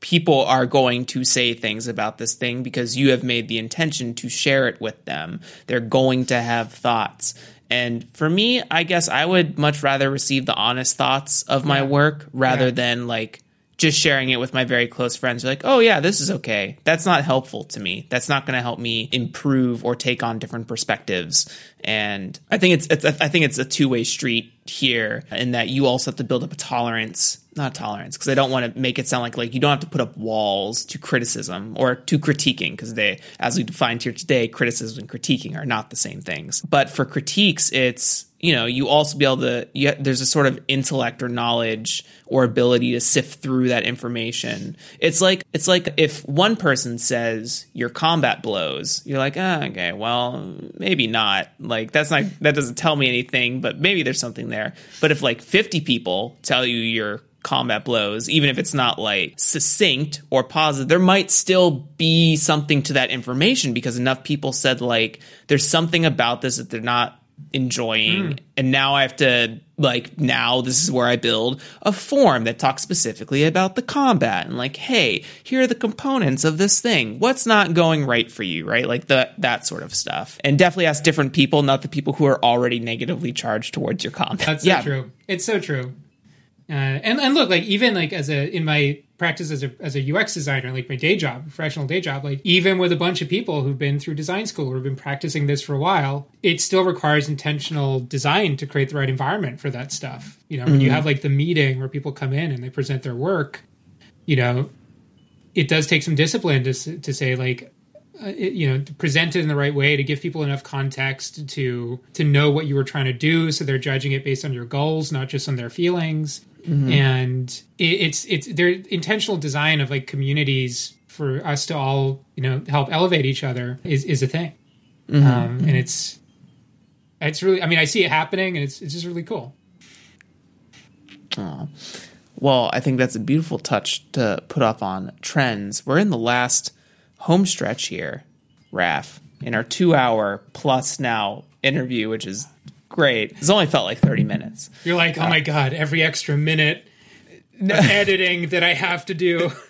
[SPEAKER 3] people are going to say things about this thing because you have made the intention to share it with them. They're going to have thoughts. And for me, I guess I would much rather receive the honest thoughts of my work rather
[SPEAKER 2] Yeah.
[SPEAKER 3] than like just sharing it with my very close friends. Like, oh, yeah, this is okay. That's not helpful to me. That's not going to help me improve or take on different perspectives. And I think it's, it's I think it's a two way street here in that you also have to build up a tolerance not tolerance because I don't want to make it sound like like you don't have to put up walls to criticism or to critiquing because they as we defined here today criticism and critiquing are not the same things. But for critiques it's you know you also be able to you, there's a sort of intellect or knowledge or ability to sift through that information. It's like it's like if one person says your combat blows you're like ah, okay well maybe not. Like that's not that doesn't tell me anything but maybe there's something there. But if like 50 people tell you your combat blows, even if it's not like succinct or positive, there might still be something to that information because enough people said like there's something about this that they're not enjoying. Hmm. And now I have to like now this is where I build a form that talks specifically about the combat and like hey here are the components of this thing. What's not going right for you right? Like the that sort of stuff. And definitely ask different people not the people who are already negatively charged towards your combat.
[SPEAKER 2] That's so true. It's so true. Uh, and and look, like even like as a in my practice as a as a UX designer, like my day job, professional day job, like even with a bunch of people who've been through design school or have been practicing this for a while, it still requires intentional design to create the right environment for that stuff. You know, when you
[SPEAKER 3] Mhm.
[SPEAKER 2] have like the meeting where people come in and they present their work, you know, it does take some discipline to to say like uh, it, you know to present it in the right way to give people enough context to to know what you were trying to do so they're judging it based on your goals not just on their feelings
[SPEAKER 3] Mhm.
[SPEAKER 2] and it, it's it's their intentional design of like communities for us to all you know help elevate each other is is a thing
[SPEAKER 3] Mhm.
[SPEAKER 2] um, and it's it's really i mean i see it happening and it's it's just really cool.
[SPEAKER 3] Well, I think that's a beautiful touch to put off on trends. We're in the last home stretch here, Raph, in our two hour plus now interview, which is great. It's only felt like 30 minutes.
[SPEAKER 2] you're like oh my uh, god every extra minute editing that i have to do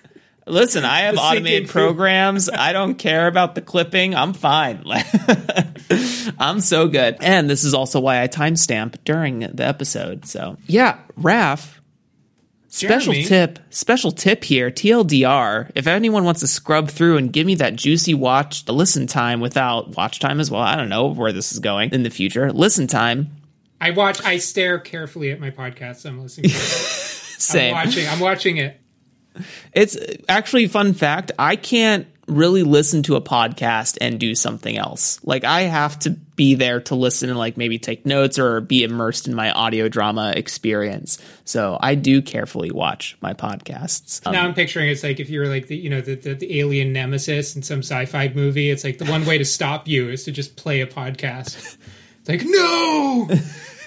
[SPEAKER 3] Listen, I have automated programs. I don't care about the clipping. I'm fine. I'm so good. And this is also why I timestamp during the episode. So, yeah, Raph, special
[SPEAKER 2] Jeremy.
[SPEAKER 3] tip, special tip here, TLDR. If anyone wants to scrub through and give me that juicy watch the listen time without watch time as well, I don't know where this is going in the future. Listen time.
[SPEAKER 2] I watch. I stare carefully at my podcast. I'm listening. To.
[SPEAKER 3] Same.
[SPEAKER 2] I'm watching. I'm watching it.
[SPEAKER 3] It's actually fun fact. I can't really listen to a podcast and do something else. Like I have to be there to listen and like maybe take notes or be immersed in my audio drama experience. So I do carefully watch my podcasts.
[SPEAKER 2] Um, now I'm picturing it's like if you're like the you know the, the, the alien nemesis in some sci-fi movie. It's like the one way to stop you is to just play a podcast. Like no.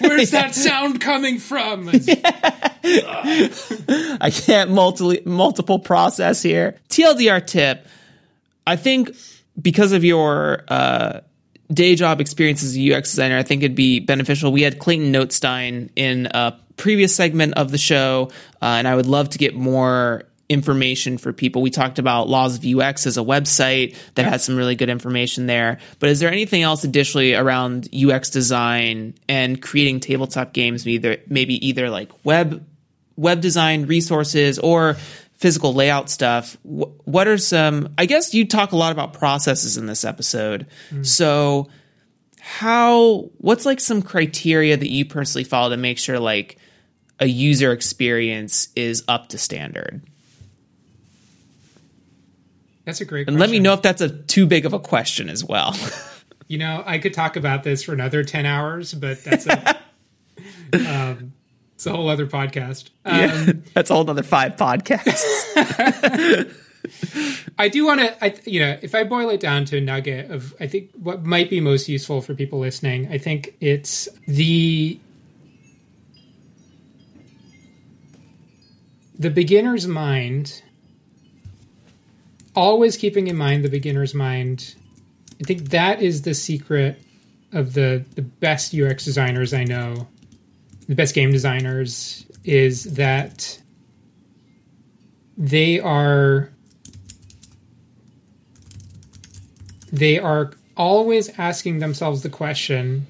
[SPEAKER 2] Where's that sound coming from?
[SPEAKER 3] I can't multi- multiple process here. TLDR tip I think because of your uh, day job experience as a UX designer, I think it'd be beneficial. We had Clayton Notestein in a previous segment of the show, uh, and I would love to get more information for people. We talked about Laws of UX as a website that has some really good information there. But is there anything else additionally around UX design and creating tabletop games, either maybe either like web web design resources or physical layout stuff, what are some, I guess you talk a lot about processes in this episode. Mm. So, how, what's like some criteria that you personally follow to make sure like a user experience is up to standard?
[SPEAKER 2] That's a great question.
[SPEAKER 3] And let me know if that's a too big of a question as well.
[SPEAKER 2] you know, I could talk about this for another 10 hours, but that's a, um, it's a whole other podcast.
[SPEAKER 3] Um, yeah, that's a whole other five podcasts.
[SPEAKER 2] I do want to, I, you know, if I boil it down to a nugget of, I think what might be most useful for people listening, I think it's the the beginner's mind. Always keeping in mind the beginner's mind. I think that is the secret of the the best UX designers I know the best game designers is that they are they are always asking themselves the question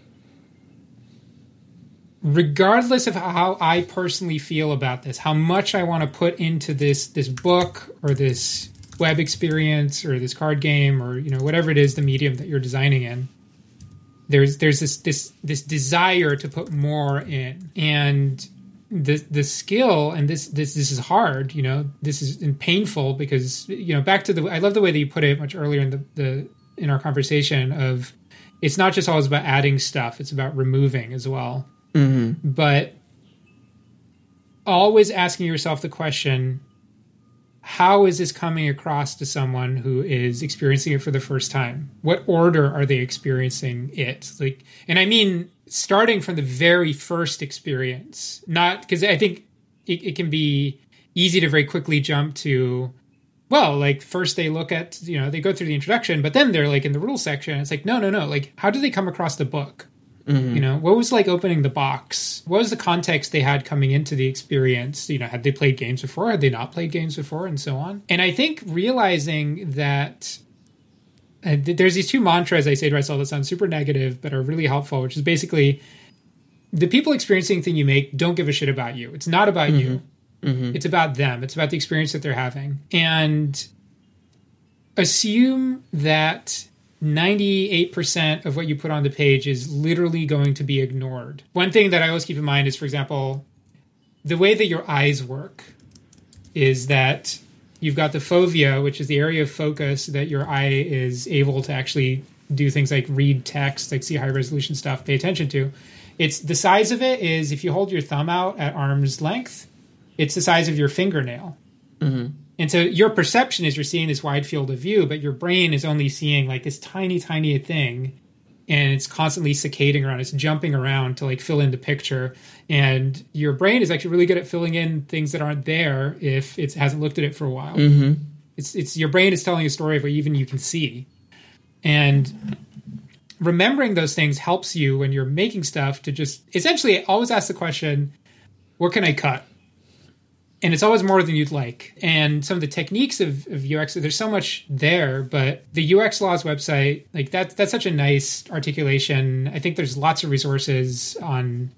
[SPEAKER 2] regardless of how I personally feel about this, how much I want to put into this this book or this web experience or this card game or you know whatever it is the medium that you're designing in there's there's this this this desire to put more in and the the skill and this this this is hard you know this is painful because you know back to the i love the way that you put it much earlier in the, the in our conversation of it's not just always about adding stuff it's about removing as well mm-hmm. but always asking yourself the question how is this coming across to someone who is experiencing it for the first time? What order are they experiencing it? Like, and I mean, starting from the very first experience, not because I think it, it, can be easy to very quickly jump to, well, like first they look at, you know, they go through the introduction, but then they're like in the rule section. It's like, no, no, no. Like, how do they come across the book? Mm-hmm. You know, what was like opening the box? What was the context they had coming into the experience? You know, had they played games before? Had they not played games before? And so on. And I think realizing that uh, there's these two mantras I say to myself that sound super negative but are really helpful, which is basically the people experiencing thing you make don't give a shit about you. It's not about mm-hmm. you. Mm-hmm. It's about them. It's about the experience that they're having. And assume that 98% of what you put on the page is literally going to be ignored. One thing that I always keep in mind is, for example, the way that your eyes work is that you've got the fovea, which is the area of focus that your eye is able to actually do things like read text, like see high resolution stuff, pay attention to. It's the size of it is if you hold your thumb out at arm's length, it's the size of your fingernail. Mm-hmm. And so your perception is you're seeing this wide field of view, but your brain is only seeing like this tiny, tiny thing. And it's constantly saccading around, it's jumping around to like fill in the picture. And your brain is actually really good at filling in things that aren't there if it hasn't looked at it for a while. Mm-hmm. It's it's your brain is telling a story of what even you can see. And remembering those things helps you when you're making stuff to just essentially always ask the question, what can I cut? And it's always more than you'd like. And some of the techniques of, of UX, there's so much there, but the UX Laws website, like that, that's such a nice articulation. I think there's lots of resources on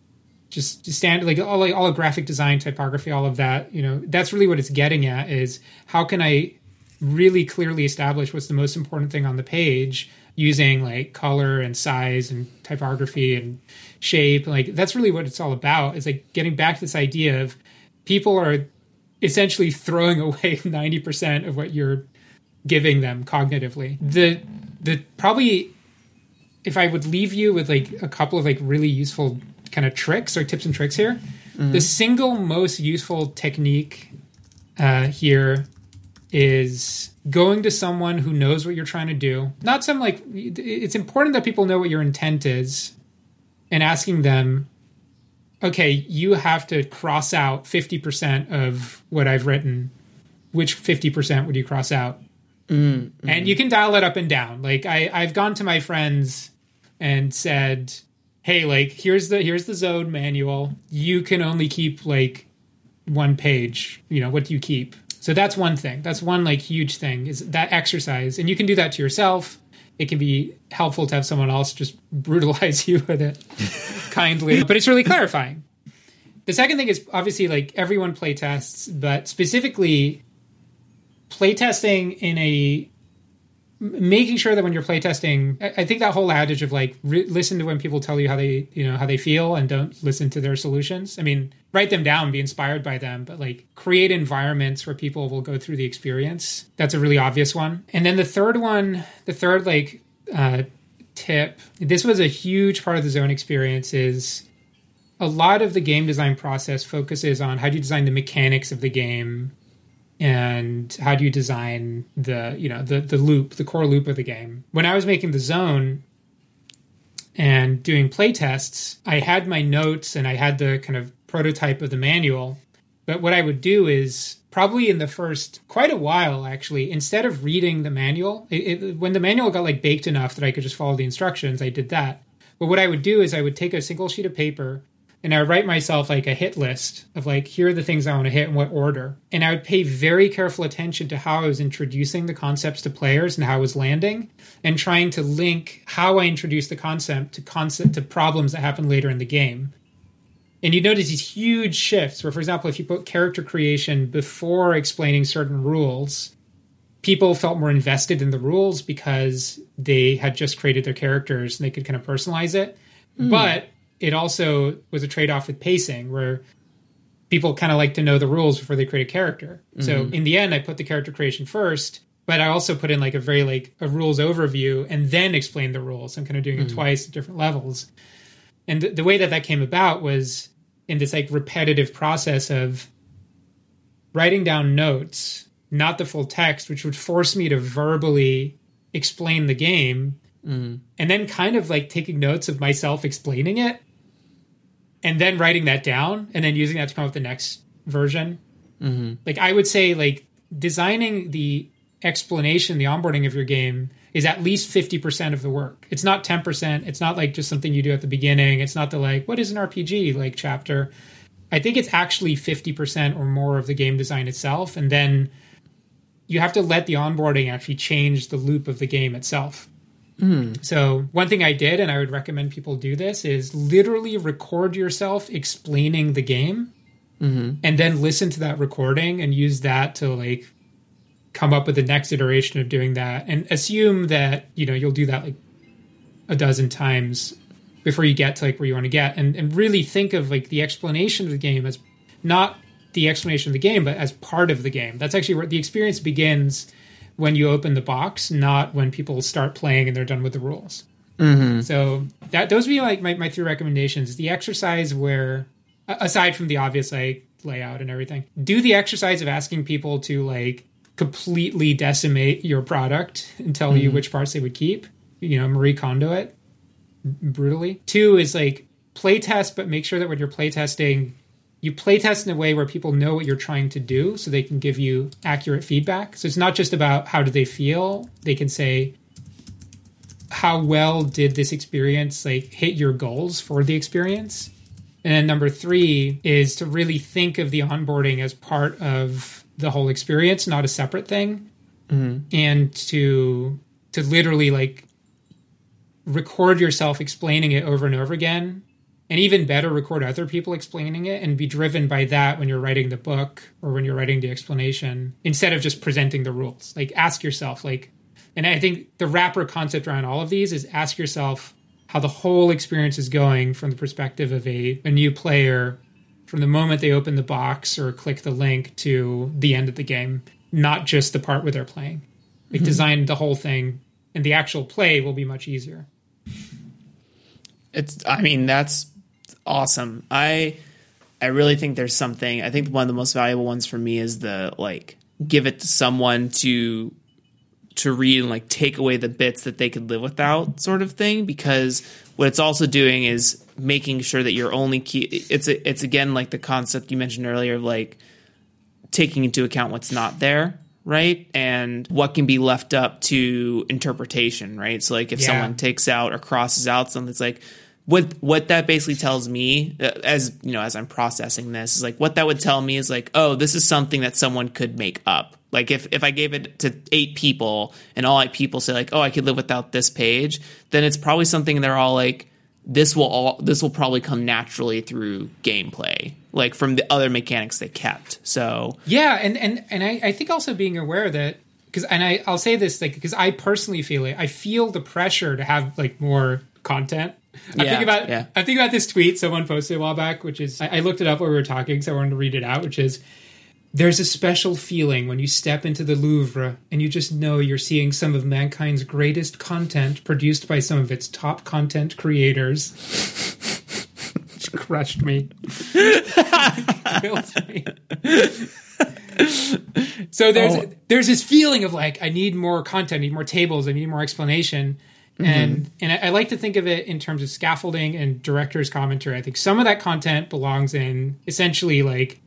[SPEAKER 2] just stand like all like all graphic design, typography, all of that. You know, that's really what it's getting at is how can I really clearly establish what's the most important thing on the page using like color and size and typography and shape like that's really what it's all about is like getting back to this idea of people are essentially throwing away 90% of what you're giving them cognitively. The the probably if I would leave you with like a couple of like really useful kind of tricks or tips and tricks here, the single most useful technique uh, here is going to someone who knows what you're trying to do. Not some like it's important that people know what your intent is and asking them okay, you have to cross out 50% of what I've written. Which 50% would you cross out? Mm, and mm. you can dial it up and down. Like I, I've gone to my friends and said, "Hey, like here's the here's the Zone manual. You can only keep like one page. You know what do you keep?" So that's one thing. That's one like huge thing is that exercise, and you can do that to yourself. It can be helpful to have someone else just brutalize you with it kindly, but it's really clarifying. The second thing is obviously like everyone playtests, but specifically playtesting in a making sure that when you're playtesting, I, think that whole adage of like re- listen to when people tell you how they you know how they feel and don't listen to their solutions. I mean, write them down, be inspired by them, but like create environments where people will go through the experience. That's a really obvious one. And then the third one, the third like uh, tip, this was a huge part of the zone experience is a lot of the game design process focuses on how do you design the mechanics of the game and how do you design the you know the the loop the core loop of the game? When i was making the zone and doing play tests i had my notes and i had the kind of prototype of the manual. But what i would do is probably in the first quite a while actually instead of reading the manual it, it, when the manual got like baked enough that i could just follow the instructions i did that. But what i would do is i would take a single sheet of paper and I would write myself like a hit list of like here are the things I want to hit in what order. And I would pay very careful attention to how I was introducing the concepts to players and how I was landing and trying to link how I introduced the concept to concept to problems that happen later in the game. And you notice these huge shifts where, for example, if you put character creation before explaining certain rules, people felt more invested in the rules because they had just created their characters and they could kind of personalize it. Hmm. But it also was a trade off with pacing where people kind of like to know the rules before they create a character. So mm-hmm. in the end, I put the character creation first, but I also put in like a very like a rules overview and then explain the rules. I'm kind of doing it mm-hmm. twice at different levels. And th- the way that that came about was in this like repetitive process of writing down notes, not the full text, which would force me to verbally explain the game mm-hmm. and then kind of like taking notes of myself explaining it and then writing that down and then using that to come up with the next version. Like I would say, like designing the explanation, the onboarding of your game is at least 50% of the work. It's not 10%. It's not like just something you do at the beginning. It's not the like, what is an RPG like chapter. I think it's actually 50% or more of the game design itself. And then you have to let the onboarding actually change the loop of the game itself. Hmm. So, one thing I did, and I would recommend people do this, is literally record yourself explaining the game mm-hmm. and then listen to that recording and use that to like come up with the next iteration of doing that. And assume that, you know, you'll do that like a dozen times before you get to like where you want to get. And, and really think of like the explanation of the game as not the explanation of the game, but as part of the game. That's actually where the experience begins when you open the box, not when people start playing and they're done with the rules. Mm-hmm. So that those would be like my, my three recommendations. The exercise where aside from the obvious like layout and everything, do the exercise of asking people to like completely decimate your product and tell you mm-hmm. which parts they would keep. You know, Marie Kondo it brutally. Two is like playtest, but make sure that when you're playtesting, you playtest in a way where people know what you're trying to do so they can give you accurate feedback. So it's not just about how do they feel. They can say, how well did this experience like hit your goals for the experience? And then number three is to really think of the onboarding as part of the whole experience, not a separate thing. Mm-hmm. And to to literally like record yourself explaining it over and over again and even better record other people explaining it and be driven by that when you're writing the book or when you're writing the explanation instead of just presenting the rules like ask yourself like and i think the wrapper concept around all of these is ask yourself how the whole experience is going from the perspective of a, a new player from the moment they open the box or click the link to the end of the game, not just the part where they're playing. Like
[SPEAKER 3] Mhm.
[SPEAKER 2] design the whole thing, and the actual play will be much easier.
[SPEAKER 3] It's I mean that's awesome. I I really think there's something. I think one of the most valuable ones for me is the like give it to someone to to read and like take away the bits that they could live without sort of thing because what it's also doing is making sure that you're only key it's a, it's again like the concept you mentioned earlier of like taking into account what's not there right and what can be left up to interpretation right so like if
[SPEAKER 2] Yeah.
[SPEAKER 3] someone takes out or crosses out something it's like what what that basically tells me uh, as you know as i'm processing this is like what that would tell me is like oh this is something that someone could make up like if if i gave it to eight people and all eight people say like oh i could live without this page then it's probably something they're all like this will all this will probably come naturally through gameplay like from the other mechanics they kept so
[SPEAKER 2] Yeah, and and and I, I think also being aware that because and I I'll say this like because I personally feel it. I feel the pressure to have like more content. I
[SPEAKER 3] Yeah,
[SPEAKER 2] think about
[SPEAKER 3] yeah.
[SPEAKER 2] I think about this tweet someone posted a while back, which is I, I looked it up while we were talking, so I wanted to read it out. Which is there's a special feeling when you step into the Louvre and you just know you're seeing some of mankind's greatest content produced by some of its top content creators. Which crushed me. Killed me. so there's
[SPEAKER 3] Oh.
[SPEAKER 2] there's this feeling of like I need more content, I need more tables, I need more explanation. And and I, I like to think of it in terms of scaffolding and director's commentary. I think some of that content belongs in essentially like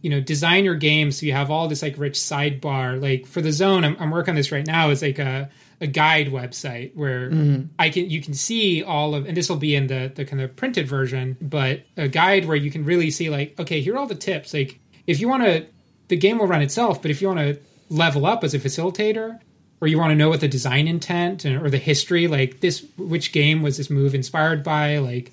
[SPEAKER 2] you know design your game so you have all this like rich sidebar like for the zone i'm, I'm working on this right now is like a, a guide website where
[SPEAKER 3] Mhm.
[SPEAKER 2] i can you can see all of and this will be in the the kind of printed version but a guide where you can really see like okay here are all the tips like if you want to the game will run itself but if you want to level up as a facilitator or you want to know what the design intent and, or the history like this which game was this move inspired by like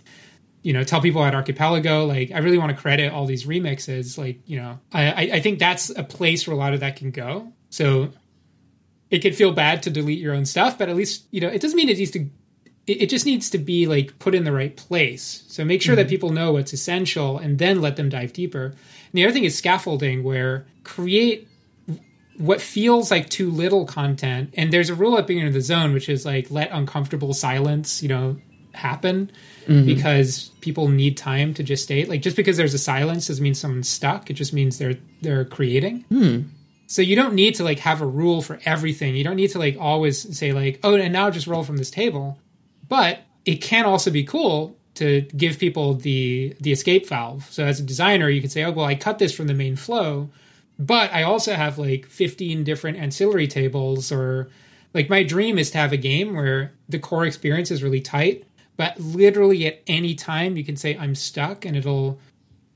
[SPEAKER 2] you know tell people at archipelago like i really want to credit all these remixes like you know I, I think that's a place where a lot of that can go. So it could feel bad to delete your own stuff but at least you know it doesn't mean it needs to it, it just needs to be like put in the right place. So make sure that mm-hmm. people know what's essential and then let them dive deeper. And the other thing is scaffolding where create what feels like too little content and there's a rule at beginning in the zone which is like let uncomfortable silence you know happen
[SPEAKER 3] Mhm.
[SPEAKER 2] because people need time to just state like just because there's a silence doesn't mean someone's stuck. It just means they're they're creating.
[SPEAKER 3] Hmm.
[SPEAKER 2] so you don't need to like have a rule for everything. You don't need to like always say like oh and now just roll from this table. But it can also be cool to give people the the escape valve. So as a designer you can say oh well i cut this from the main flow but i also have like 15 different ancillary tables or like my dream is to have a game where the core experience is really tight but literally at any time you can say i'm stuck and it'll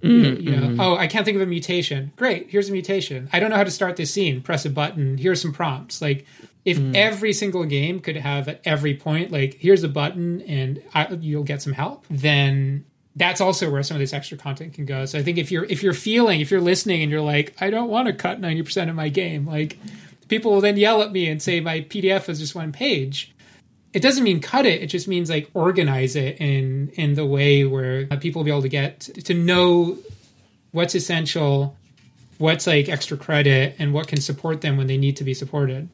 [SPEAKER 2] you know,
[SPEAKER 3] Mm,
[SPEAKER 2] you know,
[SPEAKER 3] mhm.
[SPEAKER 2] oh i can't think of a mutation. Great here's a mutation. I don't know how to start this scene. Press a button. Here's some prompts. Like if
[SPEAKER 3] Mm.
[SPEAKER 2] every single game could have at every point like here's a button and I, you'll get some help then that's also where some of this extra content can go. So i think if you're if you're feeling if you're listening and you're like i don't want to cut 90% of my game like people will then yell at me and say my pdf is just one page. It doesn't mean cut it it just means like organize it in in the way where uh, people will be able to get to know what's essential what's like extra credit and what can support them when they need to be supported.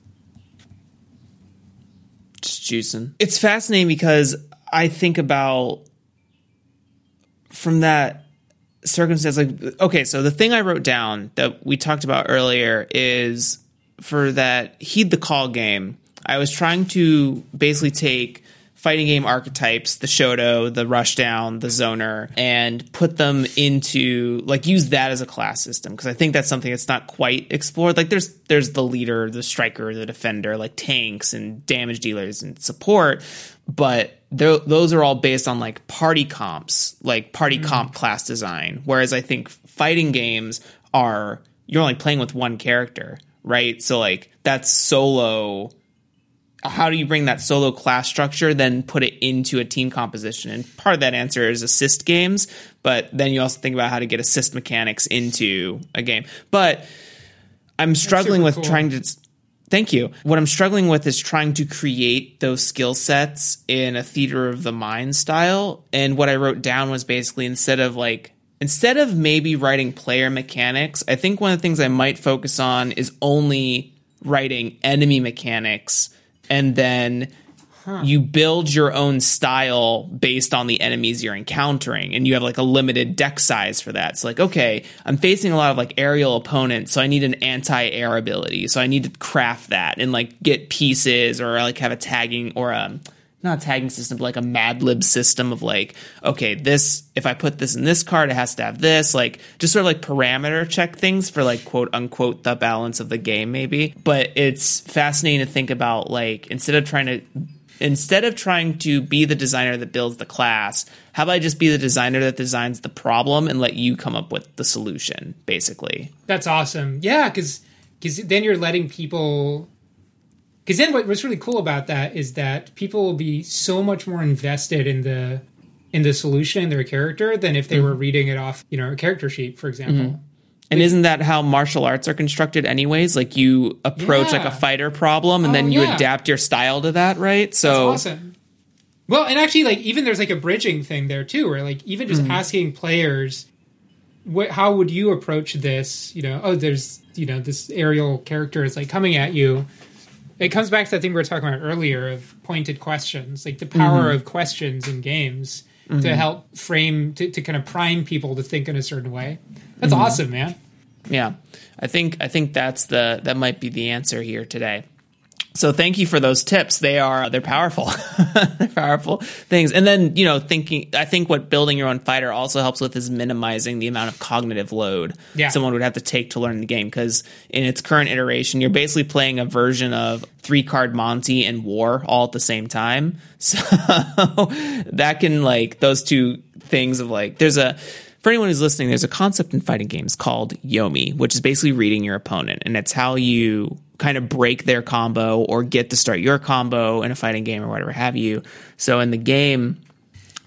[SPEAKER 3] Just juicing. It's fascinating because I think about from that circumstance, like, okay, so the thing I wrote down that we talked about earlier is for that Heed the Call game, I was trying to basically take fighting game archetypes, the Shoto, the Rushdown, the Zoner, and put them into like use that as a class system because I think that's something that's not quite explored. Like there's there's the leader, the striker, the defender, like tanks and damage dealers and support, but those are all based on like party comps, like party mm-hmm. comp class design. Whereas I think fighting games are you're only playing with one character, right? So like that's solo how do you bring that solo class structure then put it into a team composition? And part of that answer is assist games but then you also think about how to get assist mechanics into a game. But i'm struggling with
[SPEAKER 2] cool.
[SPEAKER 3] trying to thank you. What i'm struggling with is trying to create those skill sets in a theater of the mind style. And what i wrote down was basically instead of like instead of maybe writing player mechanics, I think one of the things I might focus on is only writing enemy mechanics and then you build your own style based on the enemies you're encountering and you have like a limited deck size for that. So like okay, I'm facing a lot of like aerial opponents, so I need an anti-air ability. So I need to craft that and like get pieces or like have a tagging or a not a tagging system, but like a Mad Lib system of like, okay, this if I put this in this card, it has to have this, like just sort of like parameter check things for like quote unquote the balance of the game, maybe. But it's fascinating to think about like instead of trying to instead of trying to be the designer that builds the class, how about I just be the designer that designs the problem and let you come up with the solution, basically.
[SPEAKER 2] That's awesome. Yeah, because because then you're letting people. Because then what, what's really cool about that is that people will be so much more invested in the in the solution in their character than if they
[SPEAKER 3] Mm-hmm.
[SPEAKER 2] were reading it off, you know, a character sheet, for example.
[SPEAKER 3] And isn't that how martial arts are constructed anyways? Like you approach like a fighter problem and
[SPEAKER 2] Oh,
[SPEAKER 3] then you
[SPEAKER 2] yeah.
[SPEAKER 3] adapt your style to that, right? So
[SPEAKER 2] That's awesome. Well, and actually, like even there's like a bridging thing there too, where like even just
[SPEAKER 3] Mhm.
[SPEAKER 2] asking players, what, how would you approach this? You know, oh, there's you know this aerial character is like coming at you. It comes back to that thing we were talking about earlier of pointed questions, like the power
[SPEAKER 3] Mhm.
[SPEAKER 2] of questions in games
[SPEAKER 3] Mhm.
[SPEAKER 2] to help frame to, to kind of prime people to think in a certain way. That's
[SPEAKER 3] Mhm.
[SPEAKER 2] awesome, man.
[SPEAKER 3] Yeah, I think I think that's the that might be the answer here today. So thank you for those tips. They are they're powerful. they're powerful things. And then, you know, thinking I think what building your own fighter also helps with is minimizing the amount of cognitive load
[SPEAKER 2] Yeah.
[SPEAKER 3] someone would have to take to learn the game cuz in its current iteration you're basically playing a version of 3 card Monty and War all at the same time. So that can like those two things of like there's a for anyone who's listening, there's a concept in fighting games called Yomi, which is basically reading your opponent, and it's how you kind of break their combo or get to start your combo in a fighting game or whatever have you. So in the game,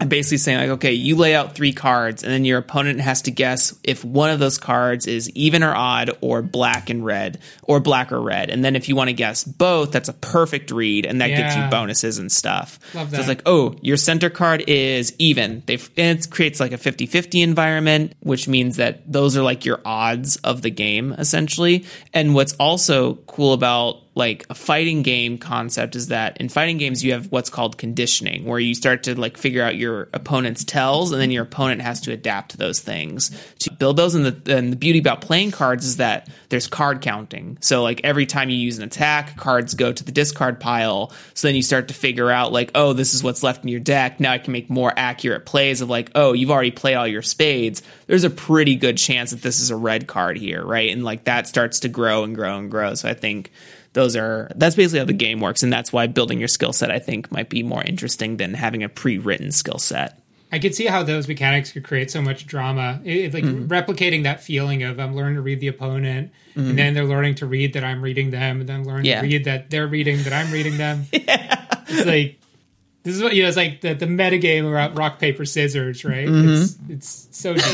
[SPEAKER 3] I'm basically saying like, okay, you lay out three cards, and then your opponent has to guess if one of those cards is even or odd, or black and red, or black or red. And then if you want to guess both, that's a perfect read, and that gets you bonuses and stuff.
[SPEAKER 2] Love
[SPEAKER 3] So it's like, oh, your center card is even. They've and it creates like a 50-50 environment, which means that those are like your odds of the game essentially. And what's also cool about like a fighting game concept is that in fighting games you have what's called conditioning where you start to like figure out your opponent's tells and then your opponent has to adapt to those things. To build those and the and the beauty about playing cards is that there's card counting. So like every time you use an attack cards go to the discard pile. So then you start to figure out like oh this is what's left in your deck. Now I can make more accurate plays of like oh you've already played all your spades. There's a pretty good chance that this is a red card here right? And like that starts to grow and grow and grow. So I think those are that's basically how the game works and that's why building your skill set i think might be more interesting than having a pre-written skill set
[SPEAKER 2] I could see how those mechanics could create so much drama. It, like
[SPEAKER 3] Mhm.
[SPEAKER 2] replicating that feeling of I'm learning to read the opponent,
[SPEAKER 3] Mhm.
[SPEAKER 2] and then they're learning to read that I'm reading them, and then learning
[SPEAKER 3] Yeah.
[SPEAKER 2] to read that they're reading that I'm reading them. It's like this is what you know. It's like the the metagame about rock paper scissors, right?
[SPEAKER 3] Mhm.
[SPEAKER 2] It's it's so deep.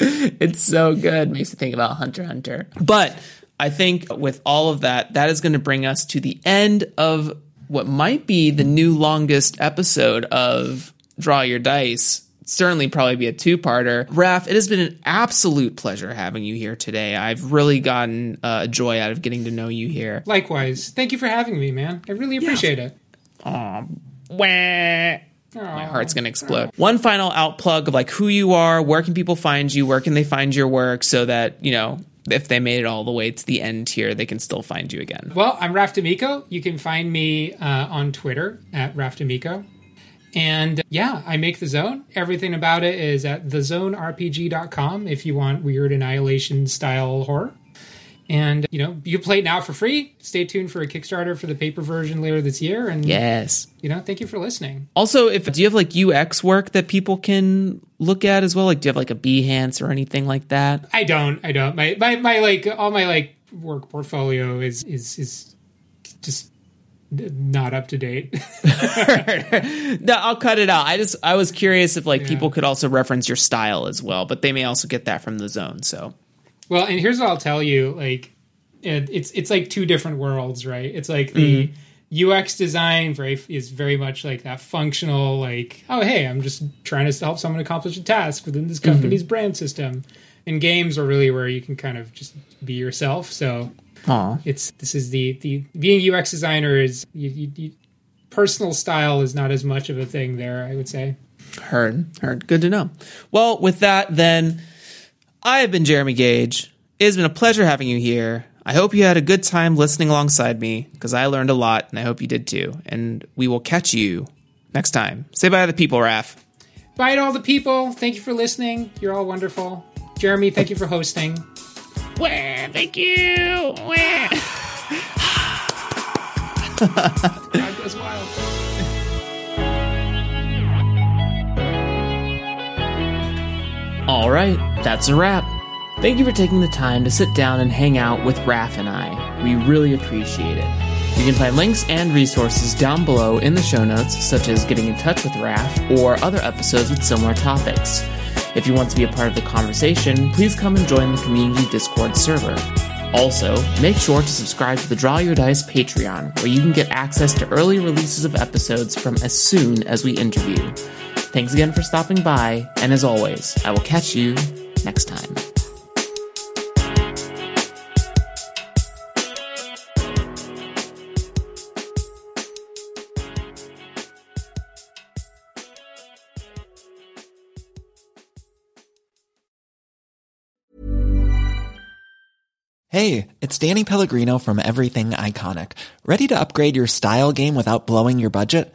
[SPEAKER 3] it's so good makes you think about hunter hunter but i think with all of that that is going to bring us to the end of what might be the new longest episode of draw your dice certainly probably be a two-parter Raph it has been an absolute pleasure having you here today i've really gotten uh, a joy out of getting to know you here
[SPEAKER 2] Likewise, thank you for having me, man. I really appreciate it.
[SPEAKER 3] Aw, wah. My heart's gonna explode. One final outplug of like who you are, where can people find you, where can they find your work, so that you know if they made it all the way to the end here, they can still find you again.
[SPEAKER 2] Well, I'm Raph D'amico. You can find me uh, on Twitter at RaphDamico. And yeah, I make the zone. Everything about it is at thezonerpg.com if you want weird annihilation style horror. And you know, you play it now for free. Stay tuned for a Kickstarter for the paper version later this year. And
[SPEAKER 3] Yes.
[SPEAKER 2] you know, thank you for listening.
[SPEAKER 3] Also, if do you have like UX work that people can look at as well? Like, do you have like a Behance or anything like that?
[SPEAKER 2] I don't. I don't. My my my like all my like work portfolio is is is just not up to date.
[SPEAKER 3] no, I'll cut it out. I just I was curious if like people could also reference your style as well, but they may also get that from the zone. So
[SPEAKER 2] Well, and here's what I'll tell you: like, it, it's it's like two different worlds, right? It's like the UX design very is very much like that functional, like oh hey, I'm just trying to help someone accomplish a task within this company's mm-hmm. brand system. And games are really where you can kind of just be yourself. So
[SPEAKER 3] Aww.
[SPEAKER 2] it's this is the the being UX designer is you, you, you, personal style is not as much of a thing there. I would say.
[SPEAKER 3] Heard, heard. Good to know. Well, with that, then I have been Jeremy Gage. It has been a pleasure having you here. I hope you had a good time listening alongside me because I learned a lot and I hope you did too. And we will catch you next time. Say bye to the people, Raph.
[SPEAKER 2] Bye to all the people. Thank you for listening. You're all wonderful. Jeremy, thank you for hosting.
[SPEAKER 3] Wah, thank you. Wah.
[SPEAKER 2] God goes wild.
[SPEAKER 3] All right, that's a wrap. Thank you for taking the time to sit down and hang out with Raph and I. We really appreciate it. You can find links and resources down below in the show notes, such as getting in touch with Raph or other episodes with similar topics. If you want to be a part of the conversation, please come and join the community Discord server. Also, make sure to subscribe to the Draw Your Dice Patreon, where you can get access to early releases of episodes from as soon as we interview. Thanks again for stopping by, and as always, I will catch you next time.
[SPEAKER 5] Hey, it's Danny Pellegrino from Everything Iconic. Ready to upgrade your style game without blowing your budget?